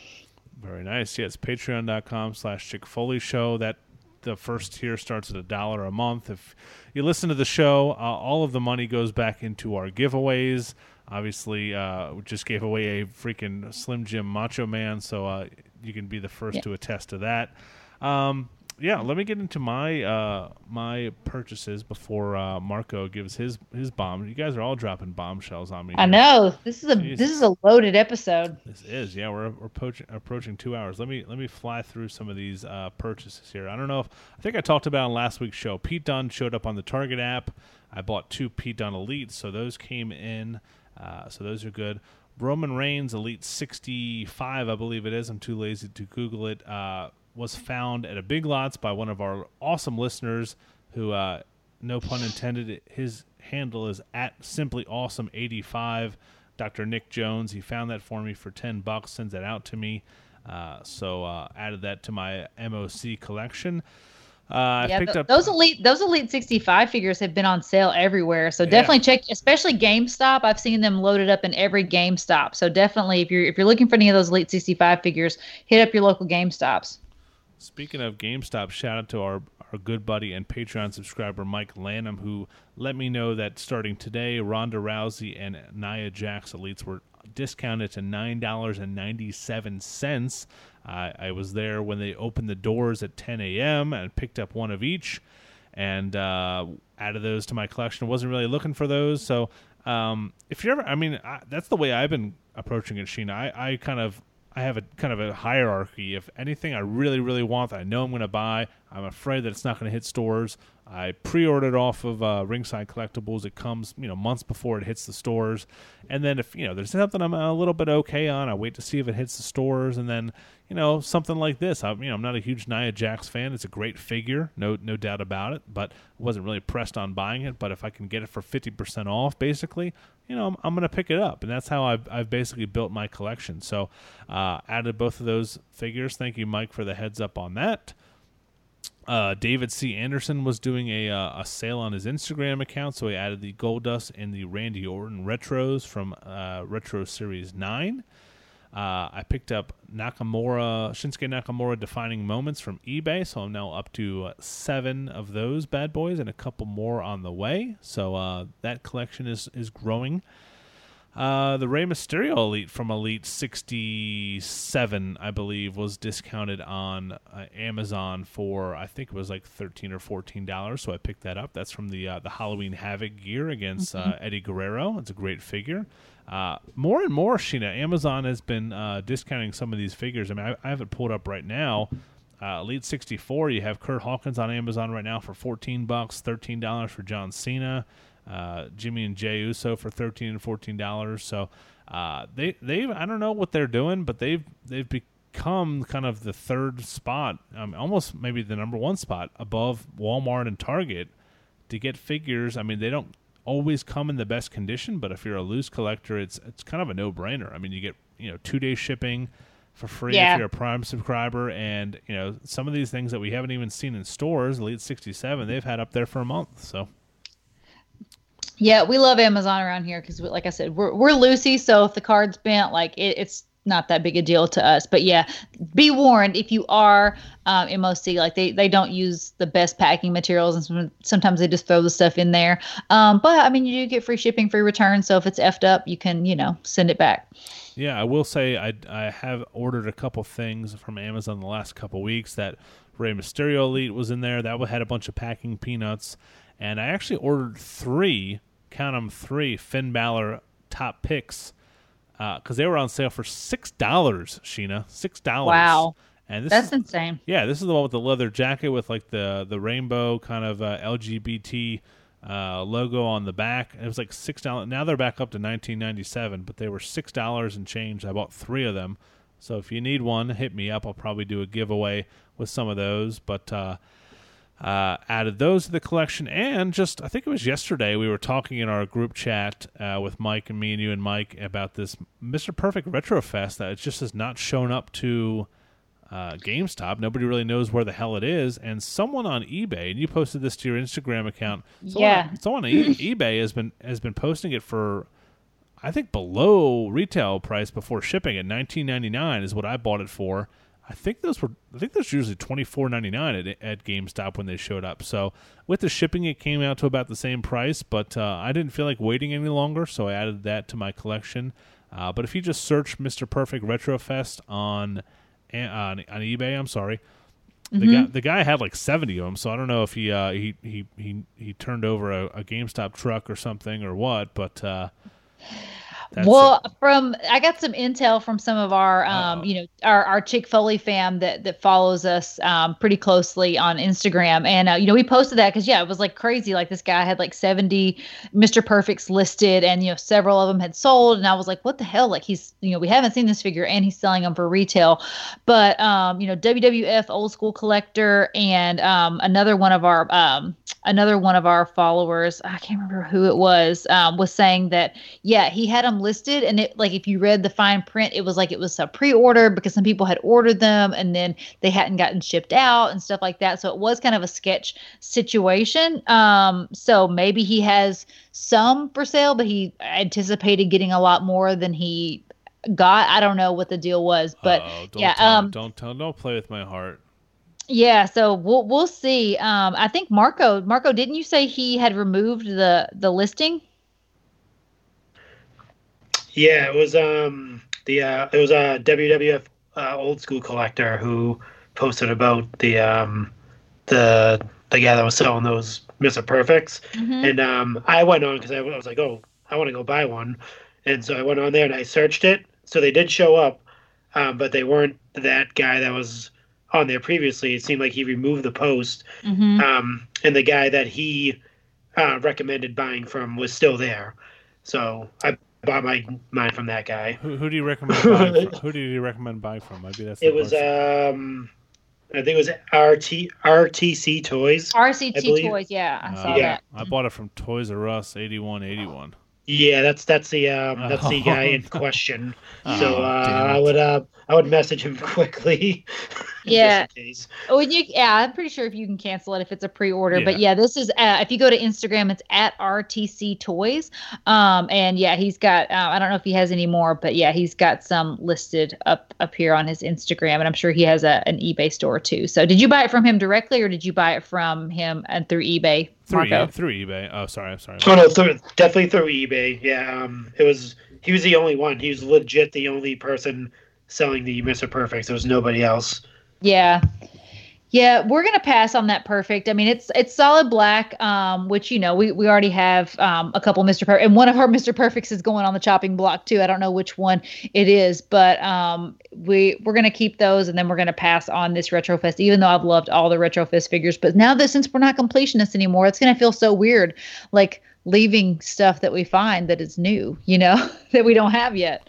Speaker 1: Very nice. Yes, patreon.com slash Chick Foley Show. That the first tier starts at a dollar a month. If you listen to the show, uh, all of the money goes back into our giveaways. Obviously, uh, we just gave away a freaking Slim Jim Macho Man, so uh, you can be the first
Speaker 2: Yeah.
Speaker 1: to attest to that. Um, yeah, let me get into my uh, my purchases before uh, Marco gives his his bomb. You guys are all dropping bombshells on me.
Speaker 2: I know this is a
Speaker 1: Jeez.
Speaker 2: this is a loaded episode.
Speaker 1: This is yeah. We're, we're approaching approaching two hours. Let me let me fly through some of these uh, purchases here. I don't know if I think I talked about on last week's show. Pete Dunne showed up on the Target app. I bought two Pete Dunne Elites, so those came in. Uh, so those are good. Roman Reigns Elite 65, I believe it is. I'm too lazy to Google it. Uh, was found at a Big Lots by one of our awesome listeners who, uh, no pun intended, his handle is at simply awesome 85. Dr. Nick Jones, he found that for me for 10 bucks, sends that out to me. Uh, so uh, added that to my MOC collection. Uh, I
Speaker 2: yeah,
Speaker 1: picked
Speaker 2: th-
Speaker 1: up
Speaker 2: those elite those elite 65 figures have been on sale everywhere. So definitely check, especially GameStop. I've seen them loaded up in every GameStop. So definitely, if you're if you're looking for any of those elite 65 figures, hit up your local GameStops.
Speaker 1: Speaking of GameStop, shout out to our, our good buddy and Patreon subscriber Mike Lanham, who let me know that starting today, Ronda Rousey and Nia Jax elites were discounted to nine dollars and ninety seven cents. I I was there when they opened the doors at 10 a.m. and picked up one of each, and uh, added those to my collection. wasn't really looking for those, so um, if you're ever, I mean, I, that's the way I've been approaching it, Sheena. I, I kind of I have a kind of a hierarchy. If anything I really, really want that I know I'm going to buy, I'm afraid that it's not going to hit stores. I pre-ordered off of uh, Ringside Collectibles. It comes, you know, months before it hits the stores. And then if you know there's something I'm a little bit okay on, I wait to see if it hits the stores. And then you know something like this. I, you know, I'm not a huge Nia Jax fan. It's a great figure, no no doubt about it. But I wasn't really pressed on buying it. But if I can get it for 50% off, basically, you know, I'm, I'm going to pick it up. And that's how I've, I've basically built my collection. So uh, added both of those figures. Thank you, Mike, for the heads up on that. Uh, David C. Anderson was doing a uh, a sale on his Instagram account, so he added the Goldust and the Randy Orton retros from uh, Retro Series Nine. Uh, I picked up Nakamura Shinsuke Nakamura defining moments from eBay, so I'm now up to uh, seven of those bad boys and a couple more on the way. So uh, that collection is is growing. Uh, the Rey Mysterio Elite from Elite 67, I believe, was discounted on uh, Amazon for I think it was like 13 or 14 dollars. So I picked that up. That's from the uh, the Halloween Havoc gear against uh, Eddie Guerrero. It's a great figure. Uh, more and more, Sheena, Amazon has been uh, discounting some of these figures. I mean, I, I have it pulled up right now. Uh, Elite 64, you have Curt Hawkins on Amazon right now for 14 bucks, $13 for John Cena, uh, Jimmy and Jey Uso for 13 and 14 dollars. So uh, they they I don't know what they're doing, but they've they've become kind of the third spot, um, almost maybe the number one spot above Walmart and Target to get figures. I mean, they don't always come in the best condition, but if you're a loose collector, it's it's kind of a no brainer. I mean, you get you know two day shipping for free
Speaker 2: Yeah.
Speaker 1: if you're a Prime subscriber, and you know some of these things that we haven't even seen in stores, Elite 67, they've had up there for a month. So
Speaker 2: Yeah, we love Amazon around here because, like I said, we're we're Lucy. So if the card's bent, like it, it's not that big a deal to us. But yeah, be warned if you are um, MOC, like they they don't use the best packing materials, and some, sometimes they just throw the stuff in there. Um, but I mean, you do get free shipping, free return. So if it's effed up, you can you know send it back.
Speaker 1: Yeah, I will say I, I have ordered a couple things from Amazon the last couple weeks. That Rey Mysterio Elite was in there. That had a bunch of packing peanuts, and I actually ordered three, count them three Finn Balor top picks because they were on sale for six dollars. Sheena, six dollars.
Speaker 2: Wow.
Speaker 1: And this
Speaker 2: That's
Speaker 1: is,
Speaker 2: insane.
Speaker 1: yeah, this is the one with the leather jacket with like the the rainbow kind of uh, LGBT uh, logo on the back. It was like six dollars. Now they're back up to nineteen ninety seven, but they were six dollars and change. I bought three of them. So if you need one, hit me up. I'll probably do a giveaway with some of those. But uh, uh, added those to the collection, and just I think it was yesterday we were talking in our group chat uh, with Mike and me and you and Mike about this Mr. Perfect Retro Fest that it just has not shown up to uh, GameStop. Nobody really knows where the hell it is, and someone on eBay and you posted this to your Instagram account. Someone
Speaker 2: Yeah.
Speaker 1: on, someone on eBay has been has been posting it for. I think below retail price before shipping at 19.99 is what I bought it for. I think those were I think those were usually 24.99 at at GameStop when they showed up. So with the shipping it came out to about the same price, but uh, I didn't feel like waiting any longer, so I added that to my collection. Uh, but if you just search Mr. Perfect Retro Fest on on, on eBay, I'm sorry, The guy, the guy had like seventy of them, so I don't know if he uh, he, he he he turned over a, a GameStop truck or something or what, but uh, that's
Speaker 2: well, from I got some intel from some of our, um, you know, our, our Chick Foley fam that that follows us um, pretty closely on Instagram, and uh, you know, we posted that because yeah, it was like crazy. Like this guy had like seventy Mr. Perfects listed, and you know, several of them had sold, and I was like, what the hell? Like he's, you know, we haven't seen this figure, and he's selling them for retail. But um, you know, WWF old school collector, and um, another one of our um, another one of our followers, I can't remember who it was, um, was saying that yeah, he had them listed, and it like if you read the fine print, it was like it was a pre-order because some people had ordered them and then they hadn't gotten shipped out and stuff like that. So it was kind of a sketch situation. Um, so maybe he has some for sale, but he anticipated getting a lot more than he got. I don't know what the deal was, but
Speaker 1: don't
Speaker 2: yeah,
Speaker 1: tell,
Speaker 2: um,
Speaker 1: don't tell, don't play with my heart.
Speaker 2: yeah, so we'll we'll see. Um, I think Marco Marco didn't you say he had removed the the listing?
Speaker 3: Yeah, it was um the uh it was a WWF uh, old school collector who posted about the um the the guy that was selling those Mr. Perfects, and um I went on because I, was like, oh, I want to go buy one, and so I went on there and I searched it. So they did show up, um, but they weren't that guy that was on there previously. It seemed like he removed the post,
Speaker 2: Mm-hmm.
Speaker 3: um, and the guy that he uh, recommended buying from was still there. So I bought my mine from that guy.
Speaker 1: Who, who do you recommend buying from? Who do you recommend buying from? Maybe that's
Speaker 3: It was
Speaker 1: question.
Speaker 3: um, I think it was RT RTC Toys.
Speaker 2: RCT Toys, yeah, I saw
Speaker 1: Uh,
Speaker 3: yeah.
Speaker 2: that.
Speaker 1: I bought it from Toys R Us, eighty-one eighty-one.
Speaker 3: Yeah, that's that's the um, that's the guy in question.
Speaker 1: Oh,
Speaker 3: so uh, I would uh, I would message him quickly. Just
Speaker 2: Yeah.
Speaker 3: in case.
Speaker 2: Oh, you, yeah, I'm pretty sure if you can cancel it if it's a pre-order. But
Speaker 1: Yeah.
Speaker 2: yeah, this is uh, if you go to Instagram, it's at RTC Toys. Um, and yeah, he's got uh, I don't know if he has any more, but yeah, he's got some listed up up here on his Instagram, and I'm sure he has a, an eBay store too. So did you buy it from him directly, or did you buy it from him and through eBay,
Speaker 1: Through, e- through eBay. Oh, sorry, I'm sorry.
Speaker 3: Oh no, through, definitely through eBay. Yeah, um, it was he was the only one. He was legit the only person selling the Mr. Perfect. There was nobody else.
Speaker 2: Yeah. Yeah, we're gonna pass on that perfect. I mean, it's it's solid black, um, which you know we, we already have um, a couple Mr. Perfect, and one of our Mr. Perfects is going on the chopping block too. I don't know which one it is, but um, we we're gonna keep those, and then we're gonna pass on this Retrofest. Even though I've loved all the Retrofest figures, but now that since we're not completionists anymore, it's gonna feel so weird, like leaving stuff that we find that is new, you know, that we don't have yet.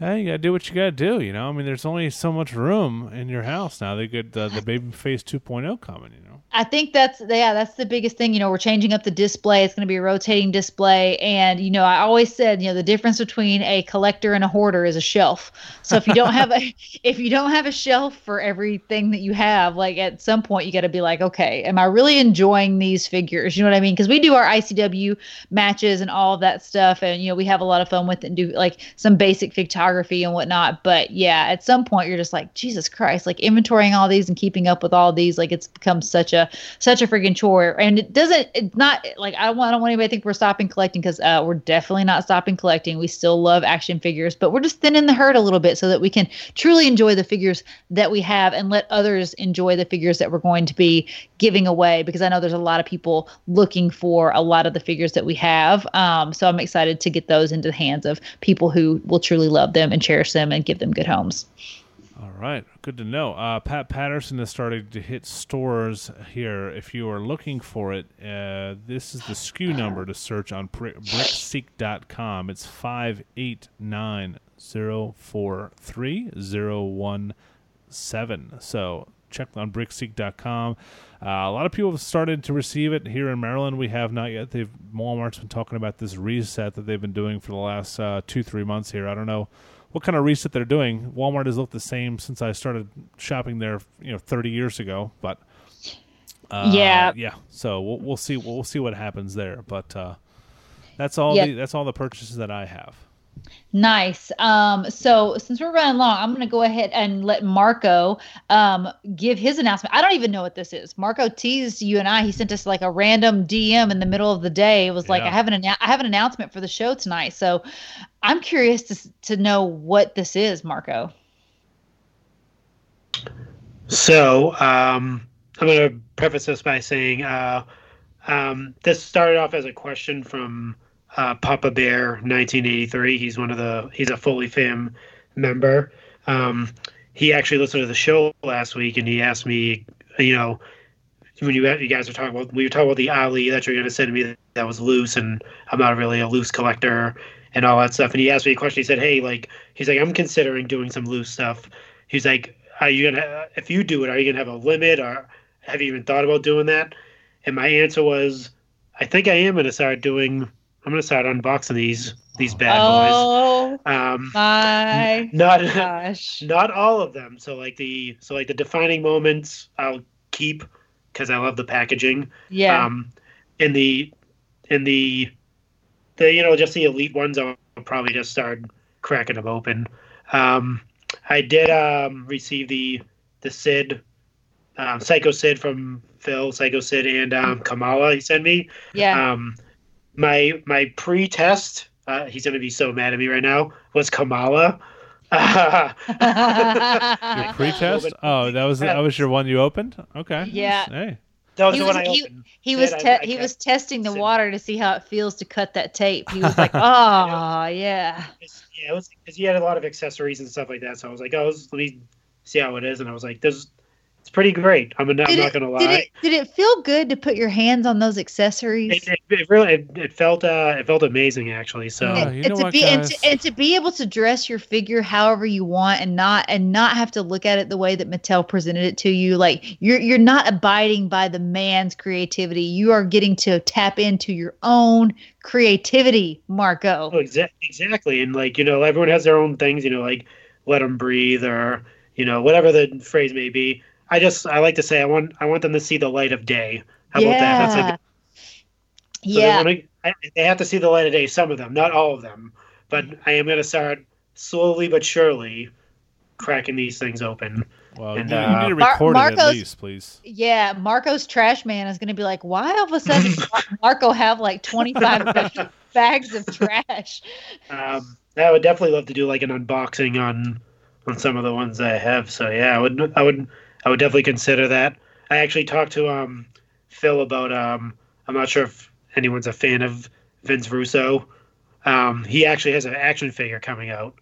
Speaker 1: Hey, you gotta do what you gotta do. You know, I mean, there's only so much room in your house now. They get uh, the Babyface 2.0 coming. You know,
Speaker 2: I think that's yeah, that's the biggest thing. You know, we're changing up the display. It's going to be a rotating display, and you know, I always said, you know, the difference between a collector and a hoarder is a shelf. So if you don't have a if you don't have a shelf for everything that you have, like at some point you got to be like, okay, am I really enjoying these figures? You know what I mean? Because we do our ICW matches and all of that stuff, and you know, we have a lot of fun with it and do like some basic photography and whatnot. But yeah, at some point you're just like, Jesus Christ, like inventorying all these and keeping up with all these, like it's become such a such a freaking chore. And it doesn't, it's not like I don't want, I don't want anybody to think we're stopping collecting because uh, we're definitely not stopping collecting. We still love action figures, but we're just thinning the herd a little bit so that we can truly enjoy the figures that we have and let others enjoy the figures that we're going to be giving away. Because I know there's a lot of people looking for a lot of the figures that we have. Um, so I'm excited to get those into the hands of people who will truly love them and cherish them and give them good homes.
Speaker 1: All right, good to know. Uh, Pat Patterson is starting to hit stores here. If you are looking for it, uh, this is the SKU number to search on brick- brickseek.com. It's 589043017. So check on brickseek.com. Uh, a lot of people have started to receive it here in Maryland. We have not yet. They've Walmart's been talking about this reset that they've been doing for the last uh, two, three months here. I don't know what kind of reset they're doing. Walmart has looked the same since I started shopping there, you know, 30 years ago. But uh,
Speaker 2: Yeah.
Speaker 1: yeah. So we'll, we'll see. We'll see what happens there. But uh, that's all.
Speaker 2: Yeah.
Speaker 1: The, that's all the purchases that I have.
Speaker 2: Nice. Um, so since we're running long, I'm going to go ahead and let Marco um, give his announcement. I don't even know what this is. Marco teased you and I. He sent us like a random DM in the middle of the day. It was like I have an annou- I have an announcement for the show tonight. So I'm curious to to know what this is, Marco.
Speaker 3: So um, I'm going to preface this by saying uh, um, this started off as a question from uh, Papa Bear 1983. He's one of the he's a Foley fam member. Um, he actually listened to the show last week and he asked me, you know, when you you guys were talking about we were talking about the Ali that you're going to send me that was loose and I'm not really a loose collector and all that stuff. And he asked me a question. He said, "Hey, like he's like I'm considering doing some loose stuff." He's like, "Are you gonna if you do it, are you gonna have a limit or have you even thought about doing that?" And my answer was, "I think I am gonna start doing. I'm gonna start unboxing these these bad
Speaker 2: Oh
Speaker 3: boys. Um,
Speaker 2: my
Speaker 3: not
Speaker 2: gosh.
Speaker 3: not all of them. So like the so like the defining moments I'll keep because I love the packaging.
Speaker 2: Yeah.
Speaker 3: Um, in the in the the you know just the elite ones, I'll probably just start cracking them open. Um, I did um, receive the the Sid, uh, Psycho Sid from Phil, Psycho Sid and um, Kamala. He sent me.
Speaker 2: yeah.
Speaker 3: Um, my my pre-test, uh, he's gonna be so mad at me right now. Was Kamala.
Speaker 1: Your pre-test? Oh, that was that was your one you opened. Okay.
Speaker 2: Yeah.
Speaker 1: Hey.
Speaker 3: That was
Speaker 2: He
Speaker 3: the
Speaker 2: was-
Speaker 3: one I
Speaker 2: he-
Speaker 3: opened.
Speaker 2: he was te-
Speaker 3: I- I
Speaker 2: he was testing the water to see how it feels to cut that tape. He was like, "Oh, yeah."
Speaker 3: Yeah, it was because he had a lot of accessories and stuff like that. So I was like, oh, let me see how it is, and I was like, this, it's pretty great. I'm, not, I'm
Speaker 2: Did
Speaker 3: not gonna
Speaker 2: did
Speaker 3: lie.
Speaker 2: it did it feel good to put your hands on those accessories?
Speaker 3: It, it, it really, it, it felt, uh, it felt amazing actually. So
Speaker 1: Oh,
Speaker 2: and,
Speaker 1: you
Speaker 2: and
Speaker 1: know
Speaker 2: to
Speaker 1: what,
Speaker 2: be and to, and to be able to dress your figure however you want and not and not have to look at it the way that Mattel presented it to you like you're you're not abiding by the man's creativity you are getting to tap into your own creativity Marco
Speaker 3: Oh, exa- exactly. And like, you know, everyone has their own things, you know, like let them breathe or, you know, whatever the phrase may be. I just, I like to say, I want, I want them to see the light of day. How about that? That's
Speaker 2: yeah
Speaker 3: a, so
Speaker 2: yeah
Speaker 3: They, wanna, I, they have to see the light of day, some of them, not all of them. But I am going to start slowly but surely cracking these things open.
Speaker 1: Well,
Speaker 3: And,
Speaker 1: you, you
Speaker 3: uh,
Speaker 1: need to
Speaker 2: Mar-
Speaker 1: record it at least, please.
Speaker 2: yeah Marco's trash man is going to be like why all of a sudden does Marco have like 25 bags of trash
Speaker 3: Um, I would definitely love to do like an unboxing on on some of the ones I have. So yeah, I would I would I would definitely consider that. I actually talked to um Phil about um I'm not sure if anyone's a fan of Vince Russo. Um, he actually has an action figure coming out,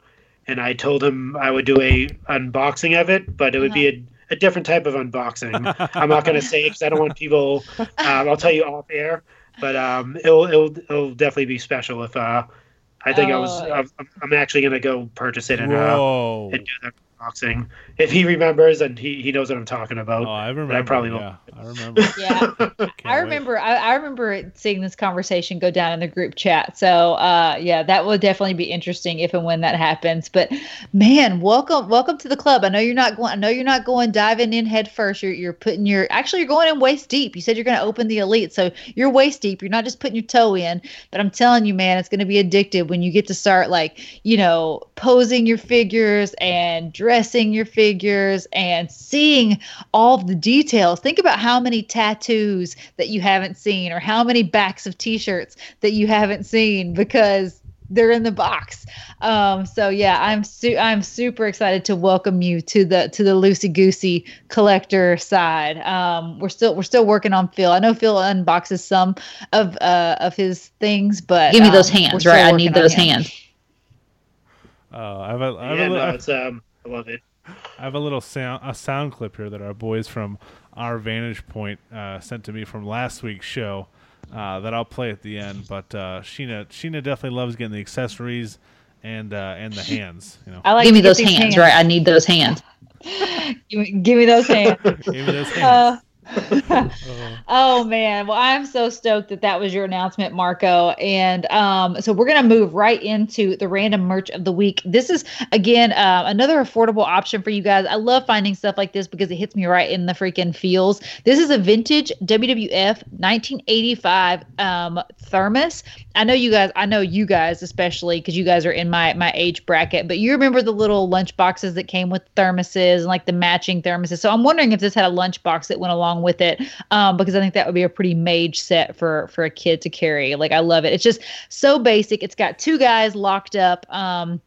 Speaker 3: and I told him I would do a unboxing of it, but it would be a, a different type of unboxing. I'm not going to say because I don't want people. Um, I'll tell you off air, but um, it'll it'll it'll definitely be special if uh, I think I was
Speaker 2: Oh.
Speaker 3: I'm, I'm actually going to go purchase it and uh, and do that unboxing. If he remembers and he, he knows what I'm talking about.
Speaker 1: Oh, I remember.
Speaker 3: I probably
Speaker 1: yeah,
Speaker 3: won't.
Speaker 1: I remember.
Speaker 2: yeah
Speaker 1: Can't
Speaker 2: I
Speaker 1: wait.
Speaker 2: remember I, I remember seeing this conversation go down in the group chat. So uh yeah, that will definitely be interesting if and when that happens. But man, welcome welcome to the club. I know you're not going I know you're not going diving in head first. You're you're putting your actually you're going in waist deep. You said you're gonna open the elite. So you're waist deep. You're not just putting your toe in. But I'm telling you, man, it's gonna be addictive when you get to start like, you know, posing your figures and dressing your figures and seeing all the details. Think about how many tattoos that you haven't seen or how many backs of t-shirts that you haven't seen because they're in the box. Um, so yeah, I'm su- I'm super excited to welcome you to the to the loosey goosey collector side. Um, we're still we're still working on Phil. I know Phil unboxes some of uh, of his things, but
Speaker 6: Give me those
Speaker 2: um, we're
Speaker 6: hands, right? I need those
Speaker 2: him.
Speaker 6: hands.
Speaker 1: Uh, I have a, I have
Speaker 3: yeah,
Speaker 1: a, li-
Speaker 3: no, it's um I love it.
Speaker 1: I have a little sound a sound clip here that our boys from our Vantage Point uh, sent to me from last week's show uh, that I'll play at the end. But uh, Sheena Sheena definitely loves getting the accessories and uh, and the hands. You know,
Speaker 2: I like
Speaker 6: Give me those
Speaker 2: these
Speaker 6: hands, right? I need those hands.
Speaker 2: Give me, give me those hands.
Speaker 1: give me those hands.
Speaker 2: Oh man. Well i'm so stoked that that was your announcement marco. And um so we're gonna move right into the random merch of the week. This is again uh, another affordable option for you guys. I love finding stuff like this because it hits me right in the freaking feels. This is a vintage wwf 1985 um thermos. I know you guys i know you guys especially because you guys are in my my age bracket but you remember the little lunch boxes that came with thermoses and like the matching thermoses. So i'm wondering if this had a lunch box that went along with it um, because I think that would be a pretty mage set for for a kid to carry. Like I love it. It's just so basic. It's got two guys locked up. Um,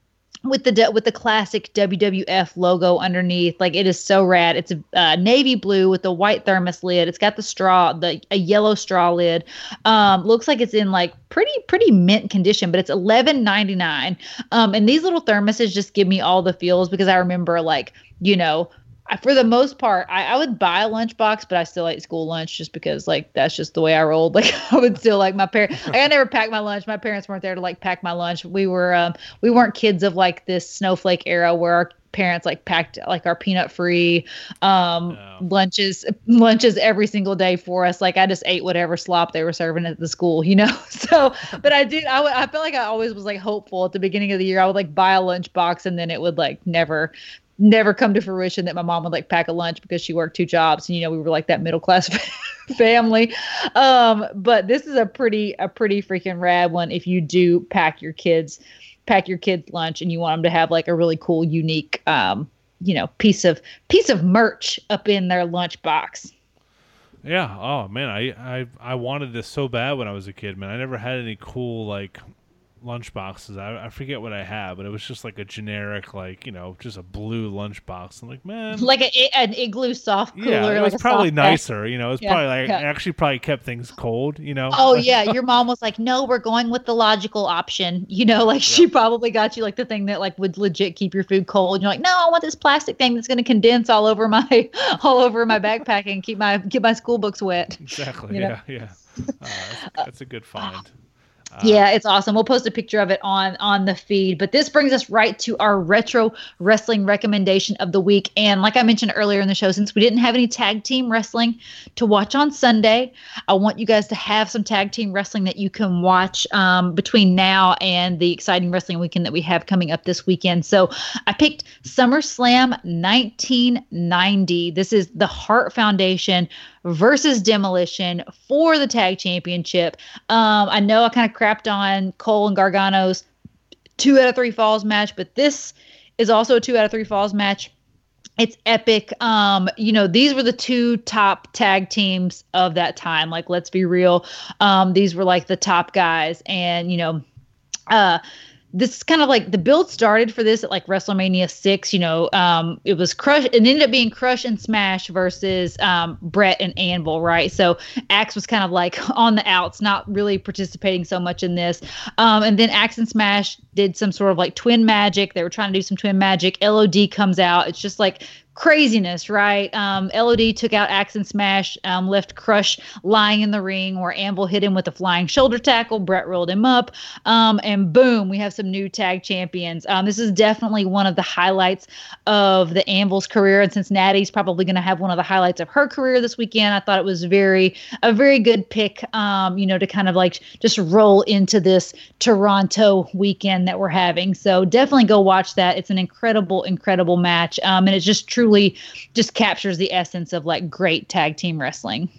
Speaker 2: with the with the classic WWF logo underneath. Like it is so rad. It's a uh, navy blue with a white thermos lid. It's got the straw, the a yellow straw lid. Um, looks like it's in like pretty pretty mint condition, but it's eleven ninety nine. Um, and these little thermoses just give me all the feels because I remember like you know I- for the most part, I, I would buy a lunchbox, but I still ate school lunch just because like that's just the way I rolled. Like I would still like my parents. Like, I never packed my lunch. My parents weren't there to like pack my lunch. We were um we weren't kids of like this snowflake era where our parents like packed like our peanut free um
Speaker 1: No.
Speaker 2: lunches lunches every single day for us like i just ate whatever slop they were serving at the school you know so but i did I would- I felt like i always was like hopeful at the beginning of the year i would like buy a lunch box and then it would like never never come to fruition that my mom would like pack a lunch because she worked two jobs and you know we were like that middle class family um but this is a pretty a pretty freaking rad one if you do pack your kids pack your kids lunch and you want them to have like a really cool unique um you know piece of piece of merch up in their lunch box
Speaker 1: Yeah. Oh man, I, I I wanted this so bad when I was a kid, man. I never had any cool like lunch boxes. I, I forget what I had, but it was just like a generic, like you know, just a blue lunchbox. I'm like, man,
Speaker 2: like a, an igloo soft cooler
Speaker 1: yeah, it was probably nicer. You know, it was
Speaker 2: Yeah,
Speaker 1: probably like
Speaker 2: yeah.
Speaker 1: actually probably kept things cold. You know.
Speaker 2: Oh yeah, your mom was like, "No, we're going with the logical option." You know, like she probably got you like the thing that like would legit keep your food cold. And you're like, "No, I want this plastic thing that's going to condense all over my all over my backpack and keep my keep my school books wet."
Speaker 1: Exactly.
Speaker 2: you know?
Speaker 1: Yeah. Yeah. Uh, that's, that's a good find.
Speaker 2: Yeah, it's awesome. We'll post a picture of it on on the feed. But this brings us right to our retro wrestling recommendation of the week. And like I mentioned earlier in the show, since we didn't have any tag team wrestling to watch on Sunday, I want you guys to have some tag team wrestling that you can watch um, between now and the exciting wrestling weekend that we have coming up this weekend. So I picked SummerSlam 1990. This is the Hart Foundation versus Demolition for the tag championship. Um, I know I kind of crapped on Cole and Gargano's two out of three falls match, but this is also a two out of three falls match. It's epic. Um, you know, these were the two top tag teams of that time. Like, let's be real. Um, these were like the top guys, and you know, uh this is kind of like the build started for this at like WrestleMania six. You know, um, it was Crush. It ended up being Crush and Smash versus um, Bret and Anvil, right? So Axe was kind of like on the outs, not really participating so much in this. Um, and then Axe and Smash did some sort of like twin magic. They were trying to do some twin magic. LOD comes out. It's just like craziness, right? Um, LOD took out Axe and Smash, um, left Crush lying in the ring where Anvil hit him with a flying shoulder tackle. Bret rolled him up, um, and boom, we have some new tag champions. Um, this is definitely one of the highlights of the Anvil's career, and since Natty's probably going to have one of the highlights of her career this weekend, I thought it was very a very good pick. Um, you know, to kind of like just roll into this Toronto weekend that we're having. So definitely go watch that. It's an incredible, incredible match, um, and it's just truly just captures the essence of like great tag team wrestling.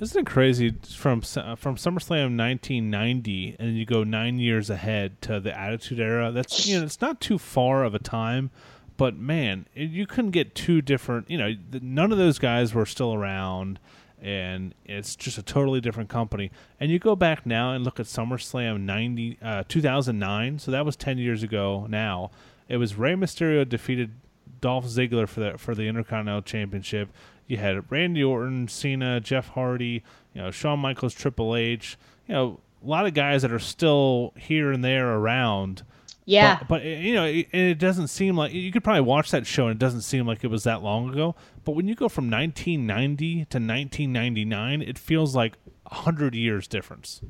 Speaker 1: Isn't it crazy from Su- from SummerSlam 1990 and you go nine years ahead to the Attitude Era? That's you know it's not too far of a time, but man, it, you couldn't get two different. You know, none of those guys were still around, and it's just a totally different company. And you go back now and look at SummerSlam 90 uh, 2009, so that was 10 years ago. Now it was Rey Mysterio defeated Dolph Ziggler for the for the Intercontinental Championship. You had Randy Orton, Cena, Jeff Hardy, you know, Shawn Michaels, Triple H. You know, a lot of guys that are still here and there around.
Speaker 2: Yeah.
Speaker 1: But, but eh, you know, it, it doesn't seem like you could probably watch that show and it doesn't seem like it was that long ago. But when you go from 1990 to 1999, it feels like a hundred years difference.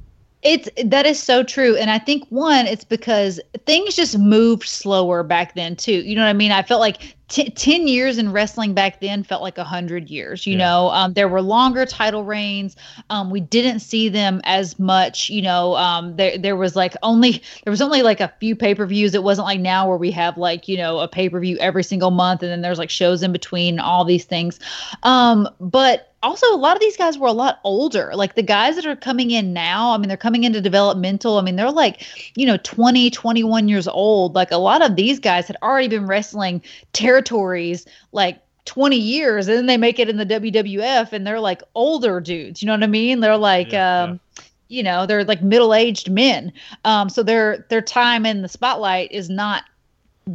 Speaker 2: It's that is so true, and I think one, it's because things just moved slower back then too. You know what I mean? I felt like t- ten years in wrestling back then felt like a hundred years. You
Speaker 1: Yeah.
Speaker 2: know, um, there were longer title reigns. Um, we didn't see them as much. You know, um, there there was like only there was only like a few pay per views. It wasn't like now where we have like you know a pay per view every single month, and then there's like shows in between, all these things. Um, but also a lot of these guys were a lot older. Like the guys that are coming in now i mean they're coming into developmental. I mean they're like you know 20 21 years old. Like a lot of these guys had already been wrestling territories like 20 years and then they make it in the wwf and they're like older dudes. You know what i mean? They're like
Speaker 1: Yeah,
Speaker 2: um you know they're like middle-aged men. Um so their their time in the spotlight is not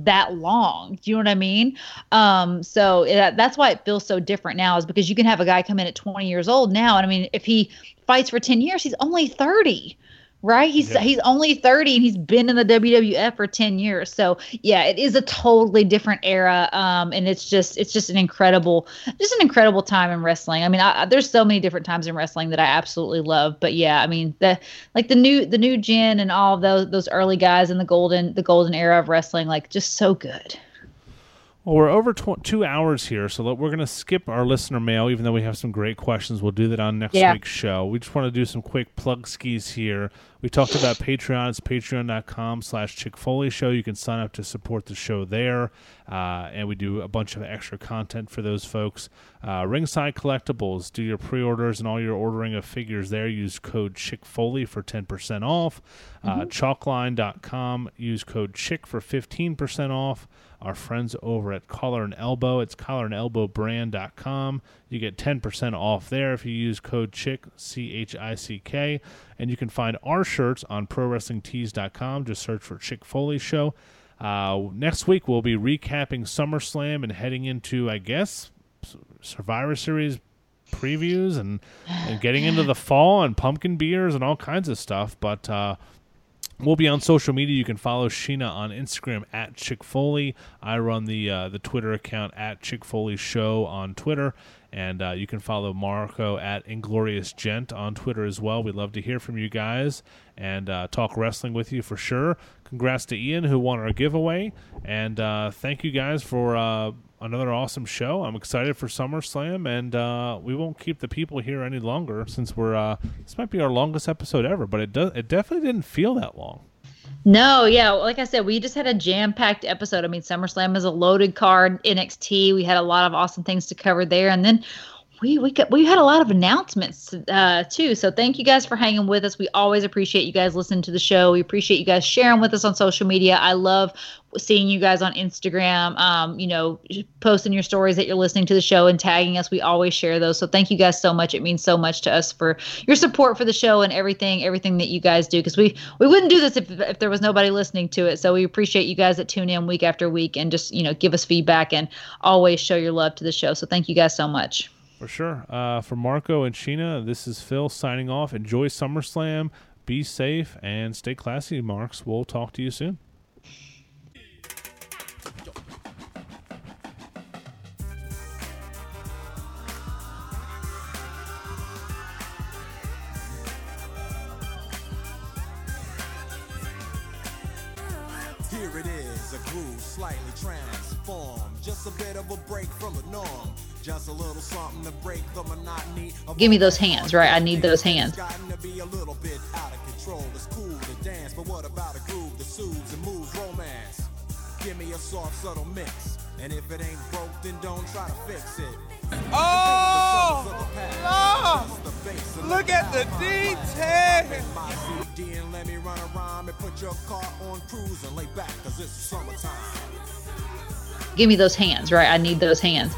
Speaker 2: that long. Do you know what I mean? Um, so it, that's why it feels so different now, is because you can have a guy come in at 20 years old now, and I mean, if he fights for 10 years, he's only 30 right? He's
Speaker 1: Yeah.
Speaker 2: he's only 30 and he's been in the WWF for 10 years. So yeah, it is a totally different era. Um, and it's just it's just an incredible just an incredible time in wrestling. I mean, I, there's so many different times in wrestling that I absolutely love. But yeah, I mean the like the new the new gen and all those those early guys in the golden the golden era of wrestling, like just so good.
Speaker 1: Well, we're over tw- two hours here, so let- we're going to skip our listener mail, even though we have some great questions. We'll do that on next
Speaker 2: Yeah.
Speaker 1: week's show. We just want to do some quick plug skis here. We talked about Patreon. It's patreon.com slash Chick Foley Show. You can sign up to support the show there, uh, and we do a bunch of extra content for those folks. Uh, Ringside Collectibles. Do your pre-orders and all your ordering of figures there. Use code Chick Foley for 10% off. Uh, Chalkline.com. Use code Chick for 15% off our friends over at Collar and Elbow. It's collarandelbowbrand.com. You get 10% off there if you use code CHICK, C H I C K. And you can find our shirts on ProWrestlingTees.com. Just search for Chick Foley Show. Uh, next week, we'll be recapping SummerSlam and heading into, I guess, Survivor Series previews and, and getting into the fall and pumpkin beers and all kinds of stuff. But, uh, We'll be on social media. You can follow Sheena on Instagram at Chick Foley. I run the uh, the Twitter account at Chick Foley Show on Twitter, and uh, you can follow Marco at Inglorious Gent on Twitter as well. We'd love to hear from you guys and uh, talk wrestling with you for sure. Congrats to Ian who won our giveaway, and uh, thank you guys for uh, another awesome show. I'm excited for SummerSlam, and uh, we won't keep the people here any longer since we're uh, this might be our longest episode ever, but it does it definitely didn't feel that long.
Speaker 2: No, yeah, like I said, we just had a jam-packed episode. I mean, SummerSlam is a loaded card. NXT, we had a lot of awesome things to cover there, and then we we got, we had a lot of announcements uh, too. So thank you guys for hanging with us. We always appreciate you guys listening to the show. We appreciate you guys sharing with us on social media. I love seeing you guys on Instagram. Um, you know, posting your stories that you're listening to the show and tagging us. We always share those. So thank you guys so much. It means so much to us for your support for the show and everything, everything that you guys do. Because we we wouldn't do this if if there was nobody listening to it. So we appreciate you guys that tune in week after week and just you know give us feedback and always show your love to the show. So thank you guys so much.
Speaker 1: For sure. Uh, for Marco and Sheena, this is Phil signing off. Enjoy SummerSlam. Be safe and stay classy, Marks. We'll talk to you soon.
Speaker 5: Here it is, a groove slightly transformed. Just a bit of a break from the norm. Just a little something to break the monotony.
Speaker 2: Give me those hands, right? I need those hands.
Speaker 5: To be a little bit out of control. It's cool to dance, but what about a groove that soothes and moves romance? Give me a soft, subtle mix. And if it ain't broke, then don't try to fix it.
Speaker 6: Oh,
Speaker 5: Lord!
Speaker 6: look at the detail.
Speaker 5: My CD and let me run around and put your car on cruise and lay back, cause it's summertime.
Speaker 2: Give me those hands, right? I need those hands.